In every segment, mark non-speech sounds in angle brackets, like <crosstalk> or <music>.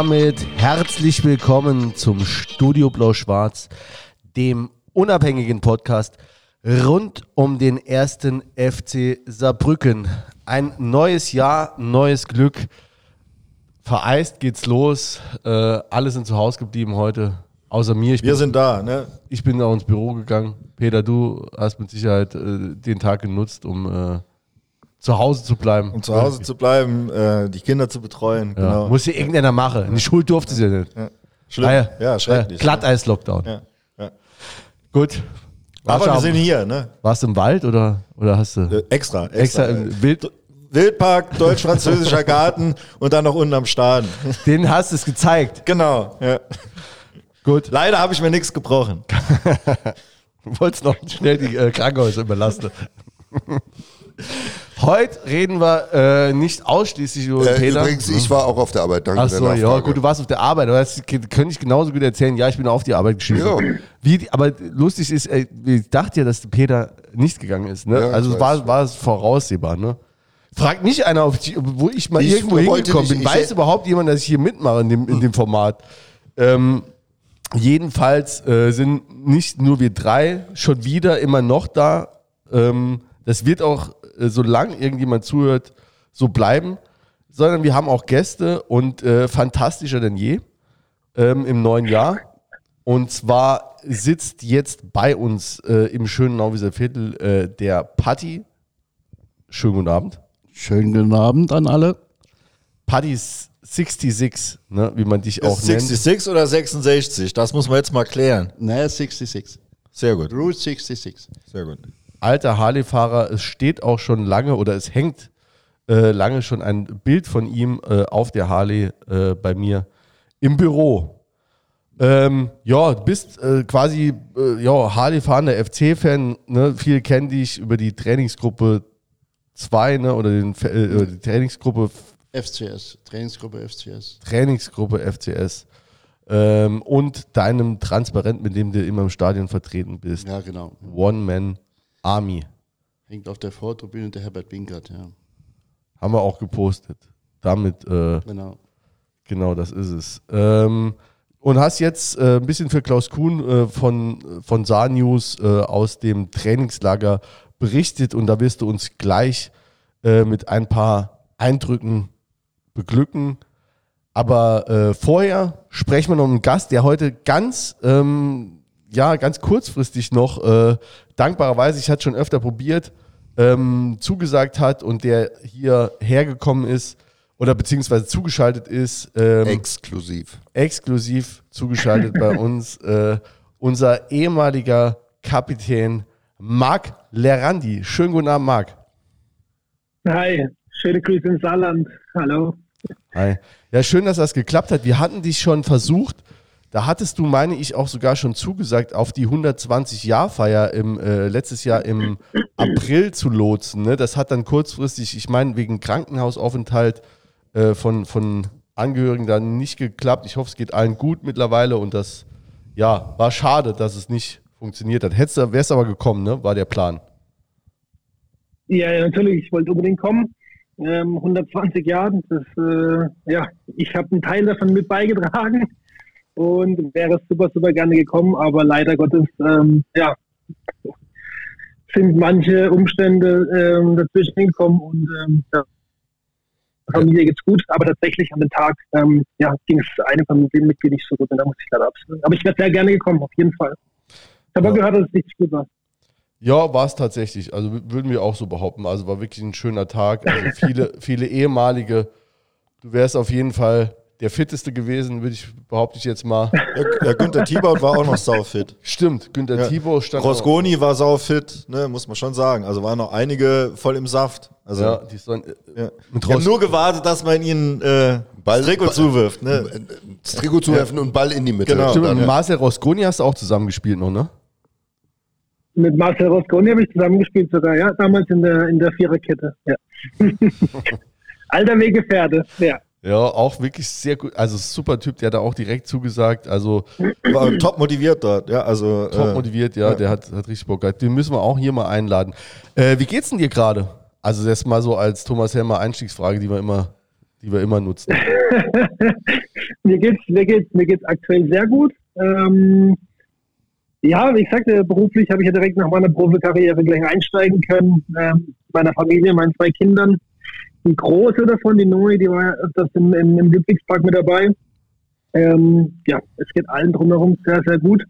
damit herzlich willkommen zum Studio Blau-Schwarz, dem unabhängigen Podcast rund um den ersten FC Saarbrücken. Ein neues Jahr, neues Glück. Vereist geht's los. Äh, alle sind zu Hause geblieben heute, außer mir. Ich Wir bin, sind da, ne? ich bin auch ins Büro gegangen. Peter, du hast mit Sicherheit äh, den Tag genutzt, um äh, zu Hause zu bleiben. Um zu Hause zu bleiben, äh, die Kinder zu betreuen. Ja. Genau. Muss ja irgendeiner machen. In die Schule durfte sie ja nicht. Ja. Schlimm. Ah ja, schrecklich. Äh, Glatteis-Lockdown. Ja. Ja. Gut. Aber Warst wir du sind hier, ne? Warst du im Wald oder, oder hast du Äh, extra, extra. extra im Wild? Wildpark, deutsch-französischer Garten <laughs> und dann noch unten am Stadion. <laughs> Den hast du es gezeigt. genau, ja. Gut. Leider habe ich mir nichts gebrochen. <laughs> Du wolltest noch schnell die äh, Krankenhäuser überlassen. Heute reden wir äh, nicht ausschließlich über Äh, Peter. übrigens, ich war auch auf der Arbeit, danke Ach so, ja, gut, du warst auf der Arbeit, aber das könnte ich genauso gut erzählen. Ja, ich bin auf die Arbeit geschieden. Ja. Wie, aber lustig ist, ich dachte ja, dass Peter nicht gegangen ist. Ne? Ja, also war, war es voraussehbar. Ne? Fragt mich einer, ob ich, wo ich mal Ich irgendwo hingekommen bin. ich- Weiß überhaupt jemand, dass ich hier mitmache in dem, in dem Format? Ähm, jedenfalls äh, sind nicht nur wir drei schon wieder immer noch da. Ähm, das wird auch, äh, solange irgendjemand zuhört, so bleiben. Sondern wir haben auch Gäste und äh, fantastischer denn je ähm, im neuen Jahr. Und zwar sitzt jetzt bei uns äh, im schönen Nauwieser Viertel äh, der Patti. Schönen guten Abend. Schönen guten Abend an alle. Patti 66, ne, wie man dich auch Ist nennt. 66 oder 66? Das muss man jetzt mal klären. Ne, 66. Sehr gut, Route 66. sehr gut. Alter Harley-Fahrer. Es steht auch schon lange oder es hängt äh, lange schon ein Bild von ihm äh, auf der Harley äh, bei mir im Büro. Ähm, ja, du bist äh, quasi äh, ja, Harley-fahrender FC-Fan. Ne? Viele kennen dich über die Trainingsgruppe 2 ne? oder den, äh, die Trainingsgruppe FCS, Trainingsgruppe FCS. Trainingsgruppe FCS ähm, und deinem Transparent, mit dem du immer im Stadion vertreten bist. Ja, genau. One-Man Army. Hängt auf der Vortribüne der Herbert Binkert, ja. Haben wir auch gepostet. Damit, äh, Genau. genau, das ist es. Ähm, und hast jetzt äh, ein bisschen für Klaus Kuhn äh, von, von Saar News äh, aus dem Trainingslager berichtet und da wirst du uns gleich äh, mit ein paar Eindrücken beglücken. Aber äh, vorher sprechen wir noch mit einem Gast, der heute ganz, ähm, ja, ganz kurzfristig noch, äh, dankbarerweise, ich hatte schon öfter probiert, ähm, zugesagt hat und der hier hergekommen ist oder beziehungsweise zugeschaltet ist. Ähm, Exklusiv. exklusiv zugeschaltet bei <laughs> uns äh, unser ehemaliger Kapitän Marc Lerandi. Schönen guten Abend, Marc. Hi, schöne Grüße ins Saarland. Hallo. Hi. Ja, schön, dass das geklappt hat. Wir hatten dich schon versucht. Da hattest du, meine ich, auch sogar schon zugesagt, auf die 120-Jahr-Feier im äh, letztes Jahr im April zu lotsen. Ne? Das hat dann kurzfristig, ich meine, wegen Krankenhausaufenthalt äh, von, von Angehörigen dann nicht geklappt. Ich hoffe, es geht allen gut mittlerweile und das ja, war schade, dass es nicht funktioniert hat. Hättest du, wärst aber gekommen, ne? War der Plan. Ja, ja, natürlich, ich wollte unbedingt kommen. Ähm, 120 Jahre, das, äh, ja, ich habe einen Teil davon mit beigetragen und wäre super, super gerne gekommen, aber leider Gottes, ähm, ja, sind manche Umstände ähm, dazwischen gekommen und ähm, ja, Familie geht's gut, aber tatsächlich an dem Tag ähm, ja, ging es einem Familienmitglied nicht so gut und da muss ich leider absagen. Aber ich wäre sehr gerne gekommen, auf jeden Fall. Ich habe Ja. gehört, dass es richtig gut war. Ja, war es tatsächlich. Also würden wir auch so behaupten. Also war wirklich ein schöner Tag. Also <laughs> viele, viele ehemalige. Du wärst auf jeden Fall der fitteste gewesen, würde ich behaupte ich jetzt mal. Ja, ja Günther Thibaut war auch noch saufit. Stimmt, Günter Ja. Thibaut stand. Rosconi war saufit, ne, muss man schon sagen. Also waren noch einige voll im Saft. Also, Ja, die stand, äh, ja. Mit Ich habe Ros- nur gewartet, dass man ihnen äh, Ball- Trikot Ball- zuwirft. Ne? Das Trikot zuwerfen und Ball in die Mitte. Genau. Stimmt, Dann, mit ja. Marcel Rosconi hast du auch zusammengespielt noch, ne? Mit Marcel Rosconi habe ich zusammengespielt sogar, ja, damals in der, in der Viererkette, ja. <laughs> <laughs> Alter Weggefährte, ja. Ja, auch wirklich sehr gut. Also super Typ, der hat da auch direkt zugesagt. Also War top motiviert dort. Ja, also, top äh, motiviert, ja, ja. der hat, hat richtig Bock gehabt. Den müssen wir auch hier mal einladen. Äh, wie geht's denn dir gerade? Also das mal so als Thomas Helmer Einstiegsfrage, die wir immer, die wir immer nutzen. <laughs> mir geht's, mir geht's, mir geht's aktuell sehr gut. Ähm, ja, wie ich sagte, beruflich habe ich ja direkt nach meiner Profikarriere gleich einsteigen können. Ähm, meiner Familie, meinen zwei Kindern. Die große davon, die Noe, die war öfters im, im, im Ludwigspark mit dabei. Ähm, ja, es geht allen drumherum sehr, sehr gut.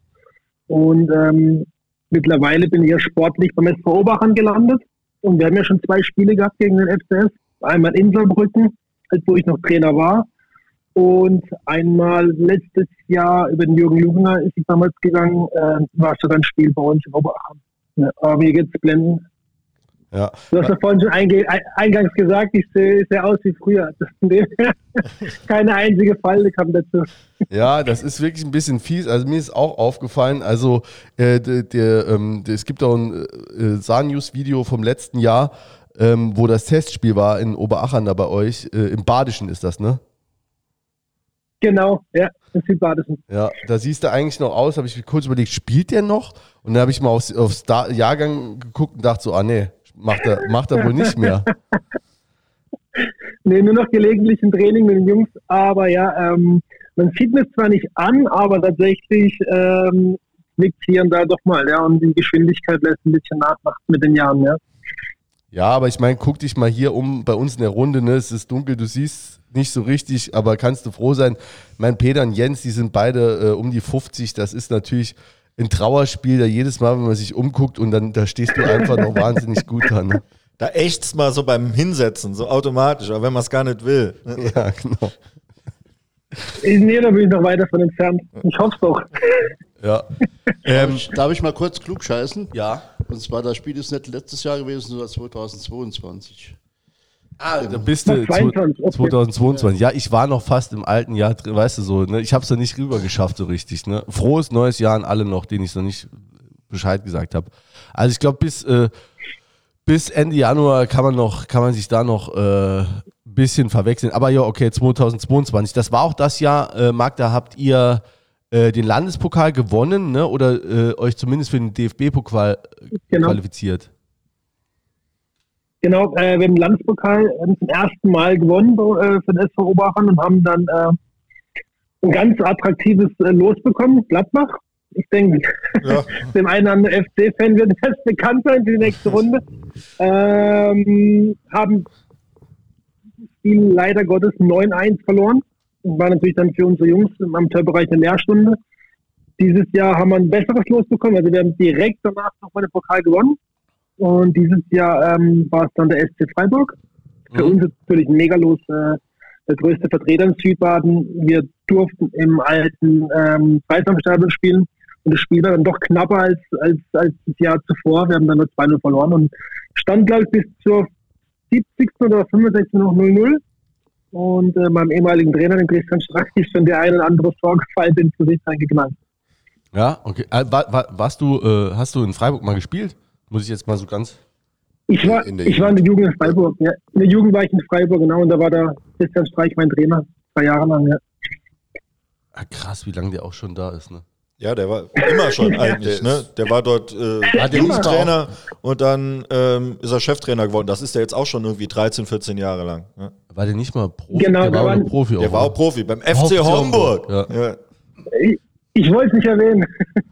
Und ähm, mittlerweile bin ich ja sportlich beim SV Obachern gelandet. Und wir haben ja schon zwei Spiele gehabt gegen den FCS. Einmal in als wo ich noch Trainer war. Und einmal letztes Jahr über den Jürgen Jugener ist es damals gegangen, äh, war sogar ein Spiel bei uns in Oberachern. Ja, aber mir geht's blenden. Ja. Du hast ja vorhin schon eingangs gesagt, ich sehe sehr aus wie früher. Das <laughs> Keine einzige Falte kam dazu. Ja, das ist wirklich ein bisschen fies. Also mir ist auch aufgefallen, also äh, der, der, ähm, der, es gibt auch ein äh, Sanius-Video vom letzten Jahr, ähm, wo das Testspiel war in Oberachern da bei euch. Äh, Im Badischen ist das, ne? Genau, ja, in Südbadischen. Ja, da siehst du eigentlich noch aus, habe ich mir kurz überlegt, spielt der noch? Und dann habe ich mal aufs, aufs Jahrgang geguckt und dachte so, ah nee, macht er, macht er wohl nicht mehr. <laughs> Nee, nur noch gelegentlich im Training mit den Jungs. Aber ja, ähm, man sieht mir zwar nicht an, aber tatsächlich ähm, liegt hier und da doch mal, ja. Und die Geschwindigkeit lässt ein bisschen nach- mit den Jahren, ja. Ja, aber ich meine, guck dich mal hier um bei uns in der Runde, ne? Es ist dunkel, du siehst nicht so richtig, aber kannst du froh sein. Mein Peter und Jens, die sind beide äh, um die 50. Das ist natürlich ein Trauerspiel, da jedes Mal, wenn man sich umguckt und dann da stehst du einfach noch wahnsinnig gut dran. Ne? Da ächzt mal so beim Hinsetzen, so automatisch, aber wenn man es gar nicht will. ne? <laughs> Ja, genau. Ich- Nee, da bin ich noch weit davon entfernt. Ich hoffe doch. Ja. Darf, Ähm, ich, darf ich mal kurz klug scheißen? ja. Und zwar, das Spiel ist nicht letztes Jahr gewesen, sondern 2022. Ah, da bist du 22, okay. 2022. Ja, ich war noch fast im alten Jahr drin, weißt du so, ne? Ich habe es noch nicht rüber geschafft so richtig, ne? Frohes neues Jahr an alle noch, denen ich noch nicht Bescheid gesagt habe. Also ich glaube bis äh, bis Ende Januar kann man noch kann man sich da noch äh, bisschen verwechseln. Aber ja, okay, 2022. Das war auch das Jahr, äh, Marc, da habt ihr äh, den Landespokal gewonnen, ne? Oder äh, euch zumindest für den DFB-Pokal Genau. qualifiziert. Genau, äh, wir haben den Landespokal ähm, zum ersten Mal gewonnen äh, für den SV Oberachern und haben dann äh, ein ganz attraktives äh, Los bekommen, Gladbach. Ich denke, Ja. <laughs> dem einen oder anderen FC-Fan wird das <laughs> bekannt sein für die nächste Runde. Ähm, haben das Spiel leider Gottes 9-1 verloren. Und war natürlich dann für unsere Jungs im Amateurbereich eine Lehrstunde. Dieses Jahr haben wir ein besseres Los bekommen. Also wir haben direkt danach nochmal den Pokal gewonnen. Und dieses Jahr ähm, war es dann der SC Freiburg. Für Mhm. uns ist natürlich ein Megalos, äh, der größte Vertreter in Südbaden. Wir durften im alten ähm, Freisamstadion spielen. Und das Spiel war dann doch knapper als, als, als das Jahr zuvor. Wir haben dann nur 2-0 verloren und stand, glaube ich, bis zur 70. oder 65. noch 0-0. Und äh, meinem ehemaligen Trainer, dem Christian Streich, ist schon der ein oder andere Tor gefallen, ins Gesicht reingeknallt. Ja, okay. Äh, war, war, warst du, äh, hast du in Freiburg mal gespielt? Muss ich jetzt mal so ganz. Ich war, In der ich war in der Jugend in Freiburg. Ja. In der Jugend war ich in Freiburg, genau. Und da war der Christian Streich mein Trainer. Zwei Jahre lang, ja. Ah, krass, wie lange der auch schon da ist, ne? Ja, der war immer schon <laughs> eigentlich, ne? Der war dort äh, der Jugendtrainer und dann ähm, ist er Cheftrainer geworden. Das ist der jetzt auch schon irgendwie 13, 14 Jahre lang. Ne? War der nicht mal Profi? Genau, der da war auch Profi. Der war auch ne? Profi beim FC Homburg. Homburg, Ja. Ich, ich wollte es nicht erwähnen.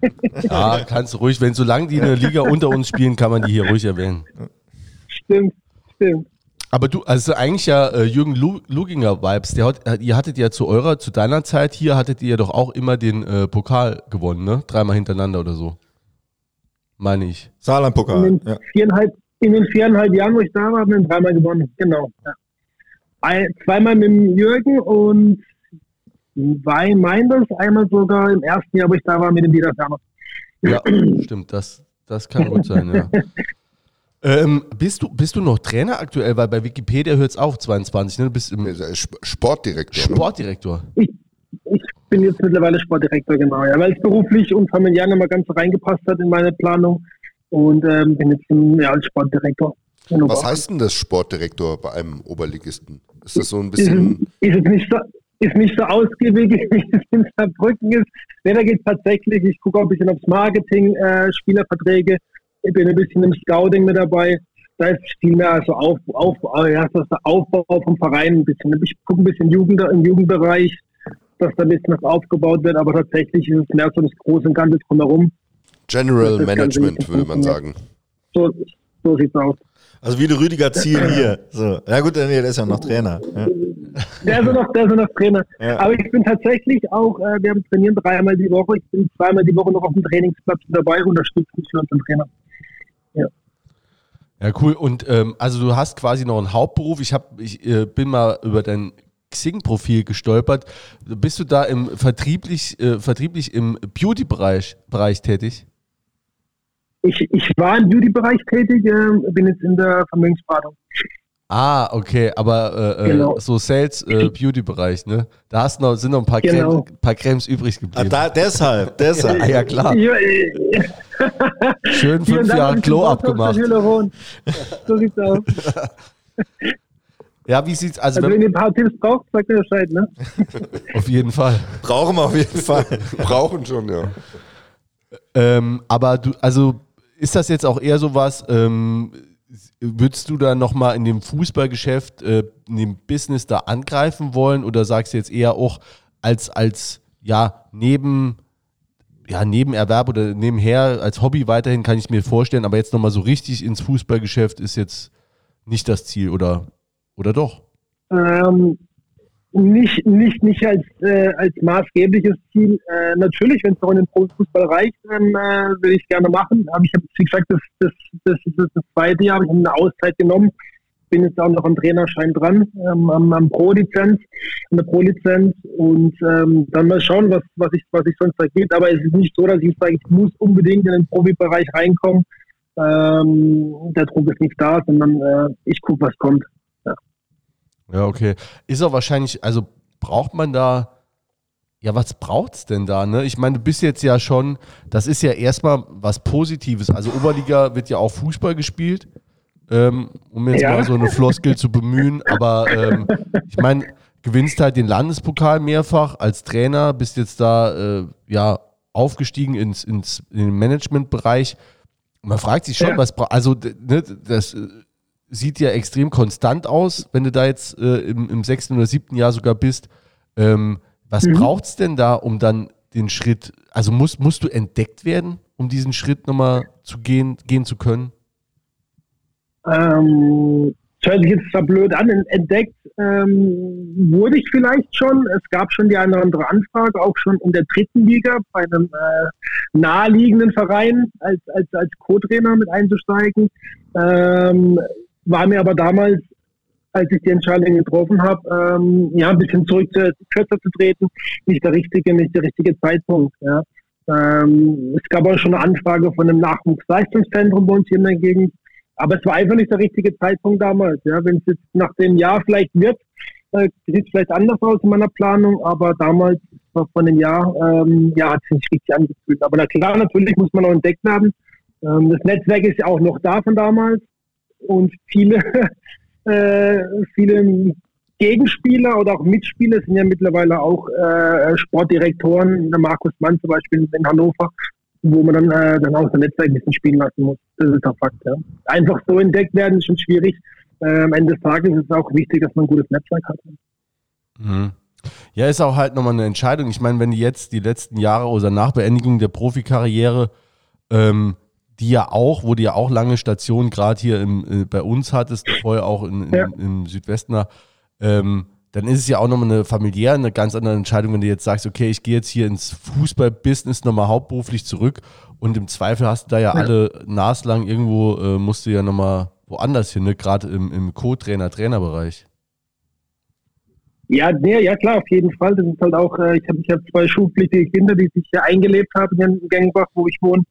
<laughs> Ja, kannst du ruhig, wenn solange die eine Liga unter uns spielen, kann man die hier ruhig erwähnen. Stimmt, stimmt. Aber du, also eigentlich ja äh, Jürgen Lu Luginger Vibes, der hat, ihr hattet ja zu eurer, zu deiner Zeit hier, hattet ihr doch auch immer den äh, Pokal gewonnen, ne? Dreimal hintereinander oder so. Meine ich. In Saarland-Pokal. den, Ja. viereinhalb, in den viereinhalb Jahren, wo ich da war, haben wir dreimal gewonnen. Genau. Ja. Ein, zweimal mit dem Jürgen und zwei Meinders, einmal sogar im ersten Jahr, wo ich da war, mit dem Dieter Ferner. Ja, <clears throat> stimmt, das, das kann gut sein, ja. <laughs> Ähm, bist, du, bist du noch Trainer aktuell? Weil bei Wikipedia hört es auf, 22, ne? Du bist im ist Sportdirektor. ne? Sportdirektor. Ich, ich bin jetzt mittlerweile Sportdirektor, genau, ja, weil es beruflich und familiär mehr ganz so reingepasst hat in meine Planung und ähm, bin jetzt ein, ja, als Sportdirektor. Was heißt denn das Sportdirektor bei einem Oberligisten? Ist das so ein ist, bisschen. es- ist es nicht so, ist nicht so ausgiebig, <laughs> wie es in Saarbrücken ist. Nee, da geht tatsächlich, ich gucke auch ein bisschen aufs Marketing, äh, Spielerverträge, ich bin ein bisschen im Scouting mit dabei. Da ist viel mehr also auf, auf, ja, das ist der Aufbau vom Verein ein bisschen. Ich gucke ein bisschen Jugend, im Jugendbereich dass da ein bisschen was aufgebaut wird, aber tatsächlich ist es mehr so das große und Ganze drumherum. General Management, würde man sagen. So, so sieht's aus. Also wie der Rüdiger Ziel <laughs> hier. So. Ja gut, nee, der ist ja noch Trainer. Ja. Der ist ja noch, der ist ja noch Trainer. <laughs> Ja. Aber ich bin tatsächlich auch, äh, wir trainieren dreimal die Woche. Ich bin zweimal die Woche noch auf dem Trainingsplatz dabei, unterstütze mich für unseren Trainer. Ja, cool. Und ähm, also du hast quasi noch einen Hauptberuf. Ich, hab, ich äh, bin mal über dein Xing-Profil gestolpert. Bist du da im vertrieblich, äh, vertrieblich im Beauty-Bereich Bereich tätig? Ich, ich war im Beauty-Bereich tätig, äh, bin jetzt in der Vermögensberatung. Ah, okay, aber äh, äh, Genau. so Sales äh, Beauty-Bereich, ne? Da hast noch, sind noch ein paar, Genau. Cremes, paar Cremes übrig Ah, geblieben. da, deshalb, deshalb. <laughs> ah, ja, klar. Ja, Schön fünf Jahre Klo abgemacht. So sieht's aus. <laughs> Ja, wie sieht's, also, Also wenn, wenn ihr ein paar Tipps braucht, sagt ihr Bescheid, ne? <laughs> auf jeden Fall. Brauchen wir auf jeden Fall. Brauchen schon, ja. Ähm, aber du, also ist das jetzt auch eher sowas, ähm, würdest du da nochmal in dem Fußballgeschäft, äh, in dem Business da angreifen wollen oder sagst du jetzt eher auch als, als ja, neben, ja, Nebenerwerb oder nebenher als Hobby weiterhin kann ich mir vorstellen, aber jetzt nochmal so richtig ins Fußballgeschäft ist jetzt nicht das Ziel oder, oder doch? Ähm, nicht, nicht, nicht als, äh, als maßgebliches Ziel. Äh, natürlich, wenn es noch in den Profifußball reicht, dann äh, will ich gerne machen. Aber ich habe, wie gesagt, das, das, das, das, das zweite Jahr habe ich eine Auszeit genommen. Bin jetzt auch noch am Trainerschein dran, ähm, am, am Pro-Lizenz, an der Pro-Lizenz und ähm, dann mal schauen, was, was, ich, was ich sonst da geht. Aber es ist nicht so, dass ich sage, ich muss unbedingt in den Profibereich reinkommen. Ähm, der Druck ist nicht da, sondern äh, ich gucke, was kommt. Ja, okay. Ist auch wahrscheinlich, also braucht man da, ja, was braucht's denn da, ne? Ich meine, du bist jetzt ja schon, das ist ja erstmal was Positives. Also Oberliga wird ja auch Fußball gespielt, ähm, um jetzt Ja. mal so eine Floskel zu bemühen, aber ähm, ich meine, gewinnst halt den Landespokal mehrfach als Trainer, bist jetzt da, äh, ja, aufgestiegen ins, ins in den Managementbereich. Man fragt sich schon, Ja. was, also, ne, das äh, sieht ja extrem konstant aus, wenn du da jetzt äh, im, im sechsten oder siebten Jahr sogar bist. Ähm, was Mhm. braucht's denn da, um dann den Schritt, also musst, musst du entdeckt werden, um diesen Schritt nochmal zu gehen, gehen zu können? Ähm, das hört sich jetzt zwar blöd an, entdeckt ähm, wurde ich vielleicht schon. Es gab schon die eine oder andere Anfrage, auch schon in der dritten Liga bei einem äh, naheliegenden Verein als, als, als Co-Trainer mit einzusteigen. Ähm, war mir aber damals, als ich die Entscheidung getroffen habe, ähm, ja, ein bisschen zurück zu, kürzer zu treten, nicht der richtige, nicht der richtige Zeitpunkt. Ja. Ähm, es gab auch schon eine Anfrage von einem Nachwuchsleistungszentrum bei uns hier in der Gegend. Aber es war einfach nicht der richtige Zeitpunkt damals. Ja, wenn es jetzt nach dem Jahr vielleicht wird, äh, sieht es vielleicht anders aus in meiner Planung, aber damals von dem Jahr, ähm, ja, hat sich nicht richtig angefühlt. Aber na klar, natürlich muss man auch entdeckt werden. Ähm, das Netzwerk ist ja auch noch da von damals und viele, <laughs> äh, viele Gegenspieler oder auch Mitspieler sind ja mittlerweile auch äh, Sportdirektoren, Markus Mann zum Beispiel in Hannover, wo man dann, äh, dann auch sein Netzwerk ein bisschen spielen lassen muss. Das ist der Fakt. Ja. Einfach so entdeckt werden ist schon schwierig. Äh, am Ende des Tages ist es auch wichtig, dass man ein gutes Netzwerk hat. Mhm. Ja, ist auch halt nochmal eine Entscheidung. Ich meine, wenn du jetzt die letzten Jahre oder nach Beendigung der Profikarriere, ähm, die ja auch, wo du ja auch lange Stationen gerade hier im, äh, bei uns hattest, vorher auch in, in, Ja. im Südwesten, ähm, dann ist es ja auch nochmal eine familiäre, eine ganz andere Entscheidung, wenn du jetzt sagst, okay, ich gehe jetzt hier ins Fußball-Business nochmal hauptberuflich zurück und im Zweifel hast du da ja, Ja. alle naslang irgendwo, äh, musst du ja nochmal woanders hin, ne? gerade im, im Co-Trainer, Trainerbereich. Ja, nee, ja klar, auf jeden Fall. Das ist halt auch, äh, ich habe ich hab zwei schulpflichtige Kinder, die sich hier eingelebt haben hier in Gengbach, wo ich wohne.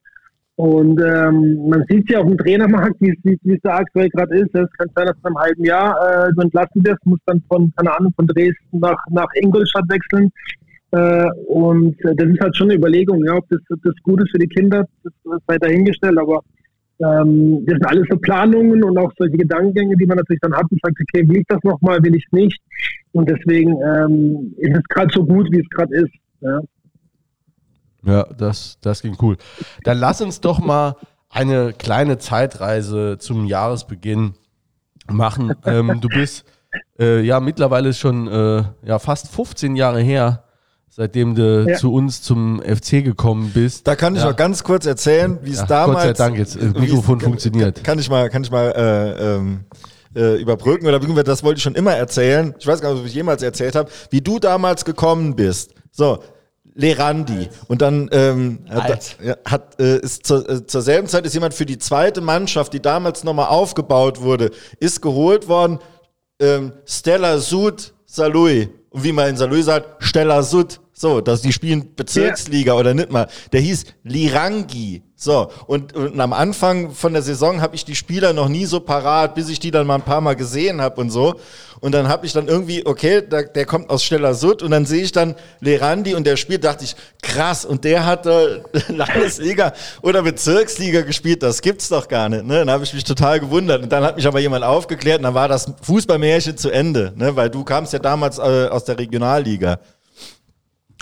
Und ähm, man sieht ja auf dem Trainermarkt, wie es wie es da aktuell gerade ist. Es kann sein, dass du im halben Jahr äh, du entlassen wirst, musst dann von, keine Ahnung, von Dresden nach, nach Ingolstadt wechseln. Äh, und äh, das ist halt schon eine Überlegung, ja, ob das, ob das gut ist für die Kinder, das, das sei dahingestellt, aber ähm, das sind alles so Planungen und auch solche Gedankengänge, die man natürlich dann hat und sagt, okay, will ich das nochmal, will ich es nicht. Und deswegen ähm, ist es gerade so gut, wie es gerade ist. Ja. Ja, das, das ging cool. Dann lass uns doch mal eine kleine Zeitreise zum Jahresbeginn machen. <laughs> Ähm, du bist äh, ja mittlerweile schon äh, ja, fast 15 Jahre her, seitdem du Ja. zu uns zum FC gekommen bist. Da kann ich Ja. noch ganz kurz erzählen, wie es Ja, damals. Gott sei Dank, jetzt, äh, wie Mikrofon funktioniert. Kann ich mal, kann ich mal äh, ähm, äh, überbrücken oder das wollte ich schon immer erzählen. Ich weiß gar nicht, ob ich jemals erzählt habe, wie du damals gekommen bist. So. Lerandi. Und dann ähm, hat, hat, äh, ist zur, äh, zur selben Zeit ist jemand für die zweite Mannschaft, die damals nochmal aufgebaut wurde, ist geholt worden. Ähm, Stella Sud Salui. Und wie man in Salui sagt, Stella Sud. So, dass die spielen Bezirksliga oder nicht mal. Der hieß Lirangi. So, und, und am Anfang von der Saison habe ich die Spieler noch nie so parat, bis ich die dann mal ein paar Mal gesehen habe und so. Und dann habe ich dann irgendwie, okay, da, der kommt aus Stella Sud und dann sehe ich dann Lerandi und der spielt, dachte ich, krass, und der hat äh, <laughs> Landesliga oder Bezirksliga gespielt, das gibt's doch gar nicht. Ne? Dann habe ich mich total gewundert. Und dann hat mich aber jemand aufgeklärt und dann war das Fußballmärchen zu Ende, ne? weil du kamst ja damals äh, aus der Regionalliga.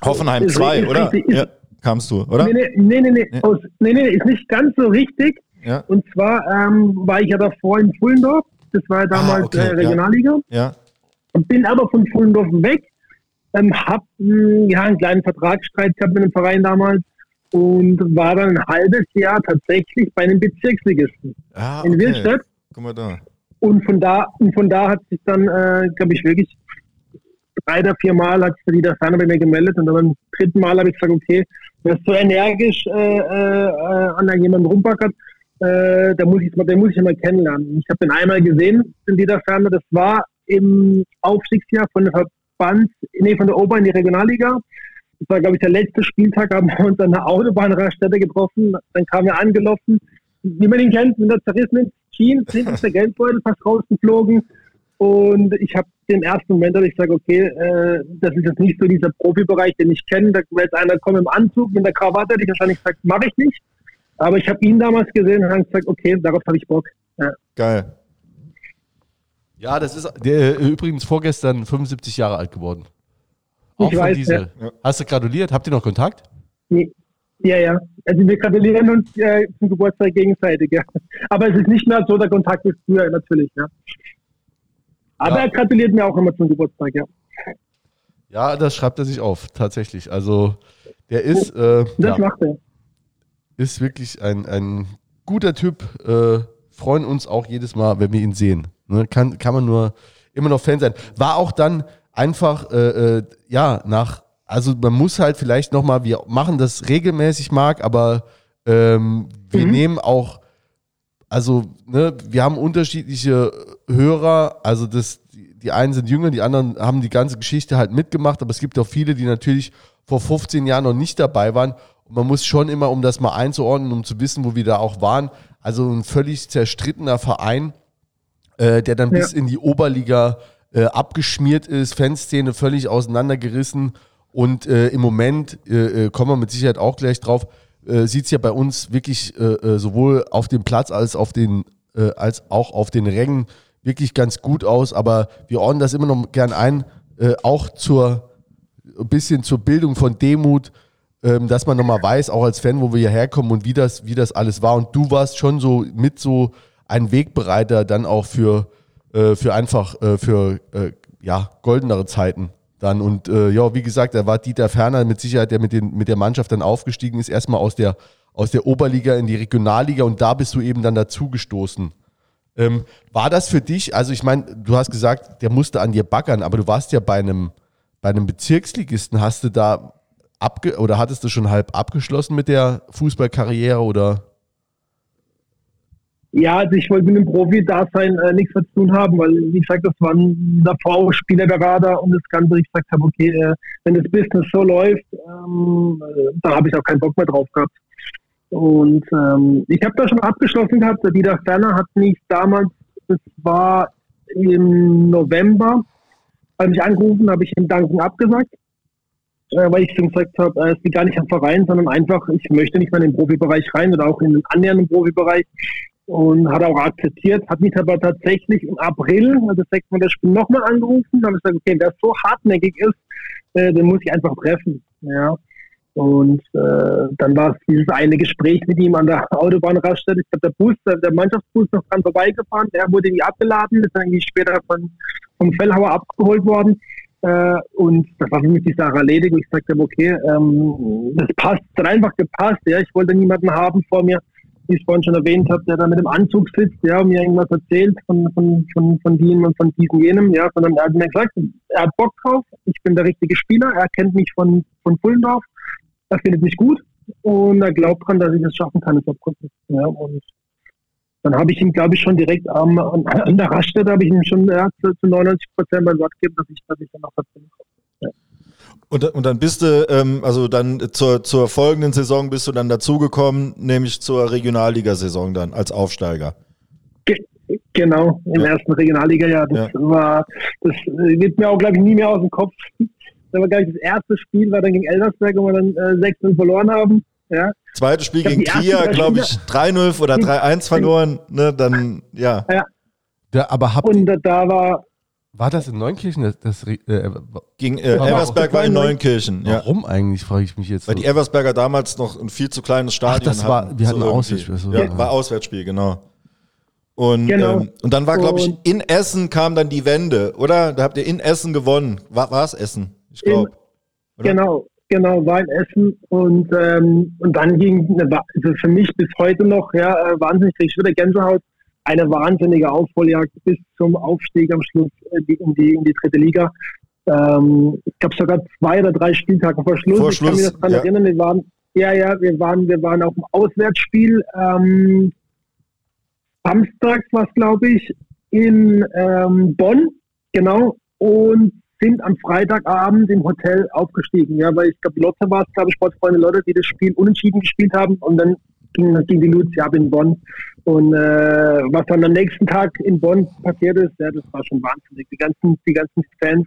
Hoffenheim Ist 2, richtig, oder? Ja, kamst du, oder? Nee, nee, nee, nee, nee. Aus, nee, nee, ist nicht ganz so richtig. Ja. Und zwar ähm, war ich ja davor in Fullendorf. Das war ja damals Ah, okay, äh. Regionalliga. Ja. Und bin aber von Fullendorf weg. Ähm, hab mh, ja, einen kleinen Vertragsstreit gehabt mit dem Verein damals und war dann ein halbes Jahr tatsächlich bei einem Bezirksligisten Ah, in Willstadt. Guck mal da. Und von da, und von da hat sich dann, äh, glaube ich, wirklich drei oder vier Mal hat sich der Ferner bei mir gemeldet und dann beim dritten Mal habe ich gesagt, okay, wer so energisch äh, äh, an jemanden rumpackert, äh, da muss ich mal, den muss ich mal kennenlernen. Ich habe den einmal gesehen, den Dieter Ferner, das war im Aufstiegsjahr von der Verbands, nee, von der Ober in die Regionalliga. Das war, glaube ich, der letzte Spieltag, haben wir uns an der Autobahnraststätte getroffen. Dann kam er angelaufen, wie man ihn kennt, mit der zerrissenen Jeans, hinten ist der Geldbeutel fast rausgeflogen. Und ich habe den ersten Moment, dass ich sage, okay, äh, das ist jetzt nicht so dieser Profibereich, den ich kenne. Da wird einer kommen im Anzug, mit der Krawatte, hätte ich wahrscheinlich gesagt, mache ich nicht. Aber ich habe ihn damals gesehen und habe gesagt, okay, darauf habe ich Bock. Ja. Geil. Ja, das ist der, äh, übrigens vorgestern 75 Jahre alt geworden. Auch Ich von weiß, ja. Hast du gratuliert? Habt ihr noch Kontakt? Ja, ja. Also wir gratulieren uns äh, zum Geburtstag gegenseitig, ja. Aber es ist nicht mehr so der Kontakt wie früher, natürlich, ja. Aber Ja. er gratuliert mir auch immer zum Geburtstag, ja. Ja, das schreibt er sich auf, tatsächlich. Also der ist, äh, Das ja, macht er. ist wirklich ein, ein guter Typ. Äh, freuen uns auch jedes Mal, wenn wir ihn sehen. Ne? Kann, kann man nur immer noch Fan sein. War auch dann einfach, äh, äh, ja, nach, also man muss halt vielleicht nochmal, wir machen das regelmäßig, Marc, aber ähm, wir nehmen auch, also ne, wir haben unterschiedliche Hörer, also das, die, einen sind jünger, die anderen haben die ganze Geschichte halt mitgemacht, aber es gibt auch viele, die natürlich vor 15 Jahren noch nicht dabei waren. Und man muss schon immer, um das mal einzuordnen, um zu wissen, wo wir da auch waren, also ein völlig zerstrittener Verein, äh, der dann Ja. bis in die Oberliga äh, abgeschmiert ist, Fanszene völlig auseinandergerissen. Und äh, im Moment, äh, äh, kommen wir mit Sicherheit auch gleich drauf, äh, sieht es ja bei uns wirklich äh, äh, sowohl auf dem Platz als, auf den, äh, als auch auf den Rängen wirklich ganz gut aus. Aber wir ordnen das immer noch gern ein, äh, auch zur ein bisschen zur Bildung von Demut, ähm, dass man nochmal weiß, auch als Fan, wo wir hierher kommen und wie das, wie das alles war. Und du warst schon so mit so ein Wegbereiter dann auch für, für einfach, für ja, goldenere Zeiten dann. Und äh, ja, wie gesagt, da war Dieter Ferner mit Sicherheit, der mit, den, mit der Mannschaft dann aufgestiegen ist, erstmal aus der, aus der Oberliga in die Regionalliga und da bist du eben dann dazugestoßen. Ähm, war das für dich, also ich meine, du hast gesagt, der musste an dir baggern, aber du warst ja bei einem, bei einem Bezirksligisten, hast du da abge oder hattest du schon halb abgeschlossen mit der Fußballkarriere oder? Ja, also ich wollte mit dem Profi-Dasein äh, nichts mehr zu tun haben, weil, wie gesagt, das waren davor Spielerberater und das Ganze, ich gesagt habe, okay, äh, wenn das Business so läuft, ähm, äh, dann habe ich auch keinen Bock mehr drauf gehabt. Und ähm, ich habe da schon abgeschlossen gehabt. Der Dieter Ferner hat mich damals, das war im November, hat mich angerufen, habe ich ihm Danken abgesagt, äh, weil ich schon gesagt habe, äh, es liegt gar nicht am Verein, sondern einfach, ich möchte nicht mehr in den Profibereich rein oder auch in den annähernden Profibereich und hat auch akzeptiert, hat mich aber tatsächlich im April, also sechs Monate Spiel, nochmal angerufen, da habe ich gesagt, okay, wer so hartnäckig ist, äh, den muss ich einfach treffen. Ja. Und äh, dann war es dieses eine Gespräch mit ihm an der <laughs> Autobahnraststätte. Ich glaube, der Bus, der, Mannschaftsbus noch dran vorbeigefahren. Der wurde irgendwie abgeladen, ist dann später von, vom Fellhauer abgeholt worden. Äh, und das war für mich die Sache erledigt. Ich sagte, okay, ähm, das passt, hat einfach gepasst. Ja, ich wollte niemanden haben vor mir, wie ich vorhin schon erwähnt habe, der da mit dem Anzug sitzt, ja, und mir irgendwas erzählt von, von, von, von diesem und von diesem jenem, ja, sondern er hat mir gesagt, er hat Bock drauf, ich bin der richtige Spieler, er kennt mich von, von Pullendorf, er findet mich gut und er glaubt dran, dass ich es schaffen kann, das Abkunden. Ja, und dann habe ich ihm, glaube ich, schon direkt am, an der Raststätte habe ich ihm schon ja, zu, zu 99 Prozent mein Wort gegeben, dass ich, dass ich dann noch verziehen komme. Und, und dann bist du, ähm, also dann zur, zur folgenden Saison bist du dann dazugekommen, nämlich zur Regionalligasaison dann als Aufsteiger. Ge genau, im Ja. ersten Regionalliga-Jahr. Das Ja. war, das wird mir auch, glaube ich, nie mehr aus dem Kopf. Das war, glaube ich, das erste Spiel, war dann gegen Elversberg, wo wir dann äh, 6-0 verloren haben. Ja, Zweites Spiel gegen drei glaube ich, Spiele- 3-0 oder 3-1 verloren. Ne, dann, ja. Ja, aber habt und da war, war das in Neunkirchen? Das, das, äh, Gegen äh, Aber- Eversberg war in Neunkirchen. Ja. warum eigentlich, frage ich mich jetzt. Weil so. die Eversberger damals noch ein viel zu kleines Stadion das war- hatten. wir hatten irgendwie. Auswärtsspiel, so, ja, war Auswärtsspiel, genau. Und, Genau. ähm, und dann war, glaube ich, in Essen kam dann die Wende, oder? Da habt ihr in Essen gewonnen. War es Essen? Ich glaube. Genau, genau, war in Essen und, ähm, und dann ging, also für mich bis heute noch, ja, äh, wahnsinnig, krieg ich wieder Gänsehaut, eine wahnsinnige Aufholjagd bis zum Aufstieg am Schluss äh, die, in, die, in die dritte Liga. Ähm, ich glaube sogar zwei oder drei Spieltage vor Schluss. Vor ich kann mich Schluss, das daran ja. erinnern, wir waren, ja, ja, wir waren, wir waren auf dem Auswärtsspiel, ähm, samstags war es, glaube ich, in ähm, Bonn, genau, und sind am Freitagabend im Hotel aufgestiegen. Ja, weil ich glaube, Lotte war es, glaube ich, Sportfreunde Lotte, die das Spiel unentschieden gespielt haben und dann ging, ging die Lucia ab in Bonn. Und äh, was dann am nächsten Tag in Bonn passiert ist, ja, das war schon wahnsinnig. Die ganzen, die ganzen Fans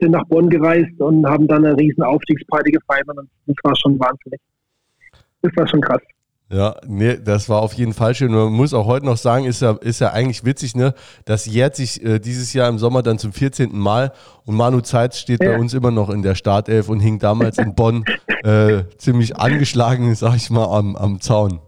sind nach Bonn gereist und haben dann eine riesen Aufstiegsparty gefeiert und das war schon wahnsinnig. Das war schon krass. Ja, nee, das war auf jeden Fall schön. Man muss auch heute noch sagen, ist ja, ist ja eigentlich witzig, ne? Das jährt sich äh, dieses Jahr im Sommer dann zum 14. Mal und Manu Zeitz steht Ja. bei uns immer noch in der Startelf und hing damals in Bonn <laughs> äh, ziemlich angeschlagen, sag ich mal, am, am Zaun.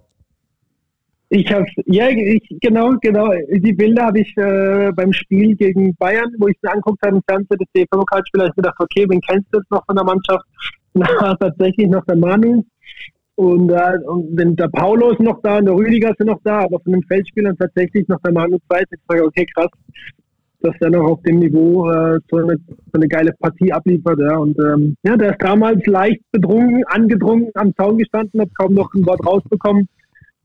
Ich habe ja, ich, genau, genau. Die Bilder habe ich äh, beim Spiel gegen Bayern, wo ich mir angeguckt habe im Fernsehen, das DFB-Pokalspiel, ich gedacht, okay, wen kennst du jetzt noch von der Mannschaft? <laughs> War tatsächlich noch der Manu und, äh, und wenn der Paulo ist noch da und der Rüdiger sind noch da, aber von den Feldspielern tatsächlich noch der Manu Zeit. Ich sage, okay, krass, dass der noch auf dem Niveau äh, so, eine, so eine geile Partie abliefert. Ja. Und ähm, ja, der ist damals leicht betrunken, angedrungen am Zaun gestanden, hat kaum noch ein Wort rausbekommen.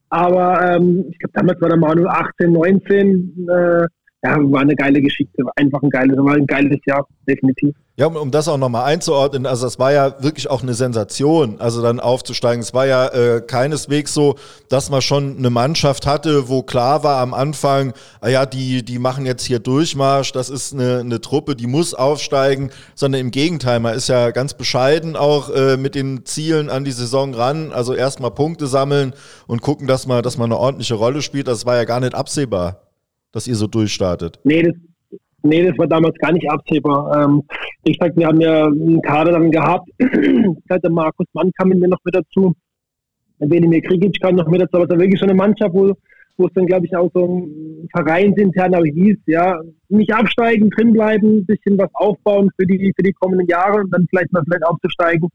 Aber ähm, ich glaube, damals war der Manu 18, 19. Äh, ja, war eine geile Geschichte. Einfach ein geiles, war ein geiles Jahr, definitiv. Ja, um, um das auch nochmal einzuordnen, also das war ja wirklich auch eine Sensation, also dann aufzusteigen. Es war ja äh, keineswegs so, dass man schon eine Mannschaft hatte, wo klar war am Anfang, ah ja, die, die machen jetzt hier Durchmarsch, das ist eine, eine Truppe, die muss aufsteigen, sondern im Gegenteil, man ist ja ganz bescheiden auch äh, mit den Zielen an die Saison ran, also erstmal Punkte sammeln und gucken, dass man, dass man eine ordentliche Rolle spielt. Das war ja gar nicht absehbar, dass ihr so durchstartet. Nee, das, nee, das war damals gar nicht absehbar. Ähm, ich sag, wir haben ja einen Kader dann gehabt. <clears throat> Der Markus Mann kam mir noch mit dazu. Benimir Krigic kam noch mit dazu. Aber es war wirklich schon eine Mannschaft, wo, wo es dann, glaube ich, auch so vereinsintern auch hieß, ja, nicht absteigen, drin bleiben, ein bisschen was aufbauen für die, für die kommenden Jahre und dann vielleicht mal vielleicht aufzusteigen.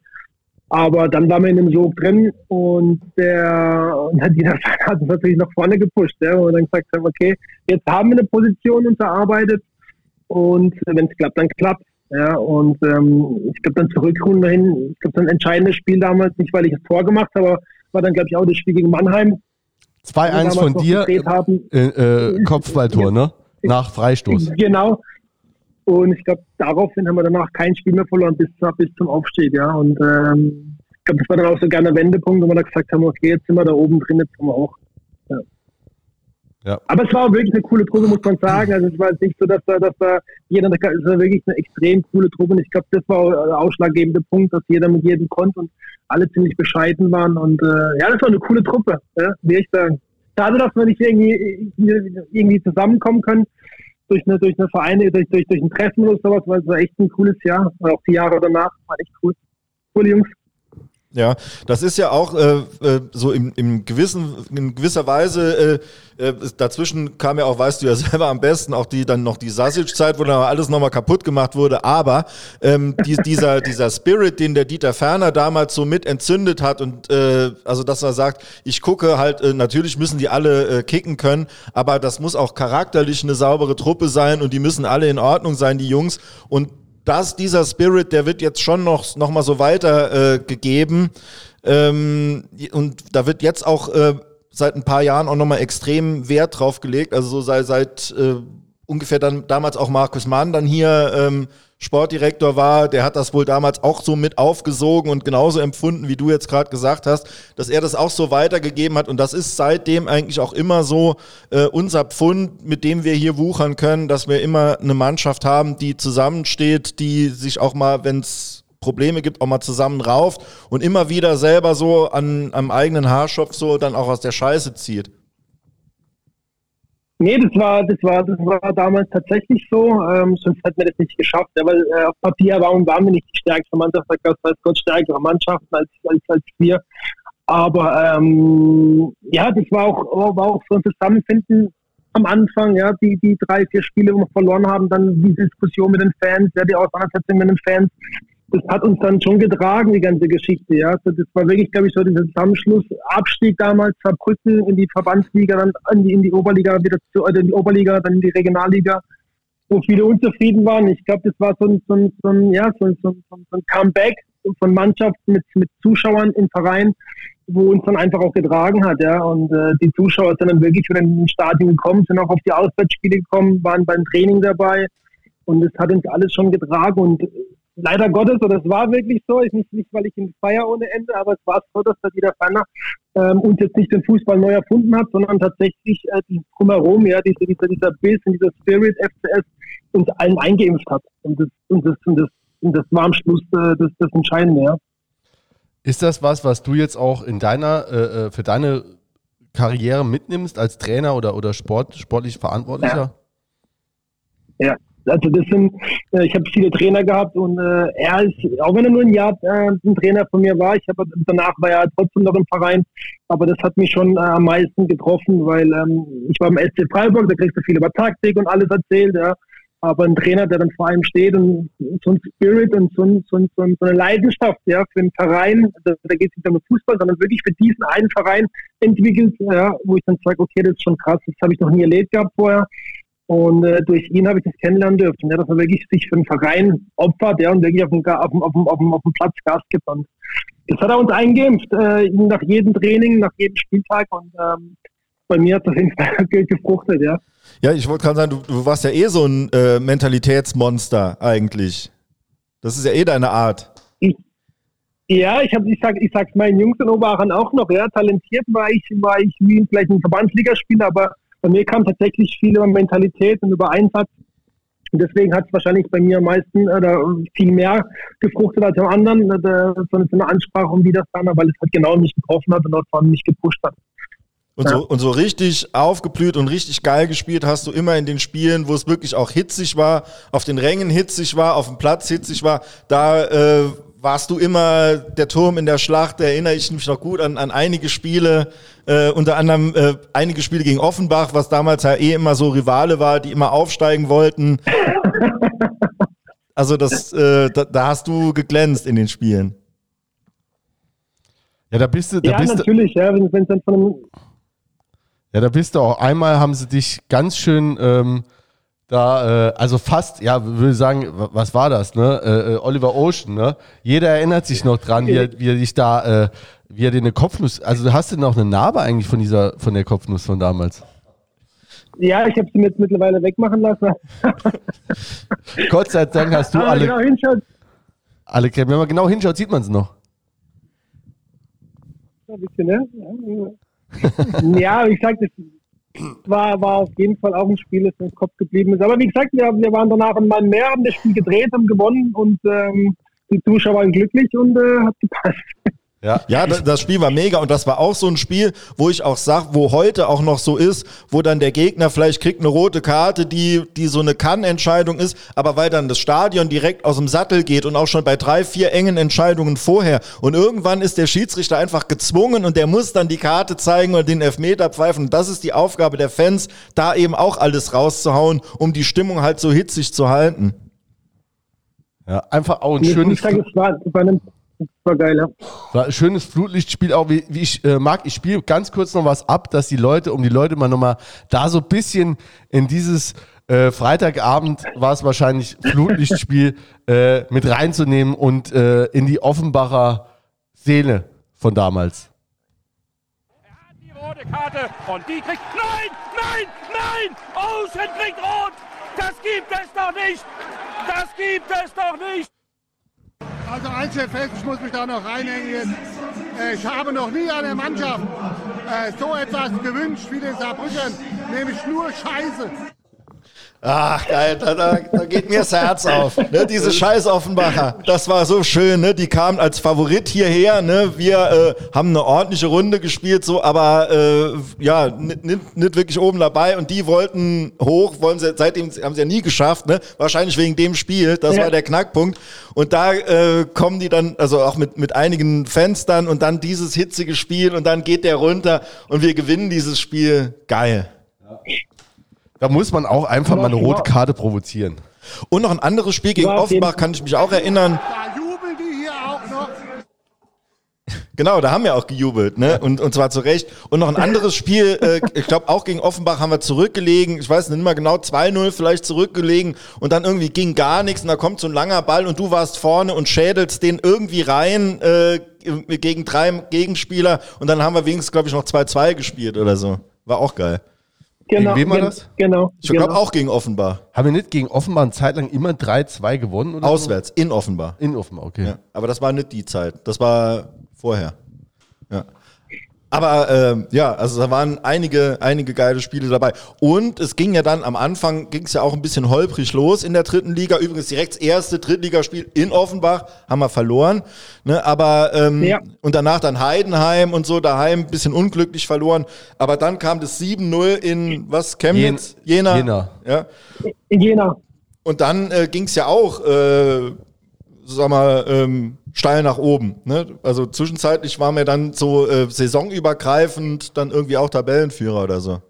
Aber dann waren wir in dem Sog drin und der und hat dieser Verein hat uns natürlich nach vorne gepusht. Ja, und dann gesagt haben, okay, jetzt haben wir eine Position uns erarbeitet und wenn es klappt, dann klappt. Ja, und ähm, ich glaube dann zur Rückrunde hin, ich glaube dann ein entscheidendes Spiel damals, nicht weil ich das Tor gemacht habe, aber war dann glaube ich auch das Spiel gegen Mannheim. wo wir 2-1 damals von dir, äh, äh, Kopfballtor, ne? Nach Freistoß. Genau. Und ich glaube, daraufhin haben wir danach kein Spiel mehr verloren bis, bis zum Aufstieg, ja. Und ähm, ich glaube, das war dann auch so gerne Wendepunkt, wo wir dann gesagt haben, okay, jetzt sind wir da oben drin, jetzt sind wir auch. Ja. Ja. Aber es war auch wirklich eine coole Truppe, muss man sagen. Also es war nicht so, dass da, dass da jeder, es war wirklich eine extrem coole Truppe. Und ich glaube, das war auch der ausschlaggebende Punkt, dass jeder mit jedem konnte und alle ziemlich bescheiden waren. Und äh, ja, das war eine coole Truppe, ja, wie ich sagen. Schade, dass wir nicht irgendwie, irgendwie zusammenkommen können durch eine, durch eine Vereine, durch, durch, durch ein Treffen oder sowas, weil es war echt ein cooles Jahr. Auch die Jahre danach war echt cool. Coole Jungs. Ja, das ist ja auch äh, äh, so im, im gewissen, in gewisser Weise, äh, äh, dazwischen kam ja auch, weißt du ja <laughs> selber am besten, auch die dann noch die Sassic-Zeit, wo dann alles nochmal kaputt gemacht wurde. Aber ähm, die, dieser, <laughs> dieser Spirit, den der Dieter Ferner damals so mit entzündet hat und äh, also dass er sagt, ich gucke halt, äh, natürlich müssen die alle äh, kicken können, aber das muss auch charakterlich eine saubere Truppe sein und die müssen alle in Ordnung sein, die Jungs. Und dass dieser Spirit, der wird jetzt schon noch, noch mal so weiter äh. Ähm, und da wird jetzt auch äh, seit ein paar Jahren auch noch mal extrem Wert drauf gelegt. Also so sei, seit äh, ungefähr dann damals auch Markus Mann dann hier ähm, Sportdirektor war, der hat das wohl damals auch so mit aufgesogen und genauso empfunden, wie du jetzt gerade gesagt hast, dass er das auch so weitergegeben hat. Und das ist seitdem eigentlich auch immer so äh, unser Pfund, mit dem wir hier wuchern können, dass wir immer eine Mannschaft haben, die zusammensteht, die sich auch mal, wenn es Probleme gibt, auch mal zusammen rauft und immer wieder selber so an, am eigenen Haarschopf so dann auch aus der Scheiße zieht. Nee, das war, das war, das war damals tatsächlich so. Ähm, sonst hätten wir das nicht geschafft. Ja, weil äh, auf Papier waren, waren wir nicht die stärkste Mannschaft, da gab Gott stärkere Mannschaften als, als, als wir. Aber ähm, ja, das war auch, war auch so ein Zusammenfinden am Anfang, ja, die, die drei, vier Spiele, wo wir verloren haben, dann die Diskussion mit den Fans, ja, die Auseinandersetzung mit den Fans das hat uns dann schon getragen, die ganze Geschichte. Ja. Das war wirklich, glaube ich, so dieser Zusammenschluss. Abstieg damals, Verbrücken in die Verbandsliga, dann in die, in die Oberliga, wieder zu, also in die Oberliga, dann in die Regionalliga, wo viele unzufrieden waren. Ich glaube, das war so ein, so ein, so ein, ja, so ein, so ein, so ein Comeback von Mannschaften mit, mit Zuschauern im Verein, wo uns dann einfach auch getragen hat. Ja. Und äh, die Zuschauer sind dann wirklich wieder in den Stadion gekommen, sind auch auf die Auswärtsspiele gekommen, waren beim Training dabei. Und es hat uns alles schon getragen. Und leider Gottes, oder es war wirklich so, ich nicht, nicht weil ich ihn feier ohne Ende, aber es war so, dass der Dieter Ferner ähm, uns jetzt nicht den Fußball neu erfunden hat, sondern tatsächlich äh, die drumherum, ja, diese, dieser, dieser Biss und dieser Spirit FCS uns allen eingeimpft hat. Und das, und das, und das, und das war am Schluss äh, das, das Entscheidende, ja. Ist das was, was du jetzt auch in deiner, äh, äh für deine Karriere mitnimmst als Trainer oder, oder Sport, sportlich Verantwortlicher? Ja. ja. Also das sind, äh, ich habe viele Trainer gehabt und äh, er ist, auch wenn er nur ein Jahr äh, ein Trainer von mir war, ich habe danach war er trotzdem noch im Verein, aber das hat mich schon äh, am meisten getroffen, weil ähm, ich war im SC Freiburg, da kriegst du viel über Taktik und alles erzählt, ja. Aber ein Trainer, der dann vor allem steht und so ein Spirit und so, ein, so, so eine Leidenschaft ja, für einen Verein, da, da geht es nicht um Fußball, sondern wirklich für diesen einen Verein entwickelt, ja, wo ich dann sage, okay, das ist schon krass, das habe ich noch nie erlebt gehabt vorher. Und äh, durch ihn habe ich das kennenlernen dürfen, ja, dass er wirklich sich für den Verein opfert ja, und wirklich auf dem, auf dem, auf dem, auf dem, auf dem Platz Gas gibt. Und das hat er uns eingeimpft, äh, nach jedem Training, nach jedem Spieltag. Und ähm, bei mir hat das auf jeden Fall <laughs> gefruchtet, ja. Ja, ich wollte gerade sagen, du, du, warst ja eh so ein äh, Mentalitätsmonster eigentlich. Das ist ja eh deine Art. Ich, ja, ich, hab, ich, sag, ich sag's meinen Jungs in Oberachern auch noch, ja, talentiert war ich, war ich wie vielleicht ein Verbandsligaspieler, aber bei mir kam tatsächlich viel über Mentalität und über Einsatz. Und deswegen hat es wahrscheinlich bei mir am meisten oder viel mehr gefruchtet als am anderen, so eine Ansprache und Widerstand, weil es halt genau mich getroffen hat und auch von mich gepusht hat. Und, ja. so, und so richtig aufgeblüht und richtig geil gespielt hast du immer in den Spielen, wo es wirklich auch hitzig war, auf den Rängen hitzig war, auf dem Platz hitzig war. Da äh, warst du immer der Turm in der Schlacht, da erinnere ich mich noch gut an, an einige Spiele, äh, unter anderem äh, einige Spiele gegen Offenbach, was damals ja eh immer so Rivale war, die immer aufsteigen wollten. <laughs> Also das, äh, da, da, hast du geglänzt in den Spielen. Ja, da bist du. Da ja, bist natürlich, du, ja, wenn es dann von einem. Ja, da bist du auch. Einmal haben sie dich ganz schön ähm, da, äh, also fast, ja, würde sagen, was war das, ne? Äh, äh, Oliver Ocean, ne? Jeder erinnert sich noch dran, wie er, wie er dich da, äh, wie er dir eine Kopfnuss, also hast du noch eine Narbe eigentlich von dieser, von der Kopfnuss von damals? Ja, ich habe sie mir jetzt mittlerweile wegmachen lassen. <laughs> Gott sei Dank hast du alle. Genau hinschaut. Alle Wenn man genau hinschaut, sieht man es noch. Ein bisschen, ne? ja, ich sag, das war, war auf jeden Fall auch ein Spiel, das im Kopf geblieben ist. Aber wie gesagt, wir, wir waren danach einmal mehr, haben das Spiel gedreht, haben gewonnen und ähm, die Zuschauer waren glücklich und äh, hat gepasst. Ja. Ja, das, das Spiel war mega und das war auch so ein Spiel, wo ich auch sag, wo heute auch noch so ist, wo dann der Gegner vielleicht kriegt eine rote Karte, die, die so eine Kann-Entscheidung ist, aber weil dann das Stadion direkt aus dem Sattel geht und auch schon bei drei, vier engen Entscheidungen vorher und irgendwann ist der Schiedsrichter einfach gezwungen und der muss dann die Karte zeigen oder den Elfmeter pfeifen und das ist die Aufgabe der Fans, da eben auch alles rauszuhauen, um die Stimmung halt so hitzig zu halten. Ja, einfach auch ein Ich schönes, sage, es war, war geil, ja. war ein schönes Flutlichtspiel, auch wie, wie ich äh, mag. Ich spiele ganz kurz noch was ab, dass die Leute, um die Leute mal nochmal da so ein bisschen in dieses äh, Freitagabend war es wahrscheinlich Flutlichtspiel äh, mit reinzunehmen und äh, in die Offenbacher Seele von damals. Die rote Karte und die kriegt. Nein, nein, nein! Außen kriegt rot! Das gibt es doch nicht! Das gibt es doch nicht! Also eins steht fest, ich muss mich da noch reinhängen. Äh, Ich habe noch nie eine Mannschaft äh, so etwas gewünscht wie den Saarbrücken, nämlich nur Scheiße. Ach, geil, da, da, da geht mir das Herz auf. Ne, diese scheiß Offenbacher, das war so schön. Ne? Die kamen als Favorit hierher. Ne? Wir äh, haben eine ordentliche Runde gespielt, so, aber äh, ja, nicht, wirklich oben dabei. Und die wollten hoch, wollen sie, seitdem haben sie ja nie geschafft. Ne? Wahrscheinlich wegen dem Spiel. Das Ja. war der Knackpunkt. Und da äh, kommen die dann, also auch mit, mit einigen Fans dann und dann dieses hitzige Spiel und dann geht der runter und wir gewinnen dieses Spiel. Geil. Da muss man auch einfach mal eine rote Karte provozieren. Und noch ein anderes Spiel gegen Offenbach kann ich mich auch erinnern. Da jubeln die hier auch noch. <laughs> Genau, da haben wir auch gejubelt, ne? Und, und zwar zu Recht. Und noch ein anderes Spiel, äh, ich glaube auch gegen Offenbach haben wir zurückgelegen. Ich weiß nicht mehr genau, 2-0 vielleicht zurückgelegen. Und dann irgendwie ging gar nichts. Und da kommt so ein langer Ball und du warst vorne und schädelst den irgendwie rein äh, gegen drei Gegenspieler. Und dann haben wir wenigstens, glaube ich, noch 2-2 gespielt oder so. War auch geil. Genau, wem war das? Genau. Ich glaube genau. auch gegen Offenbar. Haben wir nicht gegen Offenbar eine Zeit lang immer 3-2 gewonnen? Oder Auswärts, in Offenbar. So? In Offenbar, okay. Ja, aber das war nicht die Zeit. Das war vorher. Ja. Aber ähm, ja, also da waren einige, einige geile Spiele dabei. Und es ging ja dann am Anfang, ging es ja auch ein bisschen holprig los in der dritten Liga. Übrigens direkt das erste Drittligaspiel in Offenbach haben wir verloren. Ne? Aber ähm, Ja. und danach dann Heidenheim und so, daheim ein bisschen unglücklich verloren. Aber dann kam das 7-0 in was, Chemnitz? Jen- Jena. Jena. Ja. In Jena. Und dann äh, ging es ja auch, äh, sag mal, ähm, steil nach oben. Ne? Also zwischenzeitlich waren wir dann so äh, saisonübergreifend dann irgendwie auch Tabellenführer oder so.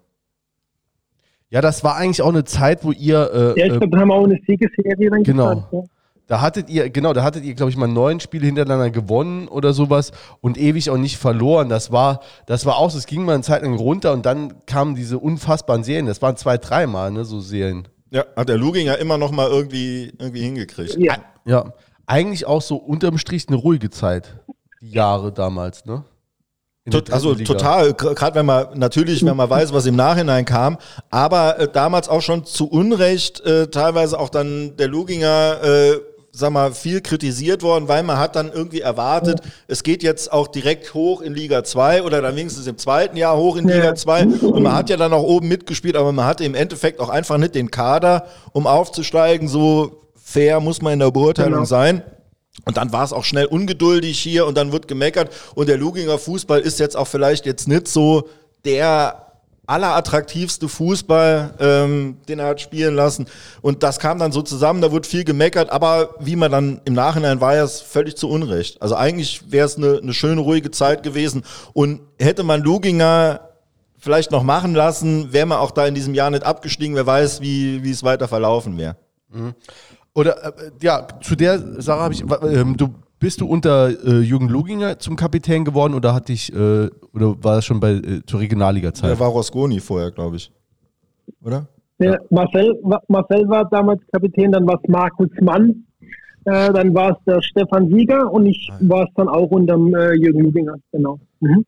Ja, das war eigentlich auch eine Zeit, wo ihr. Äh, Ja, ich äh, glaube, da haben wir auch eine Siegesserie dann Genau. geschafft, ja. Da hattet ihr, genau, da hattet ihr, glaube ich, mal neun Spiele hintereinander gewonnen oder sowas und ewig auch nicht verloren. Das war, das war auch, so, es ging mal eine Zeit lang runter und dann kamen diese unfassbaren Serien. Das waren zwei, dreimal, ne, so Serien. Ja, hat der Luging ja immer noch mal irgendwie, irgendwie hingekriegt. Ja. Ja, eigentlich auch so unterm Strich eine ruhige Zeit, die Jahre damals, ne? Tot, also Liga. total, gerade wenn man natürlich, wenn man weiß, was im Nachhinein kam, aber äh, damals auch schon zu Unrecht äh, teilweise auch dann der Luginger, äh, sag mal, viel kritisiert worden, weil man hat dann irgendwie erwartet, es geht jetzt auch direkt hoch in Liga 2 oder dann wenigstens im zweiten Jahr hoch in Liga 2 und man hat ja dann auch oben mitgespielt, aber man hatte im Endeffekt auch einfach nicht den Kader, um aufzusteigen, so fair muss man in der Beurteilung Genau. sein. Und dann war es auch schnell ungeduldig hier und dann wird gemeckert. Und der Luginger Fußball ist jetzt auch vielleicht jetzt nicht so der allerattraktivste Fußball, ähm, den er hat spielen lassen. Und das kam dann so zusammen, da wird viel gemeckert, aber wie man dann im Nachhinein war, es völlig zu Unrecht. Also eigentlich wäre es eine eine schöne, ruhige Zeit gewesen. Und hätte man Luginger vielleicht noch machen lassen, wäre man auch da in diesem Jahr nicht abgestiegen. Wer weiß, wie, wie es weiter verlaufen wäre. Oder äh, ja, zu der Sache habe ich, ähm, du bist du unter äh, Jürgen Luginger zum Kapitän geworden oder hat dich, äh, oder war das schon bei äh, zur Regionalliga-Zeit? Der war Rosconi vorher, glaube ich. Oder? Ja, Marcel, Marcel war damals Kapitän, dann war es Markus Mann, äh, dann war es der Stefan Sieger und ich war es dann auch unter äh, Jürgen Lubinger, genau. Mhm.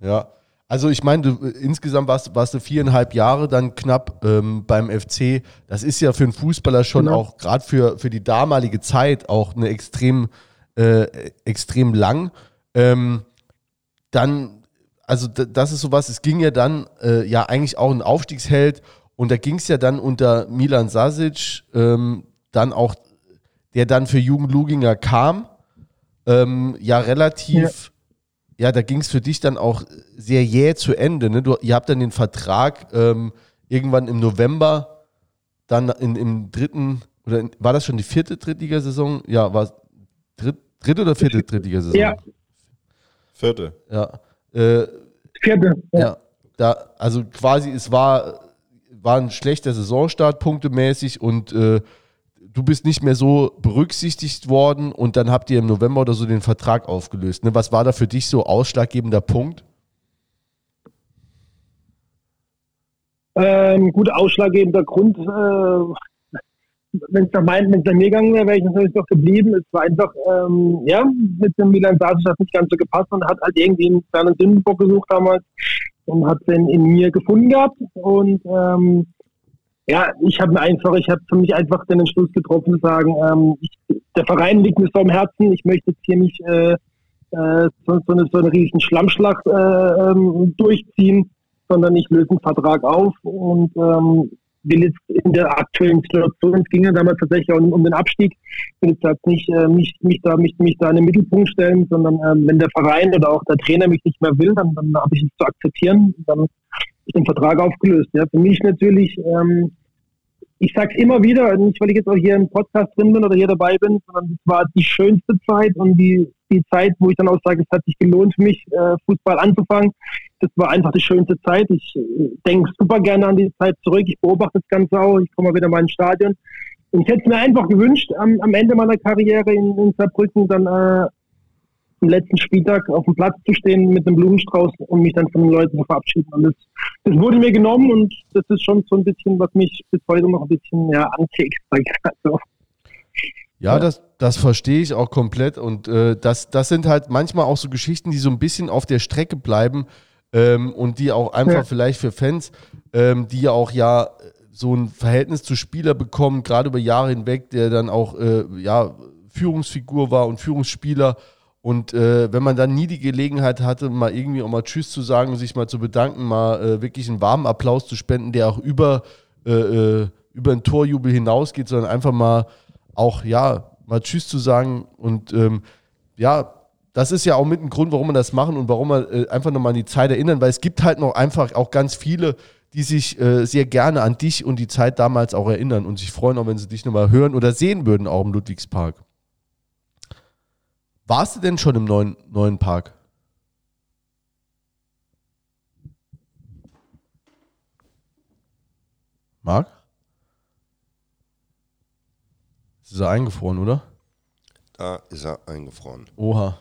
Ja, also ich meine, du, insgesamt warst, warst du viereinhalb Jahre dann knapp ähm, beim FC. Das ist ja für einen Fußballer schon Genau. auch, gerade für, für die damalige Zeit, auch eine extrem, äh, extrem lang. Ähm, dann, also das ist sowas, es ging ja dann äh, ja eigentlich auch ein Aufstiegsheld und da ging es ja dann unter Milan Sasic, ähm, dann auch, der dann für Jugend Luginger kam ähm, ja relativ, ja, da ging es für dich dann auch sehr jäh zu Ende. Ne? Du, ihr habt dann den Vertrag ähm, irgendwann im November, dann in, im dritten, oder in, war das schon die vierte Drittligasaison? Ja, war es dritt, dritte oder vierte Drittligasaison? Ja. Vierte. Ja. Äh, Vierte. Ja. ja, da, also quasi, es war, war ein schlechter Saisonstart punktemäßig und äh, du bist nicht mehr so berücksichtigt worden und dann habt ihr im November oder so den Vertrag aufgelöst. Ne? Was war da für dich so ausschlaggebender Punkt? Ähm, gut, ausschlaggebender Grund, äh, wenn es nach, nach mir gegangen wäre, wäre ich natürlich doch geblieben. Es war einfach, ähm, ja, mit dem Milan Sasic hat nicht ganz so gepasst und hat halt irgendwie einen kleinen Sündenbock gesucht damals und hat den in mir gefunden gehabt. Und ähm, ja, ich habe einfach, ich habe für mich einfach den Entschluss getroffen, zu sagen, ähm, ich, der Verein liegt mir so am Herzen, ich möchte jetzt hier nicht äh, äh, so, so, eine, so eine riesen Schlammschlacht äh, ähm, durchziehen, sondern ich löse einen Vertrag auf und ähm, will jetzt in der aktuellen Situation, es ging ja damals tatsächlich auch um, um den Abstieg, will jetzt halt nicht äh, mich, mich, da, mich, mich da in den Mittelpunkt stellen, sondern ähm, wenn der Verein oder auch der Trainer mich nicht mehr will, dann, dann habe ich es zu akzeptieren, dann ist den Vertrag aufgelöst. Ja. Für mich natürlich, ähm, ich sage es immer wieder, nicht weil ich jetzt auch hier im Podcast drin bin oder hier dabei bin, sondern es war die schönste Zeit und die, die Zeit, wo ich dann auch sage, es hat sich gelohnt für mich, äh, Fußball anzufangen. Das war einfach die schönste Zeit. Ich äh, denke super gerne an die Zeit zurück. Ich beobachte das Ganze auch. Ich komme mal wieder mal ins Stadion. Und ich hätte es mir einfach gewünscht, am, am Ende meiner Karriere in, in Saarbrücken dann äh, am letzten Spieltag auf dem Platz zu stehen mit einem Blumenstrauß und mich dann von den Leuten zu verabschieden. Und das, das wurde mir genommen und das ist schon so ein bisschen, was mich bis heute noch ein bisschen ja, ankickt. sag ich mal so. Ja, das, das verstehe ich auch komplett. Und äh, das, das sind halt manchmal auch so Geschichten, die so ein bisschen auf der Strecke bleiben ähm, und die auch einfach Ja. vielleicht für Fans, ähm, die ja auch ja so ein Verhältnis zu Spieler bekommen, gerade über Jahre hinweg, der dann auch äh, ja, Führungsfigur war und Führungsspieler. Und äh, wenn man dann nie die Gelegenheit hatte, mal irgendwie auch mal Tschüss zu sagen, sich mal zu bedanken, mal äh, wirklich einen warmen Applaus zu spenden, der auch über, äh, äh, über einen Torjubel hinausgeht, sondern einfach mal auch, ja, mal Tschüss zu sagen. Und ähm, ja, das ist ja auch mit ein Grund, warum wir das machen und warum wir äh, einfach nochmal an die Zeit erinnern, weil es gibt halt noch einfach auch ganz viele, die sich äh, sehr gerne an dich und die Zeit damals auch erinnern und sich freuen, auch wenn sie dich nochmal hören oder sehen würden, auch im Ludwigspark. Warst du denn schon im neuen, neuen Park? Marc? Ist er eingefroren, oder? Da ist er eingefroren. Oha.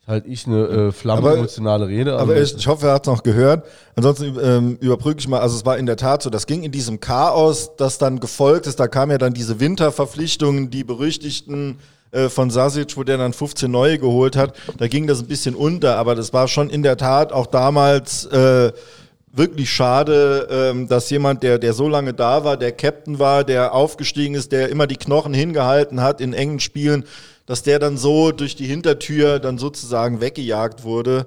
Ist halt ich eine äh, flammenemotionale Rede. Aber ich, ich hoffe, er hat es noch gehört. Ansonsten ähm, überbrücke ich mal. Also es war in der Tat so, das ging in diesem Chaos, das dann gefolgt ist. Da kamen ja dann diese Winterverpflichtungen, die berüchtigten äh, von Sasic, wo der dann 15 neue geholt hat. Da ging das ein bisschen unter, aber das war schon in der Tat auch damals äh, wirklich schade, ähm, dass jemand, der, der so lange da war, der Captain war, der aufgestiegen ist, der immer die Knochen hingehalten hat in engen Spielen, dass der dann so durch die Hintertür dann sozusagen weggejagt wurde.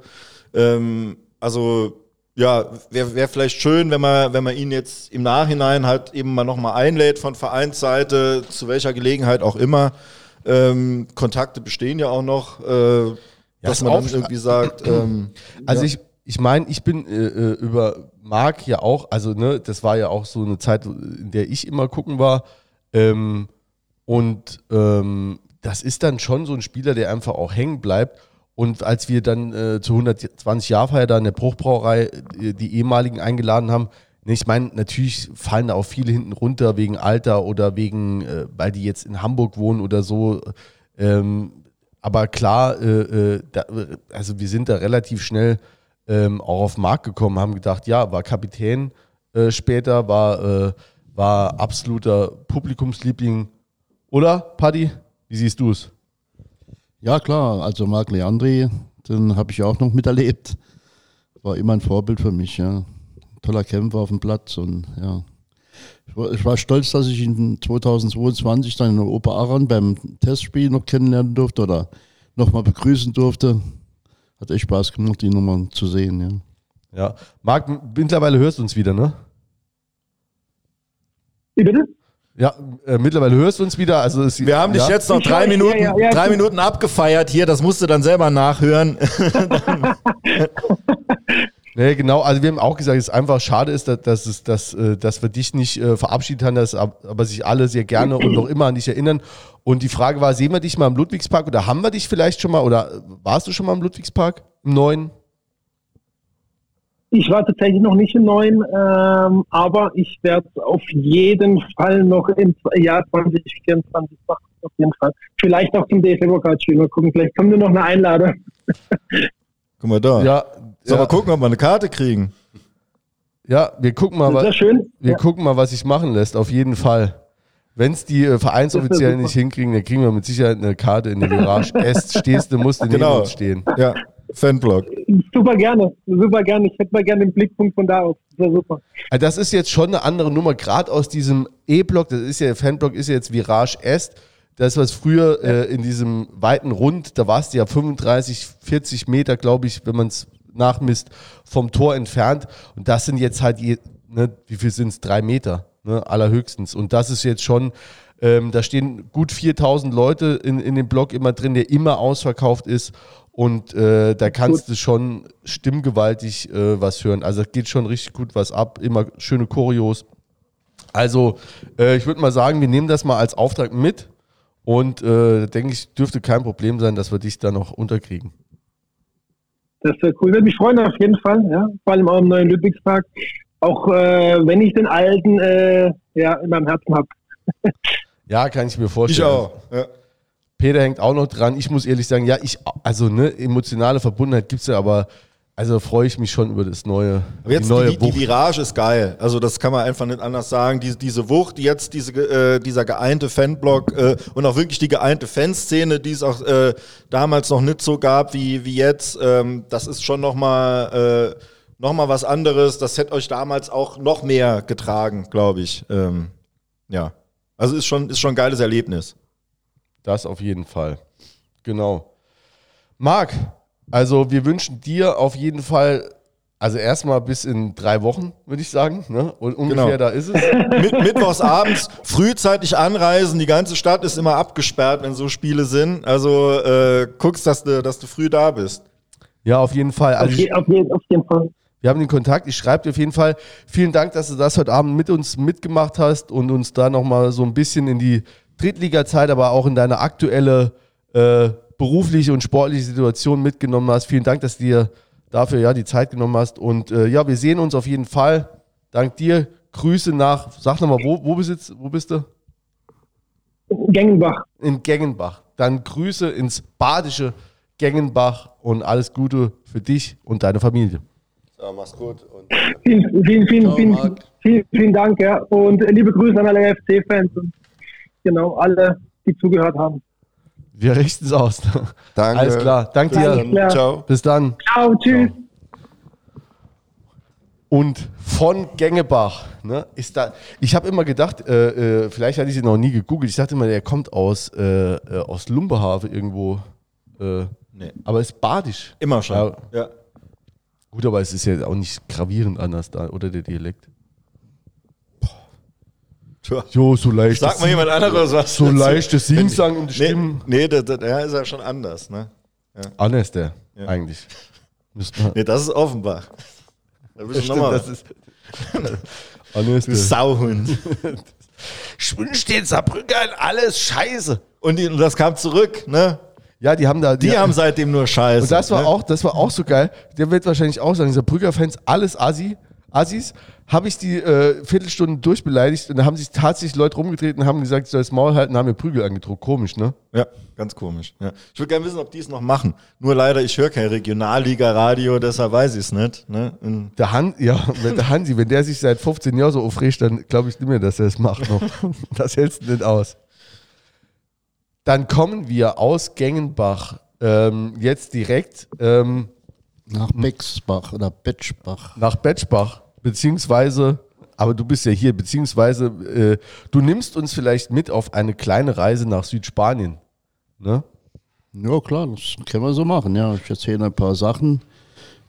Ähm, also ja, wäre wär vielleicht schön, wenn man, wenn man ihn jetzt im Nachhinein halt eben mal nochmal einlädt von Vereinsseite, zu welcher Gelegenheit auch immer. Ähm, Kontakte bestehen ja auch noch, äh, dass ist man dann auch- irgendwie sagt, ähm, <clears throat> Also ja. ich, ich meine, ich bin äh, äh, über Marc ja auch, also ne, das war ja auch so eine Zeit, in der ich immer gucken war. Ähm, und ähm, das ist dann schon so ein Spieler, der einfach auch hängen bleibt. Und als wir dann äh, zur 120 Jahr Feier da in der Bruchbrauerei äh, die ehemaligen eingeladen haben, ich meine, natürlich fallen da auch viele hinten runter wegen Alter oder wegen, äh, weil die jetzt in Hamburg wohnen oder so. Ähm, aber klar, äh, äh, da, also wir sind da relativ schnell ähm, auch auf den Markt gekommen, haben gedacht, ja, war Kapitän äh, später, war, äh, war absoluter Publikumsliebling. Oder, Paddy? Wie siehst du es? Ja, klar. Also Marc Leandri, den habe ich auch noch miterlebt. War immer ein Vorbild für mich, ja. Toller Kämpfer auf dem Platz und ja. Ich war, ich stolz, dass ich ihn 2022 dann in der Oper Aran beim Testspiel noch kennenlernen durfte oder nochmal begrüßen durfte. Hat echt Spaß gemacht, ihn nochmal zu sehen, ja. Ja. Marc, mittlerweile hörst du uns wieder, ne? Wie bitte? Ja, äh, mittlerweile hörst du uns wieder. Also es, Wir haben dich ja. jetzt noch Ich drei höre- Minuten, ja, ja, ja, drei. Minuten abgefeiert hier. Das musst du dann selber nachhören. <laughs> <laughs> Nee, genau. Also wir haben auch gesagt, es ist einfach schade ist, dass, dass, es, dass, äh, dass wir dich nicht äh, verabschiedet haben, dass ab- aber sich alle sehr gerne und noch immer an dich erinnern. Und die Frage war, sehen wir dich mal im Ludwigspark oder haben wir dich vielleicht schon mal oder warst du schon mal im Ludwigspark? Im neuen? Ich war tatsächlich noch nicht im neuen, ähm, aber ich werde auf jeden Fall noch im Jahr 2024 machen. Auf jeden Fall. Vielleicht auch zum DFB-Pokalspiel. Mal gucken, vielleicht kommt nur noch eine Einladung. Guck mal da. Ja. Sollen ja, wir gucken, ob wir eine Karte kriegen? ja, wir gucken mal, Das was, schön. wir Ja. gucken mal, was sich machen lässt, auf jeden Fall. Wenn es die äh, Vereinsoffiziellen nicht hinkriegen, dann kriegen wir mit Sicherheit eine Karte in der Garage. <laughs> Est, stehst du, musst du neben Genau. uns stehen. Ja, Fanblog. Super gerne, super gerne. Ich hätte mal gerne den Blickpunkt von da aus. Das super. Also Das ist jetzt schon eine andere Nummer, gerade aus diesem E-Block, das ist ja, Fanblock ist ja jetzt Virage Est, das was früher äh, in diesem weiten Rund, da warst du ja 35, 40 Meter, glaube ich, wenn man es nachmisst, vom Tor entfernt. Und das sind jetzt halt, je, ne, wie viel sind es, drei Meter, ne, allerhöchstens. Und das ist jetzt schon, ähm, da stehen gut 4000 Leute in, in dem Block immer drin, der immer ausverkauft ist. Und äh, da kannst du schon stimmgewaltig äh, was hören. Also es geht schon richtig gut was ab, immer schöne Choreos. Also äh, ich würde mal sagen, wir nehmen das mal als Auftrag mit. Und äh, denke ich, dürfte kein Problem sein, dass wir dich da noch unterkriegen. Das wäre cool. Würde mich freuen auf jeden Fall. Ja. Vor allem auch im neuen Ludwigspark. Auch äh, wenn ich den alten äh, ja, in meinem Herzen habe. <laughs> Ja, kann ich mir Ich vorstellen. auch. Ja. Peter hängt auch noch dran. Ich muss ehrlich sagen, ja, ich, also ne, emotionale Verbundenheit gibt es ja, aber also freue ich mich schon über das neue, Aber jetzt die neue die, die. Virage ist geil. Also das kann man einfach nicht anders sagen. Die, diese Wucht, jetzt diese, äh, dieser geeinte Fanblock äh, und auch wirklich die geeinte Fanszene, die es auch äh, damals noch nicht so gab wie, wie jetzt, ähm, das ist schon nochmal äh, noch mal was anderes. Das hätte euch damals auch noch mehr getragen, glaube ich. Ähm, ja. Also ist schon, ist schon ein geiles Erlebnis. Das auf jeden Fall. Genau. Marc, also wir wünschen dir auf jeden Fall, also erstmal bis in drei Wochen, würde ich sagen. Ne? Und ungefähr Genau. da ist es. <laughs> Mit, mittwochs abends frühzeitig anreisen. Die ganze Stadt ist immer abgesperrt, wenn so Spiele sind. Also äh, guckst, dass du, dass du früh da bist. Ja, auf jeden Fall. Auf, Also je, auf, je, auf jeden Fall. wir haben den Kontakt. Ich schreibe dir auf jeden Fall. Vielen Dank, dass du das heute Abend mit uns mitgemacht hast und uns da nochmal so ein bisschen in die Drittliga-Zeit, aber auch in deine aktuelle äh, berufliche und sportliche Situation mitgenommen hast. Vielen Dank, dass du dir dafür ja die Zeit genommen hast. Und äh, ja, wir sehen uns auf jeden Fall. Dank dir. Grüße nach, sag nochmal, wo, wo, besitzt, wo bist du? Gengenbach. In Gengenbach. Dann Grüße ins badische Gengenbach und alles Gute für dich und deine Familie. So, mach's gut. Und Vielen, vielen, vielen, Ciao, vielen, vielen, vielen Dank. Ja. Und äh, liebe Grüße an alle FC-Fans und genau alle, die zugehört haben. Wir richten es aus. <laughs> danke. Alles klar. Dank Danke. dir. Ciao. Bis dann. Ciao, tschüss. Und von Gengebach, ne, ist da. Ich habe immer gedacht, äh, äh, vielleicht hatte ich ihn noch nie gegoogelt. Ich dachte immer, der kommt aus, äh, äh, aus Lumbehave irgendwo. Äh, Nee. Aber ist badisch. Immer schon. Ja. Ja. Gut, aber es ist ja auch nicht gravierend anders da, oder der Dialekt. Tja. Jo, so leicht. Sag mal jemand anderes was. So dazu. leichtes Singsang und die Nee, Stimmen. nee der, der, der ist ja schon anders. Ne, Anders der, Ja. eigentlich. Nee das ist Offenbach. Da bist du nochmal das ist. Anders du der. Sauhund. <laughs> Ich wünsche den Saarbrückern alles Scheiße. Und, die, und das kam zurück, ne? Ja, die haben da. Die haben seitdem nur Scheiße. Und das war ne? auch, das war auch so geil. Der wird wahrscheinlich auch sagen, dieser Brügger-Fans, alles Assi, Assis, habe ich die äh, Viertelstunde durchbeleidigt und da haben sich tatsächlich Leute rumgedreht und haben gesagt, ich soll das Maul halten, haben mir Prügel angedruckt. Komisch, ne? Ja, ganz komisch. Ja. Ich würde gerne wissen, ob die es noch machen. Nur leider, ich höre kein Regionalliga-Radio, deshalb weiß ich es nicht. Ne? In, Der, Han, ja, wenn der Hansi, wenn der sich seit 15 Jahren so aufregt, dann glaube ich nicht mehr, dass er es macht noch. <laughs> Das hältst du nicht aus. Dann kommen wir aus Gengenbach ähm, jetzt direkt ähm, Nach Bexbach oder Betschbach. nach Betschbach, beziehungsweise, aber du bist ja hier, beziehungsweise äh, du nimmst uns vielleicht mit auf eine kleine Reise nach Südspanien. Ne? Ja, klar, das können wir so machen. Ja, ich erzähle ein paar Sachen.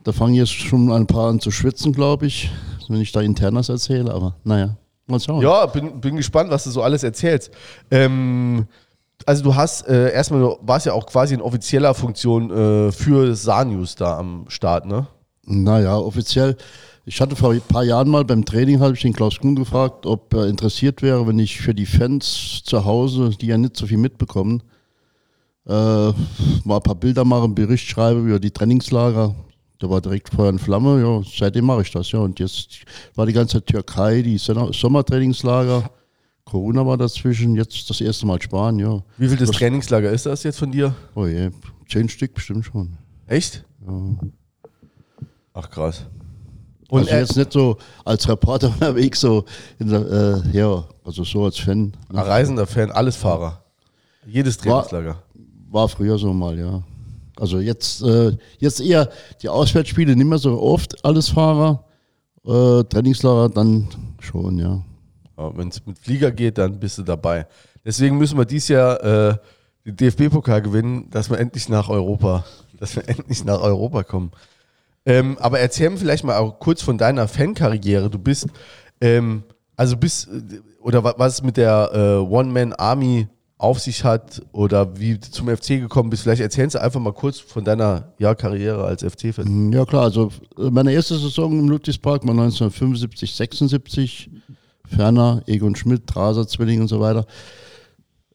Da fangen jetzt schon ein paar an zu schwitzen, glaube ich, wenn ich da Internas erzähle, aber naja. Mal schauen. Ja, bin, bin gespannt, was du so alles erzählst. Ähm, also du hast äh, erstmal, du warst ja auch quasi in offizieller Funktion äh, für Sanius da am Start, ne? Naja, offiziell. Ich hatte vor ein paar Jahren mal beim Training, habe ich den Klaus Kuhn gefragt, ob er interessiert wäre, wenn ich für die Fans zu Hause, die ja nicht so viel mitbekommen, äh, mal ein paar Bilder mache, einen Bericht schreibe über die Trainingslager. Da war direkt Feuer und Flamme, ja, seitdem mache ich das, ja. Und jetzt war die ganze Türkei, die Sommer- Sommertrainingslager, Corona war dazwischen, jetzt das erste Mal Spanien, ja. Wie viel das Trainingslager ist das jetzt von dir? Oh je, zehn Stück bestimmt schon. Echt? Ach krass. Und also jetzt nicht so als Reporter <laughs> unterwegs, so in der, äh, ja, also so als Fan. ein reisender Fan, alles Fahrer. Jedes Trainingslager. War früher so mal, ja. Also jetzt, äh, jetzt eher die Auswärtsspiele nicht mehr so oft, alles Fahrer. Äh, Trainingslager dann schon, ja. Ja, Wenn es mit Flieger geht, dann bist du dabei. Deswegen müssen wir dieses Jahr äh, den DFB-Pokal gewinnen, dass wir endlich nach Europa, dass wir <laughs> endlich nach Europa kommen. Ähm, aber erzähl mir vielleicht mal auch kurz von deiner Fankarriere. Du bist, ähm, also bist, äh, oder wa- was mit der äh, One-Man-Army auf sich hat oder wie du zum FC gekommen bist. Vielleicht erzählst du einfach mal kurz von deiner ja, Karriere als FC-Fan. Ja klar, also äh, meine erste Saison im Ludwigspark war 1975, 76. Ferner, Egon Schmidt, Raser Zwilling und so weiter.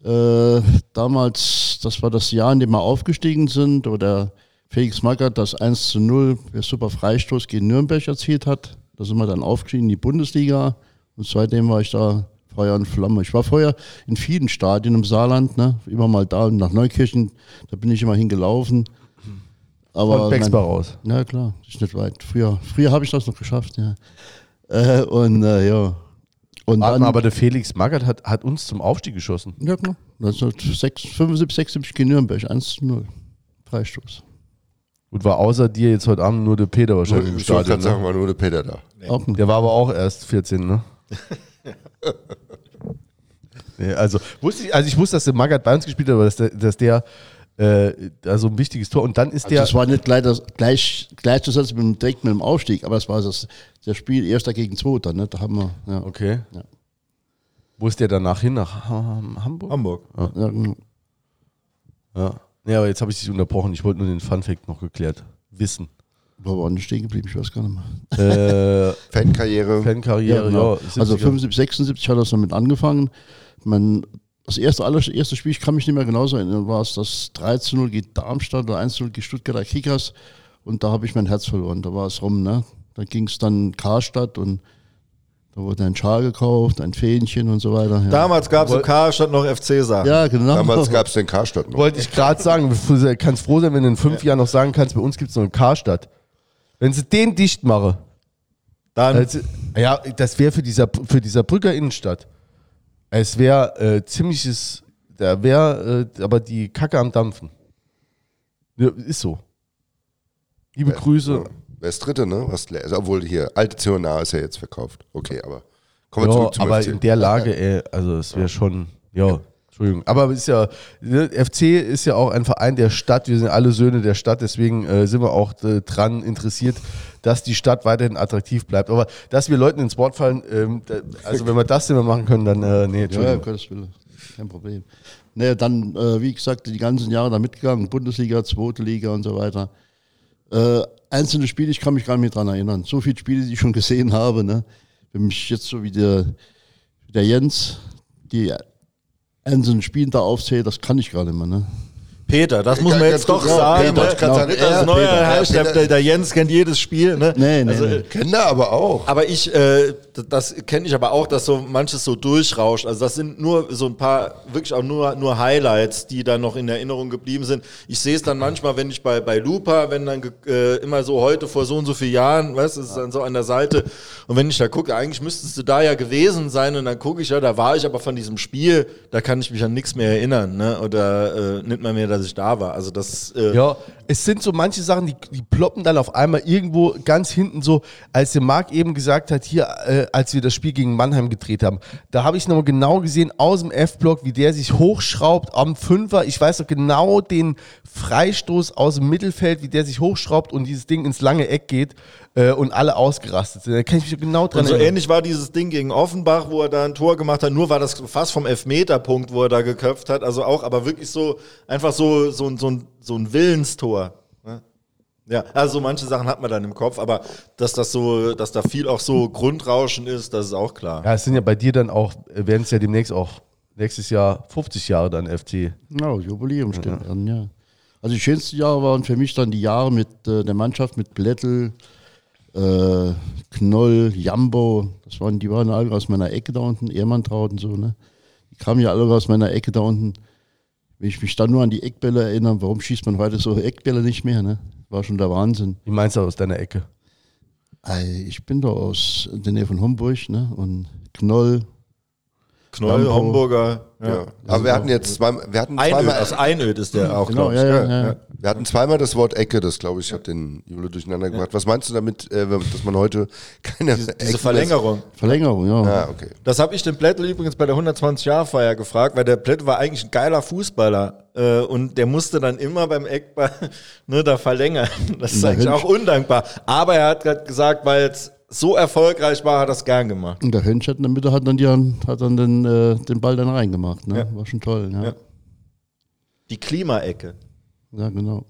Äh, damals, das war das Jahr, in dem wir aufgestiegen sind, wo der Felix Magath das 1 zu 0 per super Freistoß gegen Nürnberg erzielt hat. Da sind wir dann aufgestiegen in die Bundesliga und seitdem war ich da Feuer und Flamme. Ich war vorher in vielen Stadien im Saarland, ne? immer mal da und nach Neukirchen, da bin ich immer hingelaufen. Aber Von mein- Bexbar raus. ja, klar, ist nicht weit. Früher, früher habe ich das noch geschafft, ja. Äh, und äh, ja. Und Warte dann, aber der Felix Magath hat, hat uns zum Aufstieg geschossen. ja, klar. 1975, 76 gegen Nürnberg, 1 zu 0. Freistoß. Gut, war außer dir jetzt heute Abend nur der Peter wahrscheinlich im Ich wollte Stadion. gerade sagen, Ne? war nur der Peter da. Auch ein Der war aber auch erst 14, ne? <laughs> nee, also, wusste ich, also ich wusste, dass der Magath bei uns gespielt hat, aber dass der, dass der äh, da so ein wichtiges Tor und dann ist Also der. das war nicht gleich, das, gleich, gleichzusetzen mit dem, direkt mit dem Aufstieg, aber es war das, das Spiel Erster gegen Zweiter, ne? Da haben wir, ja. okay. Ja. Wo ist der danach hin? Nach Ha- Hamburg? Hamburg. ja genau. Ja. Aber jetzt habe ich dich unterbrochen. Ich wollte nur den Fun-Fact noch geklärt wissen. Wo war denn stehen geblieben? Ich weiß gar nicht mehr. Äh, <laughs> Fankarriere. Fankarriere, ja. genau. 70er. Also 75, 76 hat das damit angefangen. Man, das erste, allererste Spiel, ich kann mich nicht mehr genauso erinnern, war es das 3 zu 0 gegen Darmstadt oder 1 zu 0 gegen Stuttgarter Kickers. Und da habe ich mein Herz verloren. Da war es rum, ne? Da ging es dann Karstadt und da wurde ein Schal gekauft, ein Fähnchen und so weiter. Ja, Damals gab es im Karstadt noch FC-Sachen. ja genau. Damals gab es den Karstadt noch. Wollte ich gerade sagen, du kannst froh sein, wenn du in fünf Jahren noch sagen kannst, bei uns gibt es noch einen Karstadt. Wenn sie den dicht machen, Dann Also, ja, das wäre für dieser, für dieser Brücker Innenstadt. Es wäre äh, ziemliches, da wäre äh, aber die Kacke am Dampfen. Ja, ist so. Liebe Grüße. Wer ist Dritte, ne? Was, also, obwohl hier, alte Cionar ist ja jetzt verkauft. Okay, aber kommen wir Ja, zurück zum aber FC. in der Lage, ey, also es wäre schon, ja, Entschuldigung. Aber es ist ja, ne, FC ist ja auch ein Verein der Stadt, wir sind alle Söhne der Stadt, deswegen äh, sind wir auch äh, dran interessiert, dass die Stadt weiterhin attraktiv bleibt. Aber dass wir Leuten ins Wort fallen, ähm, da, also wenn wir das nicht mehr machen können, dann, äh, nee, Ja, Entschuldigung. um Gottes Willen. Kein Problem. Nee, dann, äh, wie gesagt, die ganzen Jahre da mitgegangen, Bundesliga, zweite Liga und so weiter. Einzelne Spiele, ich kann mich gar nicht mehr dran erinnern. So viele Spiele, die ich schon gesehen habe. Ne? Wenn mich jetzt so wie der, der Jens die einzelnen Spiele da aufzählt, das kann ich gar nicht mehr. Ne? Peter, das muss man jetzt doch sagen. Peter, ne? ja, dass es neuer Peter, ja, der, Peter. der Jens kennt jedes Spiel. Ne? Nee, nee, also, nee. Kennen da aber auch. Aber ich, äh, das kenne ich aber auch, dass so manches so durchrauscht. Also das sind nur so ein paar, wirklich auch nur, nur Highlights, die dann noch in Erinnerung geblieben sind. Ich sehe es dann manchmal, wenn ich bei, bei Lupa, wenn dann äh, immer so heute vor so und so vielen Jahren, weißt du, ist dann so an der Seite. Und wenn ich da gucke, eigentlich müsstest du da ja gewesen sein und dann gucke ich ja, da war ich aber von diesem Spiel, da kann ich mich an nichts mehr erinnern, ne? Oder äh, nicht mal mehr, dass ich da war. Also das, äh, Ja, es sind so manche Sachen, die, die ploppen dann auf einmal irgendwo ganz hinten so, als der Marc eben gesagt hat, hier, äh, als wir das Spiel gegen Mannheim gedreht haben. Da habe ich noch genau gesehen aus dem F-Block, wie der sich hochschraubt am Fünfer. Ich weiß noch genau den Freistoß aus dem Mittelfeld, wie der sich hochschraubt und dieses Ding ins lange Eck geht äh, und alle ausgerastet sind. Da kann ich mich genau dran Und so erinnern. ähnlich war dieses Ding gegen Offenbach, wo er da ein Tor gemacht hat. Nur war das fast vom Elfmeterpunkt, wo er da geköpft hat. Also auch, aber wirklich so, einfach so, so, ein- so, ein, so ein Willenstor. ne? Ja, also manche Sachen hat man dann im Kopf, aber dass das so, dass da viel auch so Grundrauschen ist, das ist auch klar. Ja, es sind ja bei dir dann auch, werden es ja demnächst auch nächstes Jahr 50 Jahre dann FC. Ja, Jubiläum steht an, ja. Also die schönsten Jahre waren für mich dann die Jahre mit äh, der Mannschaft, mit Blättel, äh, Knoll, Jambo. Das waren, die waren alle aus meiner Ecke da unten, Ehrmantraut und so, ne? Die kamen ja alle aus meiner Ecke da unten. Wenn ich mich dann nur an die Eckbälle erinnere, warum schießt man heute so Eckbälle nicht mehr, ne? War schon der Wahnsinn. Wie meinst du aus deiner Ecke? Ich bin da aus der Nähe von Homburg, ne? Und Knoll, Knoll, Lambo. Homburger. Ja. Ja. Aber wir hatten jetzt zweimal, wir hatten Einöd, zweimal, aus Einöd ist der auch, genau, ja, ja, ja. wir hatten zweimal das Wort Ecke, das glaube ich hat den Jule durcheinander gemacht. Was meinst du damit, äh, dass man heute keine Diese, diese Verlängerung. Verlängerung, ja. Ja, okay. Das habe ich den Plättel übrigens bei der 120-Jahr-Feier gefragt, weil der Plättel war eigentlich ein geiler Fußballer äh, und der musste dann immer beim Eckball <laughs> ne, da verlängern. Das ist Na, eigentlich auch undankbar. Aber er hat gerade gesagt, weil es so erfolgreich war, hat er es gern gemacht. Und der Hönsch hat in der Mitte hat dann, die, hat dann den, äh, den Ball dann reingemacht. Ne? Ja. War schon toll. Ja, Ja. ja. Die Klimaecke. genau.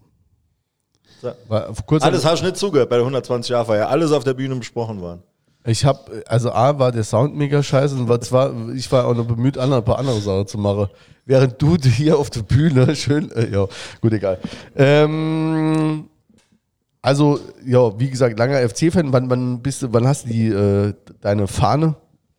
War, kurz Alles hast du nicht zugehört bei der 120-Jahr-Feier. Alles auf der Bühne besprochen worden. Ich habe, also A war der Sound mega scheiße und war zwar, ich war auch noch bemüht, andere, ein paar andere Sachen zu machen. Während du hier auf der Bühne <laughs> schön, äh, ja, gut, egal. Ähm, also, ja, wie gesagt, langer FC-Fan, wann, wann bist du, wann hast du die, äh, deine Fahne?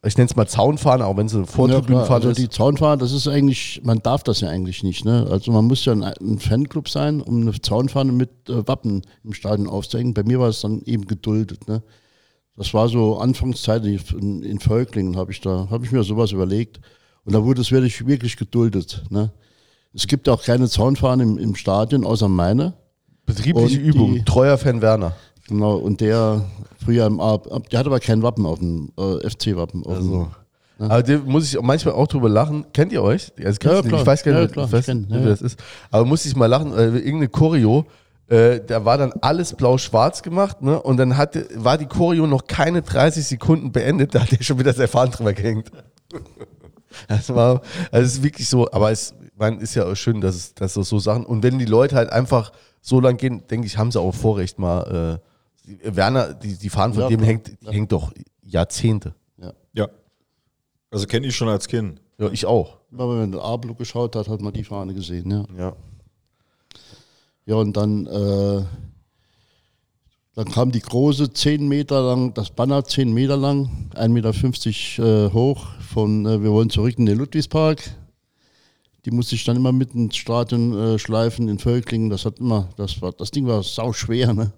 Ich nenne es mal Zaunfahne, auch wenn es eine Ja, Vortribünenfahne also ist. die Zaunfahne, das ist eigentlich, man darf das ja eigentlich nicht. Ne? Also man muss ja ein, ein Fanclub sein, um eine Zaunfahne mit äh, Wappen im Stadion aufzuhängen. Bei mir war es dann eben geduldet. Ne? Das war so Anfangszeit in, in Völklingen, habe ich da, habe ich mir sowas überlegt. Und da wurde es wirklich, wirklich geduldet. Ne? Es gibt auch keine Zaunfahne im, im Stadion, außer meine. Betriebliche und Übung, die- treuer Fan Werner. Genau, und der früher im A, der hatte aber kein Wappen auf dem äh, FC-Wappen. auf dem- Also. Aber der muss ich manchmal auch drüber lachen. Kennt ihr euch? Also, Ja, klar. Ich weiß gar Ja, nicht, ich weiß kenn, ja, wie ja. das ist. Aber muss ich mal lachen, äh, irgendeine Choreo, äh, da war dann alles blau-schwarz gemacht, ne? Und dann hatte, war die Choreo noch keine 30 Sekunden beendet, da hat er schon wieder sein Fahren drüber gehängt. <laughs> Das war, also es ist wirklich so, aber es man, ist ja auch schön, dass es, dass so Sachen, und wenn die Leute halt einfach so lang gehen, denke ich, haben sie auch Vorrecht mal, äh, Werner, die, die Fahnen von Ja, dem klar. hängt, die hängt doch Jahrzehnte. Ja. Also kenne ich schon als Kind. Ja, ich auch. Aber wenn der Ablo geschaut hat, hat man die Fahne gesehen, ja. Ja. Ja, und dann, äh, dann kam die große 10 Meter lang, das Banner 10 Meter lang, 1,50 Meter äh, hoch von äh, Wir wollen zurück in den Ludwigspark. Die musste ich dann immer mit ins Stadion äh, schleifen in Völklingen. Das hat immer, das war, das Ding war sau schwer, ne?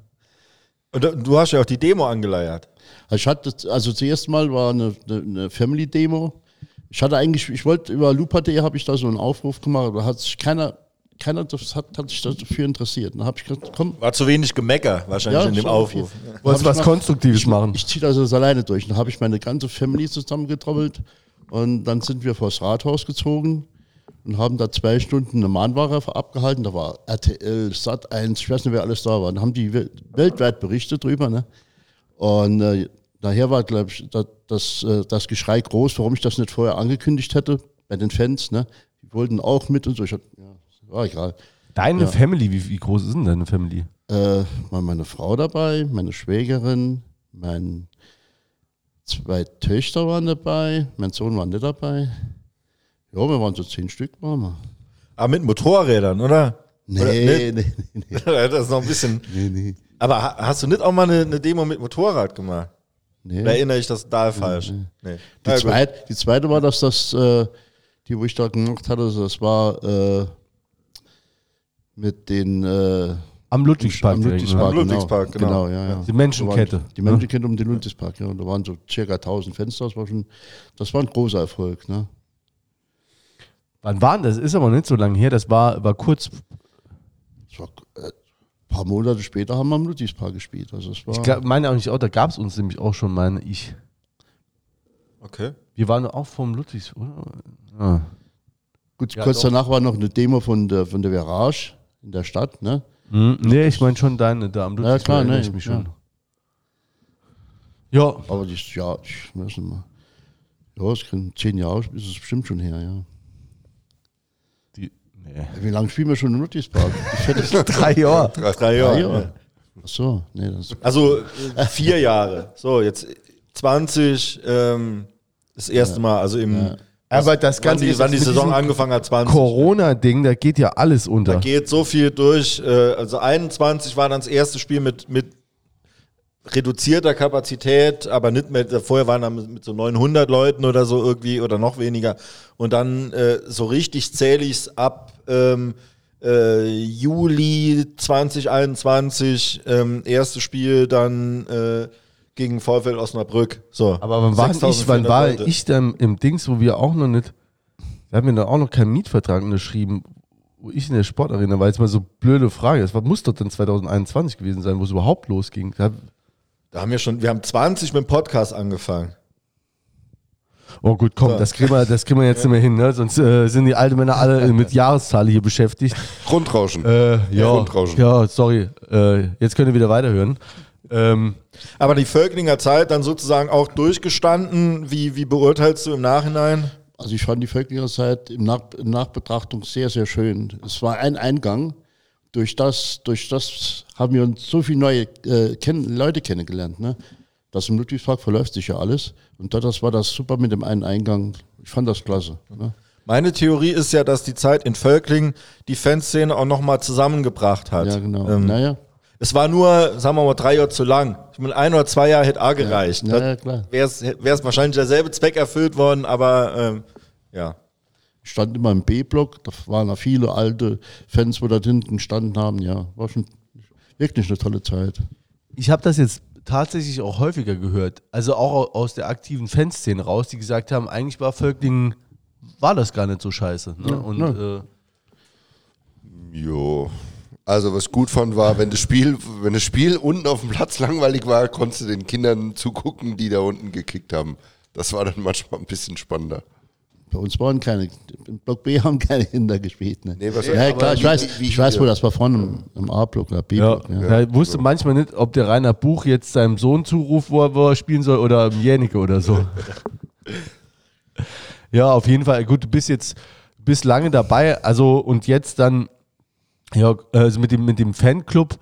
Und du- hast ja auch die Demo angeleiert. Also ich hatte, also zuerst mal war eine, eine, eine Family-Demo. Ich hatte eigentlich, ich wollte über Lupa.de habe ich da so einen Aufruf gemacht, da hat sich keiner, keiner das hat, hat sich dafür interessiert. Dann habe ich gesagt, komm, War zu wenig Gemecker wahrscheinlich in dem Aufruf. Dann Wolltest was ich mal- Konstruktives machen. Ich ziehe das jetzt alleine durch. Dann habe ich meine ganze Family zusammengetrommelt und dann sind wir vors Rathaus gezogen und haben da zwei Stunden eine Mahnwache abgehalten. Da war RTL, Sat1, ich weiß nicht, wer alles da war. Dann haben die wel- weltweit berichtet drüber. Ne? Und äh, daher war, glaube ich, das, das, äh, das Geschrei groß, warum ich das nicht vorher angekündigt hätte bei den Fans. Ne? Die wollten auch mit und so. Ich hab, ja, war egal. Deine Ja. Family, wie, wie groß ist denn deine Family? Äh, meine Frau dabei, meine Schwägerin, mein zwei Töchter waren dabei, mein Sohn war nicht dabei. Ja, wir waren so zehn Stück, waren wir. Aber mit Motorrädern, oder? Nee, Oder nee, nee, nee, <laughs> das ist noch ein bisschen. <laughs> nee, nee. Aber ha- hast du nicht auch mal eine, eine Demo mit Motorrad gemacht? nee. Da erinnere ich das da falsch. Nee. Die, Na gut. zweit, die zweite war, dass das, äh, die, wo ich da gemacht hatte, das war äh, mit den äh, Am Ludwigspark. am direkt, Ludwigspark, Am Ludwigspark, genau. genau. ja, ja. Die Menschenkette. Die Menschenkette um den Ludwigspark, ja. Und da waren so circa 1000 Fenster, das war schon, das war ein großer Erfolg, ne? Wann war denn das? Ist aber nicht so lange her. Das war, war kurz. Das war, äh, ein paar Monate später haben wir am Ludwigspark gespielt. Also es war, Ich glaub, meine eigentlich auch, da gab es uns nämlich auch schon, meine ich. Okay. Wir waren auch vom Ludwigs, oder? Ah. Gut, Ja, kurz doch. danach war noch eine Demo von der, von der Virage in der Stadt, ne? Hm, nee, ich meine schon deine da am Ludwigs. klar, erinnere ne, ich mich ja. schon. Ja, Aber das, ja, ich weiß nicht mal. Ja, es kann zehn Jahre ist es bestimmt schon her, ja. Die, nee. Wie lange spielen wir schon im Ludwigspark? Die <laughs> Drei Jahre. Drei drei Jahre. Jahre. Ach so, nee, das Also vier Jahre. So, jetzt 20, ähm, das erste Mal, also im. Aber das Wann Ganze die, ist wann die jetzt mit Saison angefangen hat, 20. Corona-Ding, da geht ja alles unter. Da geht so viel durch. Äh, also 21 war dann das erste Spiel mit, mit reduzierter Kapazität, aber nicht mehr, vorher waren dann mit so 900 Leuten oder so irgendwie oder noch weniger. Und dann äh, so richtig zähle ich es ab ähm, äh, Juli 2021, ähm, erstes Spiel dann äh, gegen VfL Osnabrück. So. Aber wann war, ich, wann 6400 war Leute. ich dann im Dings, wo wir auch noch nicht, wir haben ja dann auch noch keinen Mietvertrag unterschrieben, wo ich in der Sportarena war. Jetzt mal so blöde Frage. Das war, muss doch dann 2021 gewesen sein, wo es überhaupt losging. Da, Da haben wir schon, wir haben 20 mit dem Podcast angefangen. oh gut, komm, So. das kriegen wir, das kriegen wir jetzt <laughs> nicht mehr hin, ne? sonst äh, sind die alten Männer alle <laughs> mit Jahreszahl hier beschäftigt. Grundrauschen. Äh, ja, Grundrauschen. ja, sorry. Äh, jetzt könnt ihr wieder weiterhören. Ähm, Aber die Völklinger Zeit dann sozusagen auch durchgestanden. Wie, wie beurteilst du im Nachhinein? Also ich fand die Völklinger Zeit im Nach in Nachbetrachtung sehr, sehr schön. Es war ein Eingang. Durch das, durch das haben wir uns so viele neue äh, kenn Leute kennengelernt. Ne? Das im Ludwigspark verläuft sich ja alles. Und da- das war das super mit dem einen Eingang. Ich fand das klasse. Ne? Meine Theorie ist ja, dass die Zeit in Völkling die Fanszene auch nochmal zusammengebracht hat. Ja, genau. Ähm, naja, Es war nur, sagen wir mal, drei Jahre zu lang. Ich meine, ein oder zwei Jahre hätte auch gereicht. ja, ja, klar. Wäre es wahrscheinlich derselbe Zweck erfüllt worden, aber ähm, ja. Ich stand immer im B-Block. Da waren da viele alte Fans, wo da hinten gestanden haben. Ja, war schon wirklich eine tolle Zeit. ich habe das jetzt tatsächlich auch häufiger gehört. Also auch au- aus der aktiven Fanszene raus, die gesagt haben, eigentlich war Völkling, war das gar nicht so scheiße. Ne? Und ja. Äh, Jo. Also was ich gut fand war, wenn das Spiel, wenn das Spiel unten auf dem Platz langweilig war, konntest du den Kindern zugucken, die da unten gekickt haben. Das war dann manchmal ein bisschen spannender. Bei uns waren keine, im Block B haben keine Kinder gespielt. Ne? Nee, was- ja, ja, klar, ich wie- weiß, wie- ich weiß, wo ja. das war vorne im, im A-Block oder ja, B-Block. Ja. ja. wusste manchmal nicht, ob der Rainer Buch jetzt seinem Sohn zuruft, wo er, wo er spielen soll, oder im Jänicke oder so. ja, auf jeden Fall. Gut, du bist jetzt bist lange dabei, also und jetzt dann ja, also mit dem mit dem Fanclub.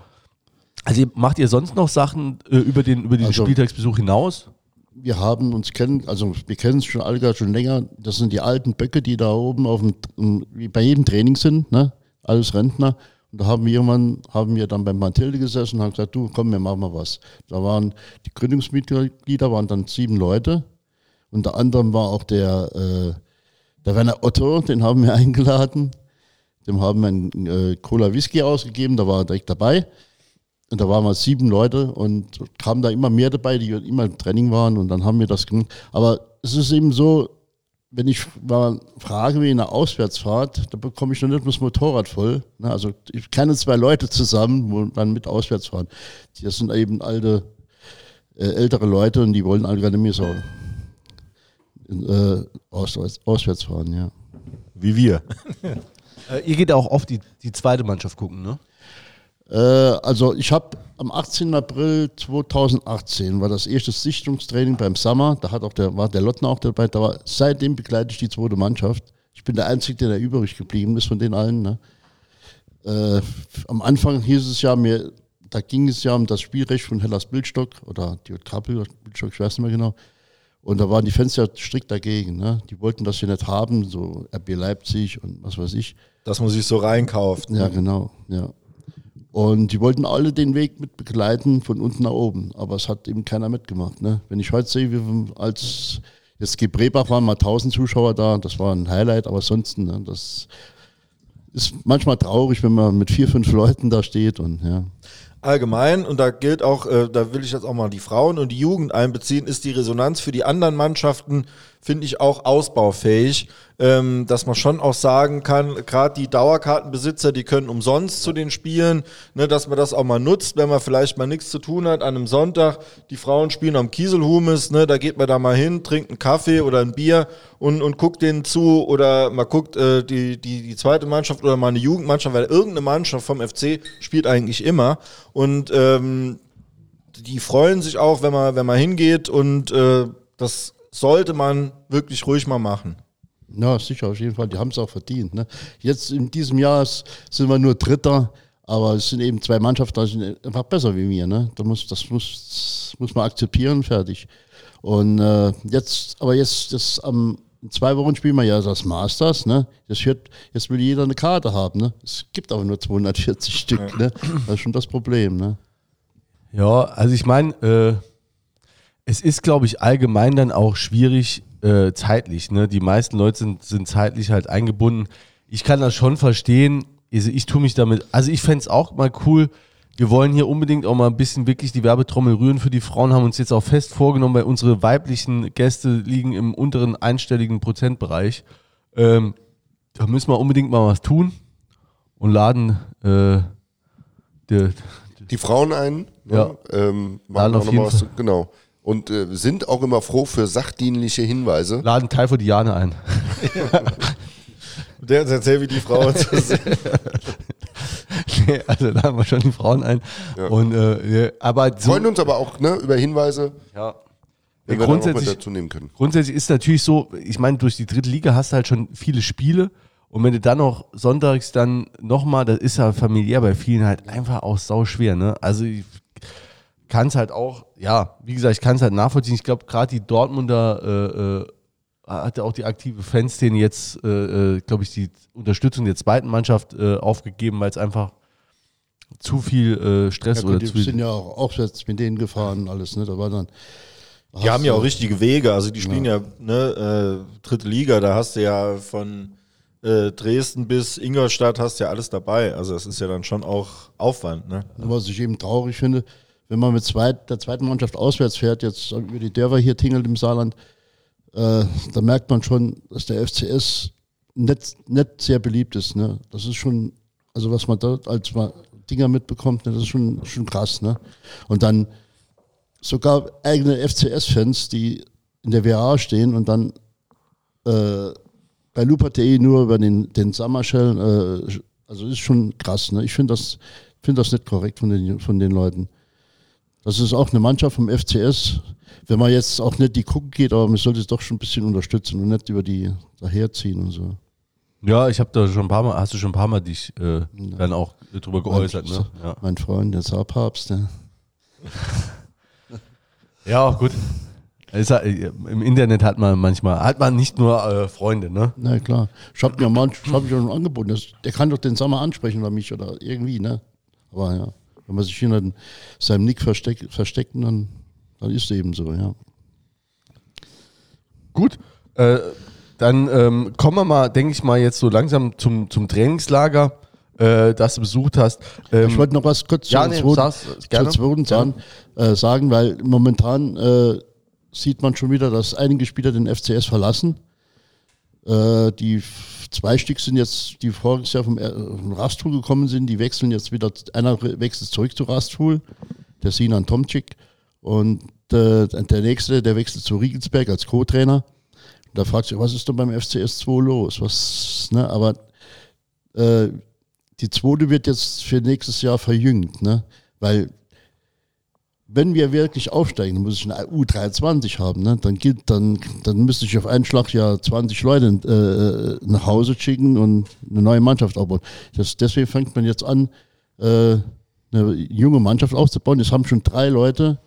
Also macht ihr sonst noch Sachen äh, über den über den Also- Spieltagsbesuch hinaus? Wir haben uns kennen, also wir kennen es schon alle gar schon länger. Das sind die alten Böcke, die da oben auf dem, bei jedem Training sind, ne? Alles Rentner. Und da haben wir irgendwann, haben wir dann beim Mathilde gesessen und haben gesagt, du, komm, wir machen mal was. Da waren die Gründungsmitglieder waren dann sieben Leute. Unter anderem war auch der, äh, der Werner Otto, den haben wir <laughs> eingeladen. Dem haben wir einen äh, Cola Whisky ausgegeben, da war er direkt dabei. Und da waren wir sieben Leute und kamen da immer mehr dabei, die immer im Training waren und dann haben wir das gemacht. Aber es ist eben so, wenn ich mal frage wie eine Auswärtsfahrt, da bekomme ich noch nicht das Motorrad voll. Ne? Also ich kenne zwei Leute zusammen, wo dann mit auswärts fahren. Das sind eben alte, äh, ältere Leute und die wollen alle gar nicht mehr so äh, auswärts, auswärts fahren, ja. Wie wir. <laughs> Äh, ihr geht auch oft die, die zweite Mannschaft gucken, ne? Äh, also ich habe am 18. April 2018 war das erste Sichtungstraining beim Summer. Da hat auch der, war der Lottner auch dabei. Da war, seitdem begleite ich die zweite Mannschaft. Ich bin der Einzige, der da übrig geblieben ist von den allen. Ne? Äh, am Anfang hieß es ja mir, da ging es ja um das Spielrecht von Hellas Bildstock oder die JK Bildstock, ich weiß nicht mehr genau. Und da waren die Fans ja strikt dagegen. Ne? Die wollten das ja nicht haben, so RB Leipzig und was weiß ich. Dass man sich so reinkauft. Ja, genau, ja. Und die wollten alle den Weg mit begleiten, von unten nach oben. Aber es hat eben keiner mitgemacht. Ne? Wenn ich heute sehe, wie als jetzt Gebrebach waren mal 1000 Zuschauer da, das war ein Highlight, aber sonst, ne, das ist manchmal traurig, wenn man mit vier, fünf Leuten da steht und ja. allgemein, und da gilt auch, äh, da will ich jetzt auch mal die Frauen und die Jugend einbeziehen, ist die Resonanz für die anderen Mannschaften, finde ich, auch ausbaufähig. Ähm, dass man schon auch sagen kann, gerade die Dauerkartenbesitzer, die können umsonst zu den Spielen, ne, dass man das auch mal nutzt, wenn man vielleicht mal nichts zu tun hat an einem Sonntag. Die Frauen spielen am Kieselhumes, ne, da geht man da mal hin, trinkt einen Kaffee oder ein Bier und, und guckt denen zu oder man guckt äh, die, die, die zweite Mannschaft oder mal eine Jugendmannschaft, weil irgendeine Mannschaft vom FC spielt eigentlich immer. Und ähm, die freuen sich auch, wenn man, wenn man hingeht und äh, das sollte man wirklich ruhig mal machen. Ja, sicher, auf jeden Fall. Die haben es auch verdient. Ne? Jetzt in diesem Jahr sind wir nur Dritter, aber es sind eben zwei Mannschaften, die sind einfach besser wie wir. Ne? Da muss, das muss, muss man akzeptieren, fertig. Und äh, jetzt, aber jetzt, das am in zwei Wochen spielen wir ja das Masters, ne? Das wird, jetzt will jeder eine Karte haben, ne? Es gibt aber nur 240 <laughs> Stück, ne? Das ist schon das Problem, ne? Ja, also ich meine, äh, es ist, glaube ich, allgemein dann auch schwierig äh, zeitlich. Ne? Die meisten Leute sind, sind zeitlich halt eingebunden. Ich kann das schon verstehen. Also ich tue mich damit, also ich fände es auch mal cool. Wir wollen hier unbedingt auch mal ein bisschen wirklich die Werbetrommel rühren für die Frauen, haben uns jetzt auch fest vorgenommen, weil unsere weiblichen Gäste liegen im unteren einstelligen Prozentbereich. Ähm, da müssen wir unbedingt mal was tun und laden äh, die, Die Frauen ein. Ne? Ja. Ähm, Laden machen auf auch noch jeden Fall. genau. Und äh, sind auch immer froh für sachdienliche Hinweise. laden Teil Diane ein. <laughs> Der uns erzählt, wie die Frauen zu sind. Nee, also da haben wir schon die Frauen ein. Ja. Und, äh, aber so, Freuen uns aber auch ne, über Hinweise, ja. wenn Ja, wir grundsätzlich, dazu nehmen können. grundsätzlich ist natürlich so, ich meine, durch die dritte Liga hast du halt schon viele Spiele. Und wenn du dann noch sonntags dann nochmal, das ist ja familiär bei vielen halt einfach auch sau schwer. Ne? Also ich kann es halt auch, ja, wie gesagt, ich kann es halt nachvollziehen. Ich glaube, gerade die Dortmunder äh, äh, hatte auch die aktive Fanszene jetzt, äh, äh, glaube ich, die Unterstützung der zweiten Mannschaft äh, aufgegeben, weil es einfach zu viel äh, Stress Ja, oder gut, zu die sind ja auch aufwärts mit denen gefahren, alles, ne? Da war dann. Die haben ja auch richtige Wege, also die spielen ja, ne, äh, dritte Liga, da hast du ja von äh, Dresden bis Ingolstadt hast du ja alles dabei. Also das ist ja dann schon auch Aufwand, ne? Was ich eben traurig finde, wenn man mit zweit, der zweiten Mannschaft auswärts fährt, jetzt über die Dörfer hier tingelt im Saarland, äh, da merkt man schon, dass der FCS nicht, nicht sehr beliebt ist. Ne? Das ist schon, also was man dort als Dinger mitbekommt, ne, das ist schon, schon krass. Ne? Und dann sogar eigene FCS-Fans, die in der WA stehen und dann äh, bei lupa.de nur über den, den Sommerschellen, äh, also ist schon krass. Ne? Ich finde das, find das nicht korrekt von den, von den Leuten. Das ist auch eine Mannschaft vom FCS. Wenn man jetzt auch nicht die gucken geht, aber man sollte es doch schon ein bisschen unterstützen und nicht über die daherziehen und so. Ja, ich habe da schon ein paar Mal, hast du schon ein paar Mal dich äh, dann auch drüber geäußert, ne? Ja, Mein Freund, der Saarpapst, der, <laughs> ja gut. Ist ja, äh, Im Internet hat man manchmal, hat man nicht nur äh, Freunde, ne? na klar. Ich habe mir manch, ich hab mir schon angeboten, das, der kann doch den Sommer ansprechen oder mich oder irgendwie, ne? Aber ja, wenn man sich hinter seinem Nick versteck, versteckt, dann, dann ist es eben so, ja. Gut. Äh, dann ähm, kommen wir mal, denke ich mal, jetzt so langsam zum, zum Trainingslager, äh, das du besucht hast. Ähm, Ich wollte noch was kurz ja, zur nee, zweiten, zweiten sagen, äh, sagen, weil momentan äh, sieht man schon wieder, dass einige Spieler den FCS verlassen. Äh, die zwei Stück sind jetzt, die voriges Jahr vom, äh, vom Rastul gekommen sind, die wechseln jetzt wieder, einer wechselt zurück zu Rastul, der Sinan Tomczyk. Und äh, der nächste, der wechselt zu Riegelsberg als Co-Trainer. Da fragt sich, was ist denn beim FCS 2 los? Was, ne? Aber äh, die zweite wird jetzt für nächstes Jahr verjüngt, ne? Weil wenn wir wirklich aufsteigen, dann muss ich eine U23 haben, ne? Dann gilt, dann, dann müsste ich auf einen Schlag ja 20 Leute äh, nach Hause schicken und eine neue Mannschaft aufbauen. Das, deswegen fängt man jetzt an, äh, eine junge Mannschaft aufzubauen. Es haben schon drei Leute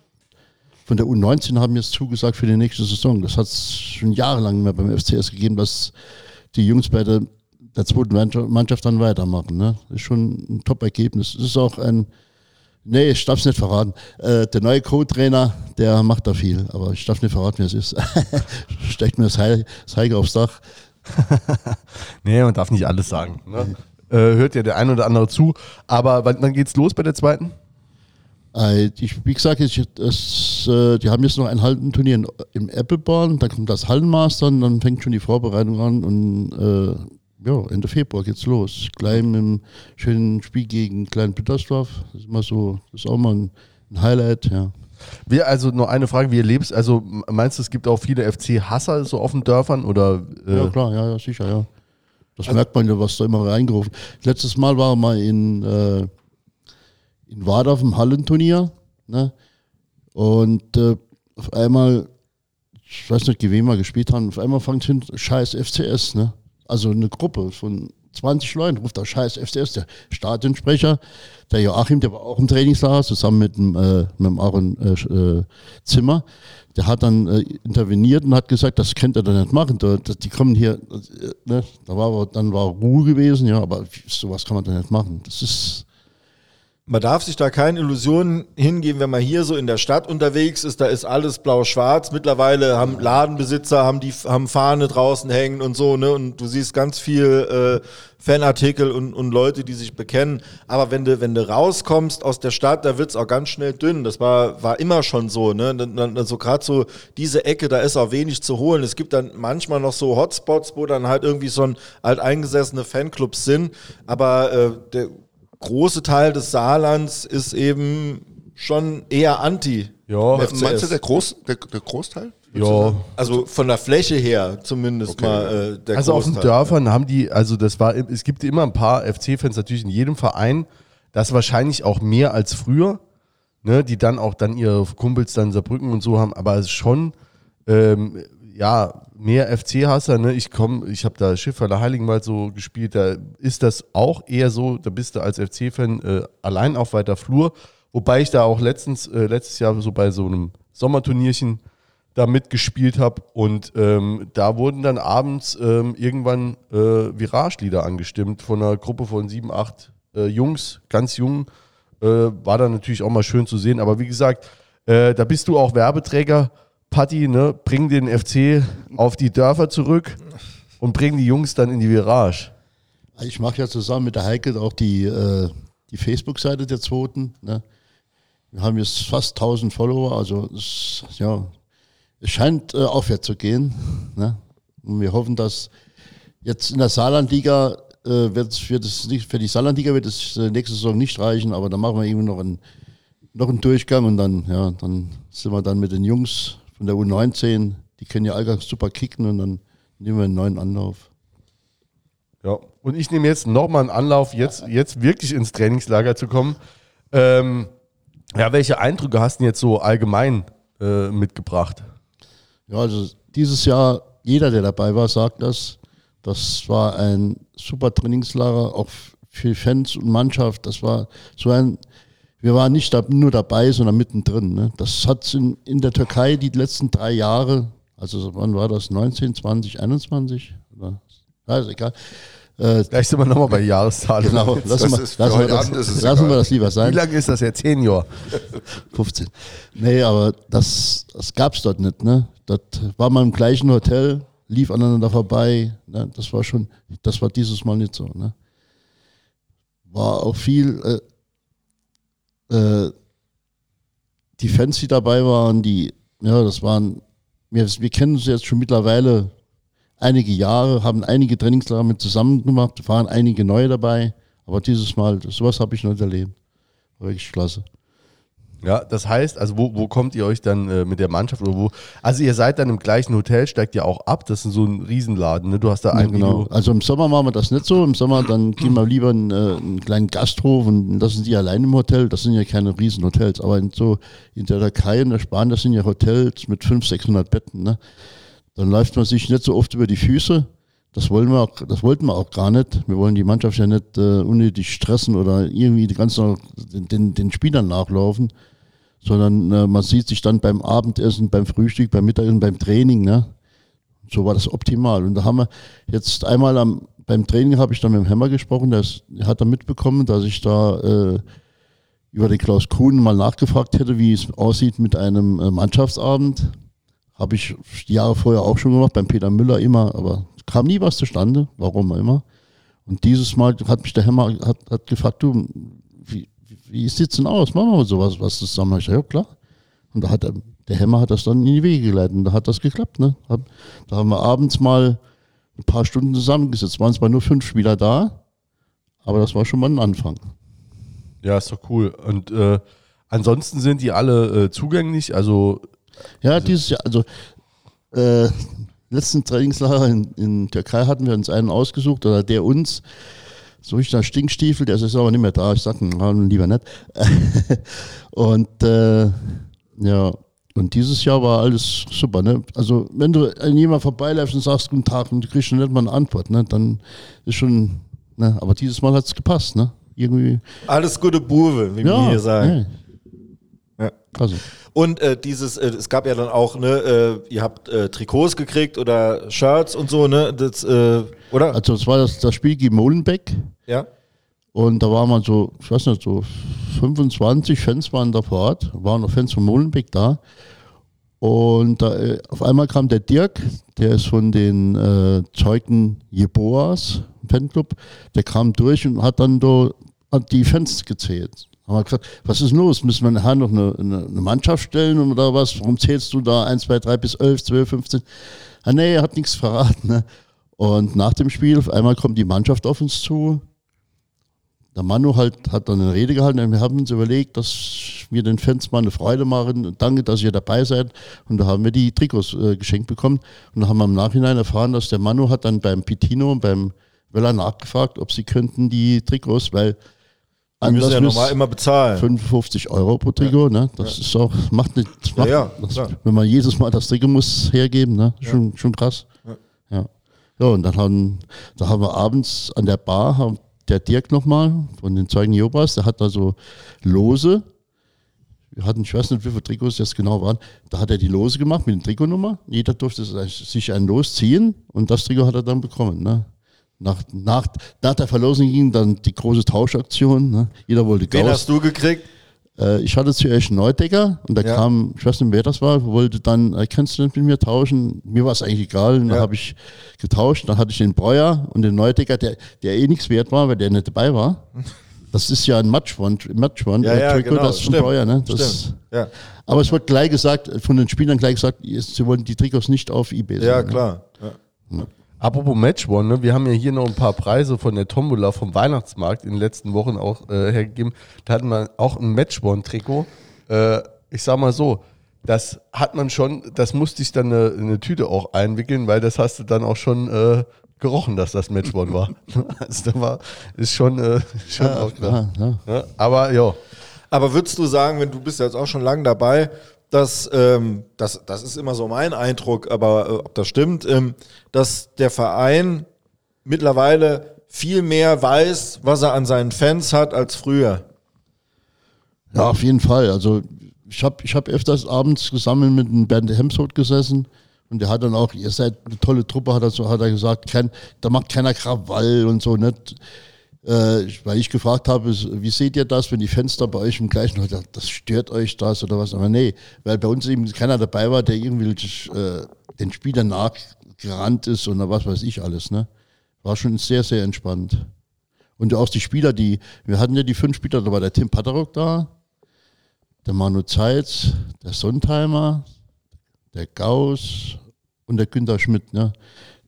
von der U19 haben jetzt zugesagt für die nächste Saison. Das hat es schon jahrelang mehr beim FCS gegeben, dass die Jungs bei der, der zweiten Mannschaft- dann weitermachen. Ne? Das ist schon ein Top-Ergebnis. Es ist auch ein, nee, ich darf es nicht verraten. Äh, der neue Co-Trainer, der macht da viel, aber ich darf nicht verraten, wer es ist. <laughs> Steckt mir das, Heil, das Heike aufs Dach. <laughs> nee, man darf nicht alles sagen. Ne? Äh, hört ja der ein oder andere zu. Aber wann, wann geht's los bei der zweiten? Äh, Ich, wie gesagt, ich, das, äh, die haben jetzt noch ein Hallenturnier in, im Appleborn, dann kommt das Hallenmaster und dann fängt schon die Vorbereitung an und äh, ja, Ende Februar geht's los. Gleich mit einem schönen Spiel gegen Klein Bittersdorf. Das ist immer so, das ist auch mal ein, ein Highlight, ja. Wir, also nur eine Frage, wie ihr lebst, also meinst du, es gibt auch viele FC-Hasser so auf den Dörfern oder äh, Ja, klar, ja, ja, sicher, ja. Das merkt man ja, was da immer reingerufen. Letztes Mal war er mal in, äh, in Wada auf dem Hallenturnier, ne? Und äh, auf einmal, ich weiß nicht, gegen wen wir gespielt haben, auf einmal fängt hin, scheiß FCS, ne? Also eine Gruppe von 20 Leuten ruft da scheiß FCS, der Stadionsprecher, der Joachim, der war auch im Trainingslager, zusammen mit dem, äh, mit dem Aaron äh, äh, Zimmer. Der hat dann äh, interveniert und hat gesagt, das könnt ihr doch nicht machen. Da, die kommen hier, äh, ne? da war dann war Ruhe gewesen, ja, aber sowas kann man doch nicht machen. Das ist, Man darf sich da keine Illusionen hingeben, wenn man hier so in der Stadt unterwegs ist, da ist alles blau-schwarz. Mittlerweile haben Ladenbesitzer, haben die haben Fahne draußen hängen und so, ne? Und du siehst ganz viel äh, Fanartikel und, und Leute, die sich bekennen. Aber wenn du, wenn du rauskommst aus der Stadt, da wird's auch ganz schnell dünn. Das war, war immer schon so, ne? Also gerade so diese Ecke, da ist auch wenig zu holen. Es gibt dann manchmal noch so Hotspots, wo dann halt irgendwie so ein alteingesessene Fanclubs sind. Aber äh, der große Teil des Saarlands ist eben schon eher anti. Ja, FCS. Meinst du der, Groß, der, der Großteil? ja. Also von der Fläche her zumindest mal äh, der Also auf den Großteil. Dörfern haben die, also das war, es gibt immer ein paar FC-Fans natürlich in jedem Verein, das wahrscheinlich auch mehr als früher, ne, die dann auch dann ihre Kumpels dann in Saarbrücken und so haben, aber es ist schon, ähm, ja, mehr FC-Hasser, ne, ich komme, ich habe da Schiffer Heiligenwald so gespielt, da ist das auch eher so, da bist du als FC-Fan äh, allein auf weiter Flur, wobei ich da auch letztens, äh, letztes Jahr so bei so einem Sommerturnierchen da mitgespielt habe und ähm, da wurden dann abends ähm, irgendwann äh, Virage-Lieder angestimmt von einer Gruppe von sieben, acht äh, Jungs, ganz jung. Äh, war dann natürlich auch mal schön zu sehen, aber wie gesagt, äh, da bist du auch Werbeträger, Patti, ne? bring den FC auf die Dörfer zurück und bring die Jungs dann in die Virage. ich mache ja zusammen mit der Heike auch die, äh, die Facebook-Seite der Zweiten, ne? Wir haben jetzt fast 1000 Follower, also es, ja, es scheint äh, aufwärts zu gehen. Ne? Und wir hoffen, dass jetzt in der Saarlandliga äh, wird wird es nicht, für die Saarlandliga wird es äh, nächste Saison nicht reichen, aber dann machen wir irgendwie noch einen, noch einen Durchgang und dann, ja, dann sind wir dann mit den Jungs von der U19, die können ja allgang super kicken und dann nehmen wir einen neuen Anlauf. Ja, und ich nehme jetzt nochmal einen Anlauf, jetzt, jetzt wirklich ins Trainingslager zu kommen. Ähm, ja, welche Eindrücke hast du denn jetzt so allgemein äh, mitgebracht? Ja, also dieses Jahr, jeder, der dabei war, sagt das. Das war ein super Trainingslager, auch für Fans und Mannschaft. Das war so ein, wir waren nicht da, nur dabei, sondern mittendrin. Ne? Das hat in, in der Türkei die letzten drei Jahre, also wann war das? 19, 20, 21? Oder? Ja, ist egal. Äh, Gleich sind wir nochmal bei Jahreszahlen. genau, lassen, wir, lassen, wir das, es lassen wir das lieber Wie sein. lange ist das jetzt? Zehn Jahre. <laughs> 15. Nee, aber das, das gab es dort nicht. Ne? Das war mal im gleichen Hotel, lief aneinander vorbei. Ne? Das war schon, das war dieses Mal nicht so. Ne? War auch viel, äh, äh, die Fans, die dabei waren, die, ja, das waren, wir, wir kennen uns jetzt schon mittlerweile einige Jahre, haben einige Trainingslager mit zusammen gemacht, waren einige neue dabei, aber dieses Mal, sowas habe ich noch erlebt. War wirklich klasse. Ja, das heißt, also wo, wo kommt ihr euch dann äh, mit der Mannschaft oder wo? Also ihr seid dann im gleichen Hotel, steigt ihr auch ab, das ist so ein Riesenladen, ne? Du hast da Ja, ein genau. Also im Sommer machen wir das nicht so. Im Sommer dann gehen wir lieber in äh, einen kleinen Gasthof und das sind die allein im Hotel. Das sind ja keine riesen Hotels. Aber in so in der Türkei und der Spanien, das sind ja Hotels mit 500, 600 Betten. Ne? Dann läuft man sich nicht so oft über die Füße. Das wollen wir auch, das wollten wir auch gar nicht. Wir wollen die Mannschaft ja nicht äh, unnötig stressen oder irgendwie die ganzen den, den, Spielern nachlaufen, sondern äh, man sieht sich dann beim Abendessen, beim Frühstück, beim Mittagessen, beim Training. Ne? So war das optimal. Und da haben wir jetzt einmal am, beim Training habe ich dann mit dem Hammer gesprochen, der, hat dann mitbekommen, dass ich da äh, über den Klaus Kuhn mal nachgefragt hätte, wie es aussieht mit einem äh, Mannschaftsabend. Habe ich Jahre vorher auch schon gemacht, beim Peter Müller immer, aber kam nie was zustande, warum immer. Und dieses Mal hat mich der Hammer hat, hat gefragt, du, wie, wie sieht's denn aus? Machen wir mal sowas, was zusammen. Ich sag, ja, klar. Und da hat er, der Hämmer hat das dann in die Wege geleitet und da hat das geklappt. Ne? Da haben wir abends mal ein paar Stunden zusammengesetzt. Waren zwar nur fünf Spieler da, aber das war schon mal ein Anfang. Ja, ist doch cool. Und äh, ansonsten sind die alle äh, zugänglich. Also Ja, dieses Jahr, also äh, letzten Trainingslager in, in Türkei hatten wir uns einen ausgesucht, oder der uns, so ich da Stinkstiefel, der ist aber nicht mehr da, ich sag na, lieber nicht. <laughs> und äh, ja, und dieses Jahr war alles super, ne? Also wenn du an jemand vorbeiläufst und sagst Guten Tag und du kriegst schon nicht mal eine Antwort, ne? Dann ist schon, ne? Aber dieses Mal hat es gepasst, ne? Irgendwie. Alles gute Buwe, wie wir hier sagen. Ja. Also. Und äh, dieses, äh, es gab ja dann auch, ne, äh, ihr habt äh, Trikots gekriegt oder Shirts und so, ne? Das, äh, oder? Also es war das, das Spiel gegen Molenbeek. ja. Und da waren mal so, ich weiß nicht, so 25 Fans waren da vor Ort, waren noch Fans von Molenbeek da. Und da, äh, auf einmal kam der Dirk, der ist von den Zeugen Jeboas, Fanclub, der kam durch und hat dann da hat die Fans gezählt. Haben wir gesagt, was ist los? Müssen wir nachher noch eine, eine, eine Mannschaft stellen oder was? Warum zählst du da 1, 2, 3 bis 11, 12, 15? Ah, nee, er hat nichts verraten. Ne? Und nach dem Spiel, auf einmal kommt die Mannschaft auf uns zu. Der Manu halt, hat dann eine Rede gehalten und wir haben uns überlegt, dass wir den Fans mal eine Freude machen. Danke, dass ihr dabei seid. Und da haben wir die Trikots äh, geschenkt bekommen. Und da haben wir im Nachhinein erfahren, dass der Manu hat dann beim Pitino und beim Weller nachgefragt, ob sie könnten die Trikots, weil Die müssen ja normal immer bezahlen. 55 Euro pro Trikot, ne? Das ist auch, macht nicht, macht, ja, das, wenn man jedes Mal das Trikot muss hergeben, ne? Schon, schon krass. Ja. ja. und dann haben, da haben wir abends an der Bar, haben der Dirk nochmal von den Zeugen Jobas, der hat da so Lose. Wir hatten, ich weiß nicht, wie viele Trikots das genau waren. Da hat er die Lose gemacht mit der Trikotnummer. Jeder durfte sich ein Los ziehen und das Trikot hat er dann bekommen. Ne? Nach, nach, nach der Verlosung ging dann die große Tauschaktion. Ne? Jeder wollte Wen Gauss. hast du gekriegt? Äh, ich hatte zuerst einen Neudecker und da Ja. kam, ich weiß nicht, wer das war, wollte dann, äh, kannst du nicht mit mir tauschen? Mir war es eigentlich egal. Und dann Ja. habe ich getauscht. Dann hatte ich den Breuer und den Neudecker, der, der eh nichts wert war, weil der nicht dabei war. Das ist ja ein Matchbond, Matchbond Ja, äh, ja, Trikot, genau. das von Stimmt. Breuer. Ne? Das. Ja, Aber es wurde gleich gesagt, von den Spielern gleich gesagt, sie wollen die Trikots nicht auf Ebay ja sehen, ne? klar. Ja. Apropos Match One, ne? wir haben ja hier noch ein paar Preise von der Tombola vom Weihnachtsmarkt in den letzten Wochen auch äh, hergegeben. Da hatten wir auch ein Match One Trikot. Äh, ich sag mal so, das hat man schon, das musste ich dann eine, eine Tüte auch einwickeln, weil das hast du dann auch schon äh, gerochen, dass das Match One war. <laughs> also da war, ist schon, äh, schon auch klar. Ja, ja. Ja, aber ja, Aber würdest du sagen, wenn du bist ja jetzt auch schon lange dabei, dass, ähm, das, das ist immer so mein Eindruck, aber äh, ob das stimmt, ähm, dass der Verein mittlerweile viel mehr weiß, was er an seinen Fans hat als früher. Ja, auf jeden Fall. Also ich habe ich hab öfters abends gesammelt mit dem Bernd Hemsholt gesessen und der hat dann auch, ihr seid eine tolle Truppe, hat er, so, hat er gesagt, kein, da macht keiner Krawall und so, nicht? Ich- weil ich gefragt habe, wie seht ihr das, wenn die Fenster bei euch im gleichen Hotel, das stört euch das oder was? Aber nee, weil bei uns eben keiner dabei war, der irgendwie äh, den Spielern nachgerannt ist oder was weiß ich alles. Ne? War schon sehr, sehr entspannt. Und auch die Spieler, die, wir hatten ja die fünf Spieler, da war der Tim Patterock da, der Manu Zeitz, der Sontheimer, der Gauss und der Günter Schmidt, ne?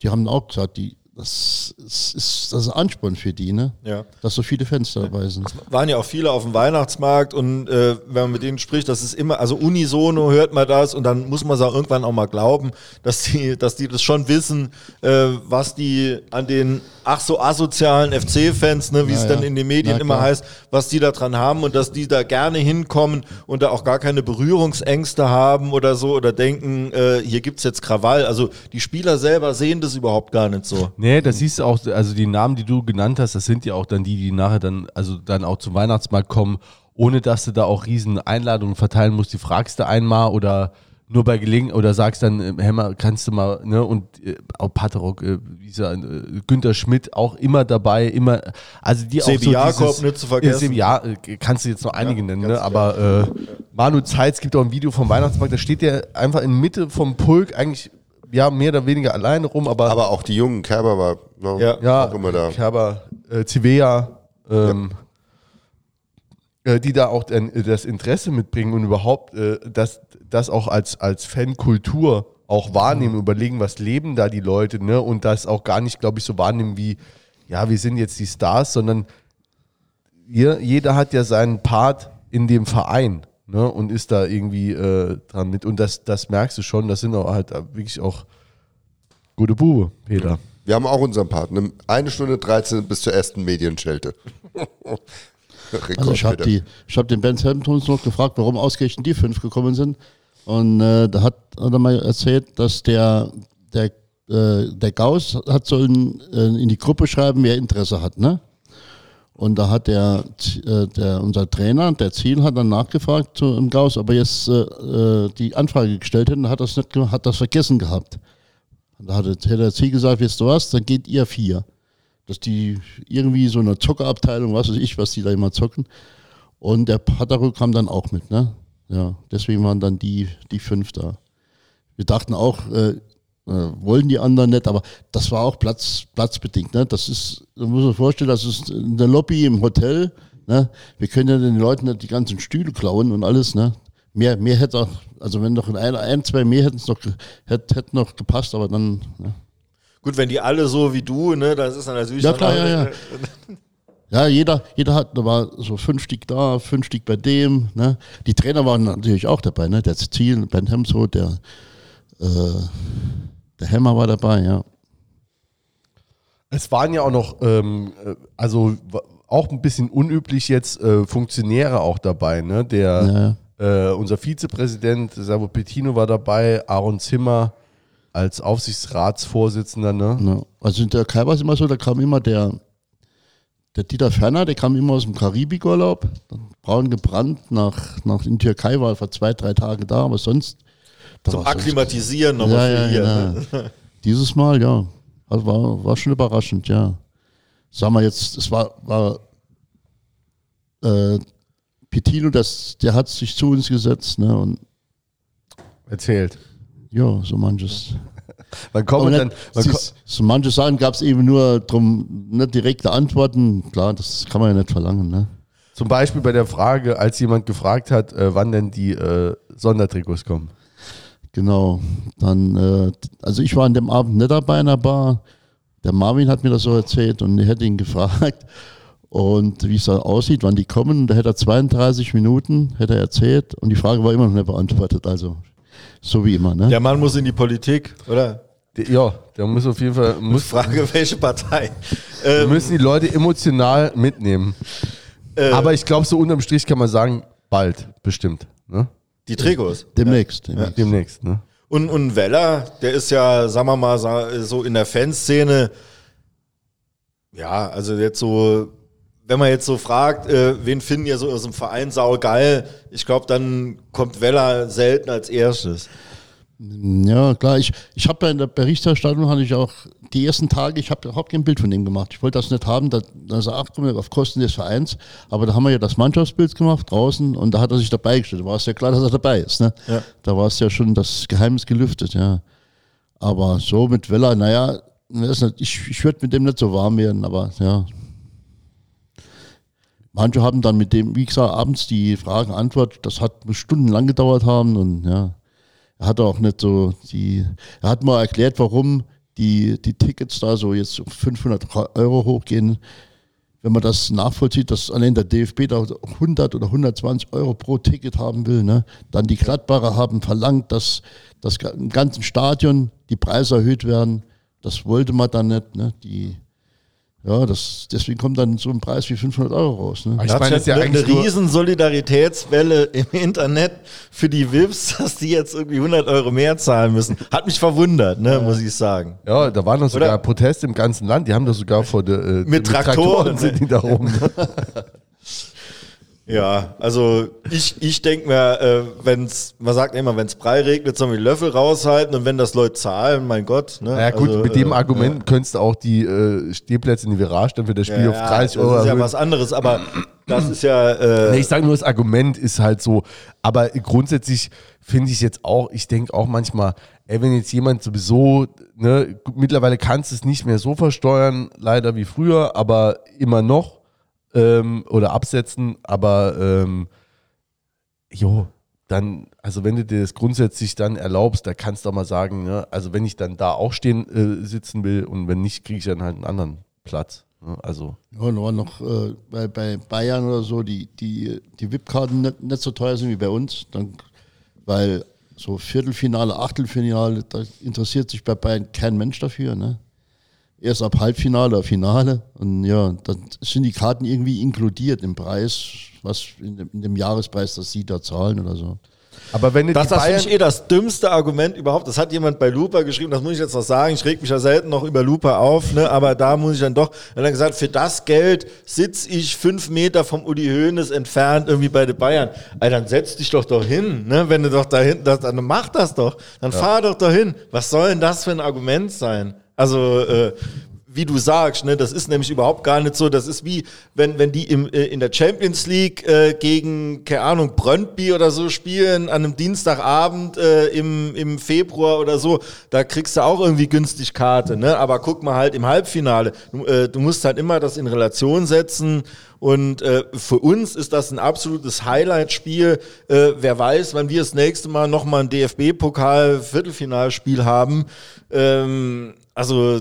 Die haben auch gesagt, die, das ist, das ist Ansporn für die, ne? Ja. Dass so viele Fans dabei sind. waren ja auch viele auf dem Weihnachtsmarkt und äh, wenn man mit denen spricht, das ist immer, also unisono hört man das und dann muss man es auch irgendwann auch mal glauben, dass die, dass die das schon wissen, äh, was die an den ach so asozialen FC-Fans, ne, wie es dann in den Medien Na immer klar. heißt, was die da dran haben und dass die da gerne hinkommen und da auch gar keine Berührungsängste haben oder so oder denken, äh, hier gibt's jetzt Krawall. Also die Spieler selber sehen das überhaupt gar nicht so. Nee, das siehst du auch, also die Namen, die du genannt hast, das sind ja auch dann die, die nachher dann, also dann auch zum Weihnachtsmarkt kommen, ohne dass du da auch riesen Einladungen verteilen musst. Die fragst du einmal oder nur bei Gelegenheit oder sagst dann, äh, Hämmer, kannst du mal, ne, und äh, auch Paterok, äh, dieser, äh, Günther Schmidt auch immer dabei, immer, also die Sebi auch so Jakob dieses, nicht zu vergessen. Ja, Sebi, ja, äh, kannst du jetzt noch einige nennen, ganz ne, aber äh, Manu Zeitz gibt auch ein Video vom Weihnachtsmarkt, da steht der einfach in Mitte vom Pulk, eigentlich, ja, mehr oder weniger alleine rum, aber Aber auch die jungen Kerber war ne, Ja. ja, auch immer da. Kerber, äh, Civea, ähm, äh, die da auch den, das Interesse mitbringen und überhaupt äh, das, das auch als, als Fankultur auch wahrnehmen, überlegen, was leben da die Leute, ne? Und das auch gar nicht, glaube ich, so wahrnehmen wie, ja, wir sind jetzt die Stars, sondern ihr, jeder hat ja seinen Part in dem Verein ne? und ist da irgendwie äh, dran mit. Und das, das merkst du schon, das sind auch halt wirklich auch gute Bube, Peter. Wir haben auch unseren Partner. Eine Stunde 13 bis zur ersten Medienschelte. <laughs> Also ich habe habe den Ben Helmtons noch gefragt, warum ausgerechnet die fünf gekommen sind. Und äh, da hat, er mal erzählt, dass der, der, äh, der Gauss hat sollen äh, in die Gruppe schreiben, wer Interesse hat, ne? Und da hat der, äh, der unser Trainer, der Ziel, hat dann nachgefragt zu im Gauss, ob er jetzt äh, äh, die Anfrage gestellt hätte, und hat das nicht, hat das vergessen gehabt. Und da hat der- hat der Ziel gesagt, wisst du was, dann geht ihr vier. Dass die irgendwie so eine Zockerabteilung, was weiß ich, was die da immer zocken. Und der Pataro kam dann auch mit, ne? Ja, deswegen waren dann die, die fünf da. Wir dachten auch, äh, äh, wollen die anderen nicht, aber das war auch Platz, platzbedingt. Ne? Das ist, da muss man sich vorstellen, das ist in der Lobby im Hotel. Ne? Wir können ja den Leuten nicht die ganzen Stühle klauen und alles. Ne? Mehr, mehr hätte auch, also wenn noch ein, ein zwei mehr hätten es noch, hätte, hätte noch gepasst, aber dann. Ne? Gut, wenn die alle so wie du, ne, das ist dann natürlich. Ja, dann klar, ja, ja. Ja, jeder, jeder hat, da war so fünf Stück da, fünf Stück bei dem. Ne? Die Trainer waren natürlich auch dabei, ne? Der Ziel, Ben Hemso, der, äh, der Hammer war dabei, ja. Es waren ja auch noch, ähm, äh, also auch ein bisschen unüblich jetzt äh, Funktionäre auch dabei, ne? Der äh, unser Vizepräsident Savo Pettino war dabei, Aaron Zimmer als Aufsichtsratsvorsitzender, ne? Ne? Also in der Türkei war es immer so, da kam immer der, der Dieter Ferner, der kam immer aus dem Karibikurlaub, dann braun gebrannt nach, nach in die Türkei, war vor zwei, drei Tage da, aber sonst. da Zum Akklimatisieren nochmal ja, für ja, hier. ne? <laughs> Dieses Mal, ja. Also war, war schon überraschend, ja. Sagen wir jetzt, es war, war äh, Petino, das, der hat sich zu uns gesetzt, ne? Und Erzählt. Ja, so manches. <laughs> Wann kommen dann? ko siehst, so manche Sachen gab es eben nur drum, nicht direkte Antworten. Klar, das kann man ja nicht verlangen, ne? zum Beispiel bei der Frage, als jemand gefragt hat, äh, wann denn die äh, Sondertrikots kommen. Genau. Dann, äh, also ich war an dem Abend nicht dabei in der Bar. Der Marvin hat mir das so erzählt und ich hätte ihn gefragt und wie es da aussieht, wann die kommen. Da hätte er 32 Minuten hätte er erzählt und die Frage war immer noch nicht beantwortet. Also so wie immer, ne? Der Mann muss in die Politik, oder? Der, ja, der muss auf jeden Fall, muss, Frage, welche Partei? wir Ähm, müssen die Leute emotional mitnehmen. äh, Aber ich glaube, so unterm Strich kann man sagen, bald, bestimmt. Ne? die Trikots. Demnächst. demnächst. Demnächst. Ne? Und, und Weller, der ist ja, sagen wir mal, so in der Fanszene, ja, also jetzt so, wenn man jetzt so fragt, äh, wen finden ihr so aus dem Verein saugeil, ich glaube, dann kommt Weller selten als erstes. Ja, klar. Ich, ich habe ja in der Berichterstattung, hatte ich auch die ersten Tage, ich habe überhaupt kein Bild von ihm gemacht. Ich wollte das nicht haben, da, da sagt, ach, komm, auf Kosten des Vereins. Aber da haben wir ja das Mannschaftsbild gemacht draußen und da hat er sich dabei gestellt. Da war es ja klar, dass er dabei ist. Ne? Ja. Da war es ja schon das Geheimnis gelüftet, ja. Aber so mit Weller, naja, ich, ich würde mit dem nicht so warm werden, aber ja. Manche haben dann mit dem, wie gesagt, abends die Fragen Antwort, das hat stundenlang gedauert haben und ja. Er hat auch nicht so die, er hat mal erklärt, warum die, die Tickets da so jetzt auf 500 Euro hochgehen. Wenn man das nachvollzieht, dass allein der DFB da 100 oder 120 Euro pro Ticket haben will, ne? dann die Gladbacher haben verlangt, dass, dass im ganzen Stadion die Preise erhöht werden. Das wollte man dann nicht. Ne? Die, ja, das, deswegen kommt dann so ein Preis wie 500 Euro raus. Ne? Ich Da meine, das ist ja eine, eigentlich eine nur- riesen Solidaritätswelle im Internet für die VIPs, dass die jetzt irgendwie 100 Euro mehr zahlen müssen. Hat mich verwundert, ne, muss ich sagen. Ja, da waren doch sogar Oder? Proteste im ganzen Land. Die haben doch sogar vor der äh, Mit Traktoren, sind die da rum. <laughs> Ja, also ich, ich denke mir, äh, wenn's, man sagt immer, wenn es Brei regnet, sollen wir die Löffel raushalten und wenn das Leute zahlen, mein Gott. Ne? Naja gut, Also, mit dem äh, Argument könntest du auch die äh, Stehplätze in die Virage dann für das Spiel ja, auf 30 das Euro ist ja was anderes, aber das ist ja, äh, Nee, ich sage nur, das Argument ist halt so. Aber grundsätzlich finde ich es jetzt auch, ich denke auch manchmal, ey, wenn jetzt jemand sowieso, ne, mittlerweile kannst du es nicht mehr so versteuern, leider wie früher, aber immer noch. Ähm, oder absetzen, aber ähm, jo, dann, also wenn du dir das grundsätzlich dann erlaubst, da kannst du auch mal sagen, ne, also wenn ich dann da auch stehen äh, sitzen will und wenn nicht, kriege ich dann halt einen anderen Platz. Ne, also Ja, waren noch äh, bei, bei Bayern oder so, die, die, die VIP-Karten nicht, nicht so teuer sind wie bei uns. Dann, weil so Viertelfinale, Achtelfinale, da interessiert sich bei Bayern kein Mensch dafür. Ne? Erst ab Halbfinale oder Finale. Und ja, dann sind die Karten irgendwie inkludiert im Preis, was in dem, in dem Jahrespreis, das sie da zahlen oder so. aber wenn du Das, das finde ich eh das dümmste Argument überhaupt. Das hat jemand bei Looper geschrieben, das muss ich jetzt noch sagen. Ich reg mich ja selten noch über Looper auf, ne? aber da muss ich dann doch, er hat dann gesagt, für das Geld sitze ich fünf Meter vom Uli Hoeneß entfernt irgendwie bei den Bayern. Ey, dann setz dich doch doch hin, ne? wenn du doch dahin, das, dann mach das doch. Dann fahr doch dahin. Was soll denn das für ein Argument sein? Also, äh, wie du sagst, ne, das ist nämlich überhaupt gar nicht so. Das ist wie, wenn, wenn die im, äh, in der Champions League äh, gegen, keine Ahnung, Brøndby oder so spielen, an einem Dienstagabend äh, im, im Februar oder so, da kriegst du auch irgendwie günstig Karte. Ne? Aber guck mal halt im Halbfinale. Du, äh, du musst halt immer das in Relation setzen. Und äh, für uns ist das ein absolutes Highlight-Spiel. Äh, wer weiß, wann wir das nächste Mal nochmal ein DFB-Pokal-Viertelfinalspiel haben. Ähm, also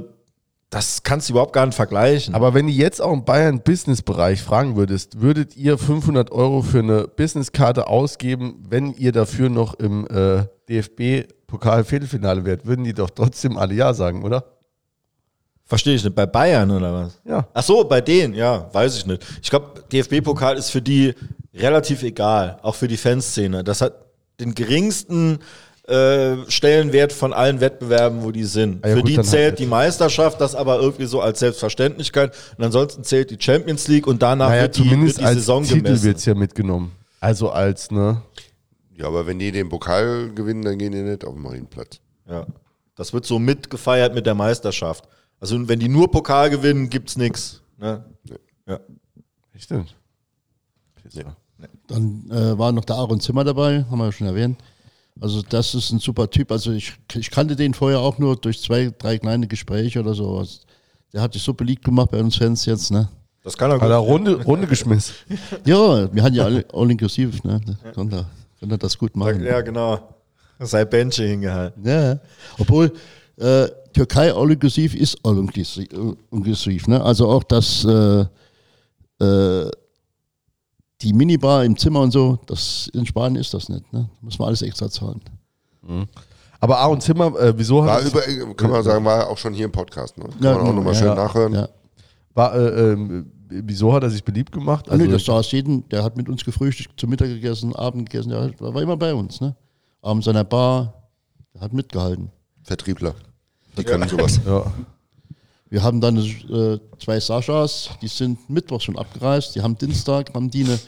das kannst du überhaupt gar nicht vergleichen. aber wenn du jetzt auch im Bayern-Business-Bereich fragen würdest, würdet ihr 500 Euro für eine Businesskarte ausgeben, wenn ihr dafür noch im äh, DFB-Pokal-Viertelfinale wärt? Würden die doch trotzdem alle Ja sagen, oder? Verstehe ich nicht. Bei Bayern oder was? Ja. Ach so, bei denen, ja, weiß ich nicht. Ich glaube, DFB-Pokal ist für die relativ egal, auch für die Fanszene. Das hat den geringsten äh, Stellenwert von allen Wettbewerben, wo die sind. Ah ja, für gut, die zählt halt. die Meisterschaft, das aber irgendwie so als Selbstverständlichkeit. Und ansonsten zählt die Champions League und danach Naja, wird, die, zumindest wird die als Saison Titel gemessen. wird es ja mitgenommen. Also als, ne? Ja, aber wenn die den Pokal gewinnen, dann gehen die nicht auf den Marienplatz. Ja. Das wird so mitgefeiert mit der Meisterschaft. Also wenn die nur Pokal gewinnen, gibt's nix. Ne? Ja. Stimmt. Dann äh, war noch der Aaron Zimmer dabei, haben wir ja schon erwähnt. Also das ist ein super Typ. Also ich, ich kannte den vorher auch nur durch zwei, drei kleine Gespräche oder so. Also Der hat sich so beliebt gemacht bei uns Fans jetzt, ne? Das kann er Hat er gut. Runde, Runde geschmissen. Ja, wir hatten ja alle all inklusiv, ne? Da Kann er, kann er das gut machen. Ja, genau. Sei Benche hingehalten. Ja, obwohl äh, Türkei all inklusiv ist all inklusiv, inklusiv ne? Also auch das äh, äh, die Minibar im Zimmer und so, das in Spanien ist das nicht, ne? Muss man alles extra zahlen. Aber Aaron Zimmer, äh, wieso hat er sich- über, kann man sagen, war auch schon hier im Podcast. Ne? Kann Ja, man auch nochmal ja, schön ja. nachhören. Ja. war, äh, ähm, wieso hat er sich beliebt gemacht? Also, nee, das saß jeden, der hat mit uns gefrühstückt, zu Mittag gegessen, Abend gegessen, der war war immer bei uns, ne? Abends an der Bar, der hat mitgehalten. Vertriebler. Die können sowas. ja. Wir haben dann äh, zwei Saschas, die sind Mittwoch schon abgereist, die haben Dienstag, haben die eine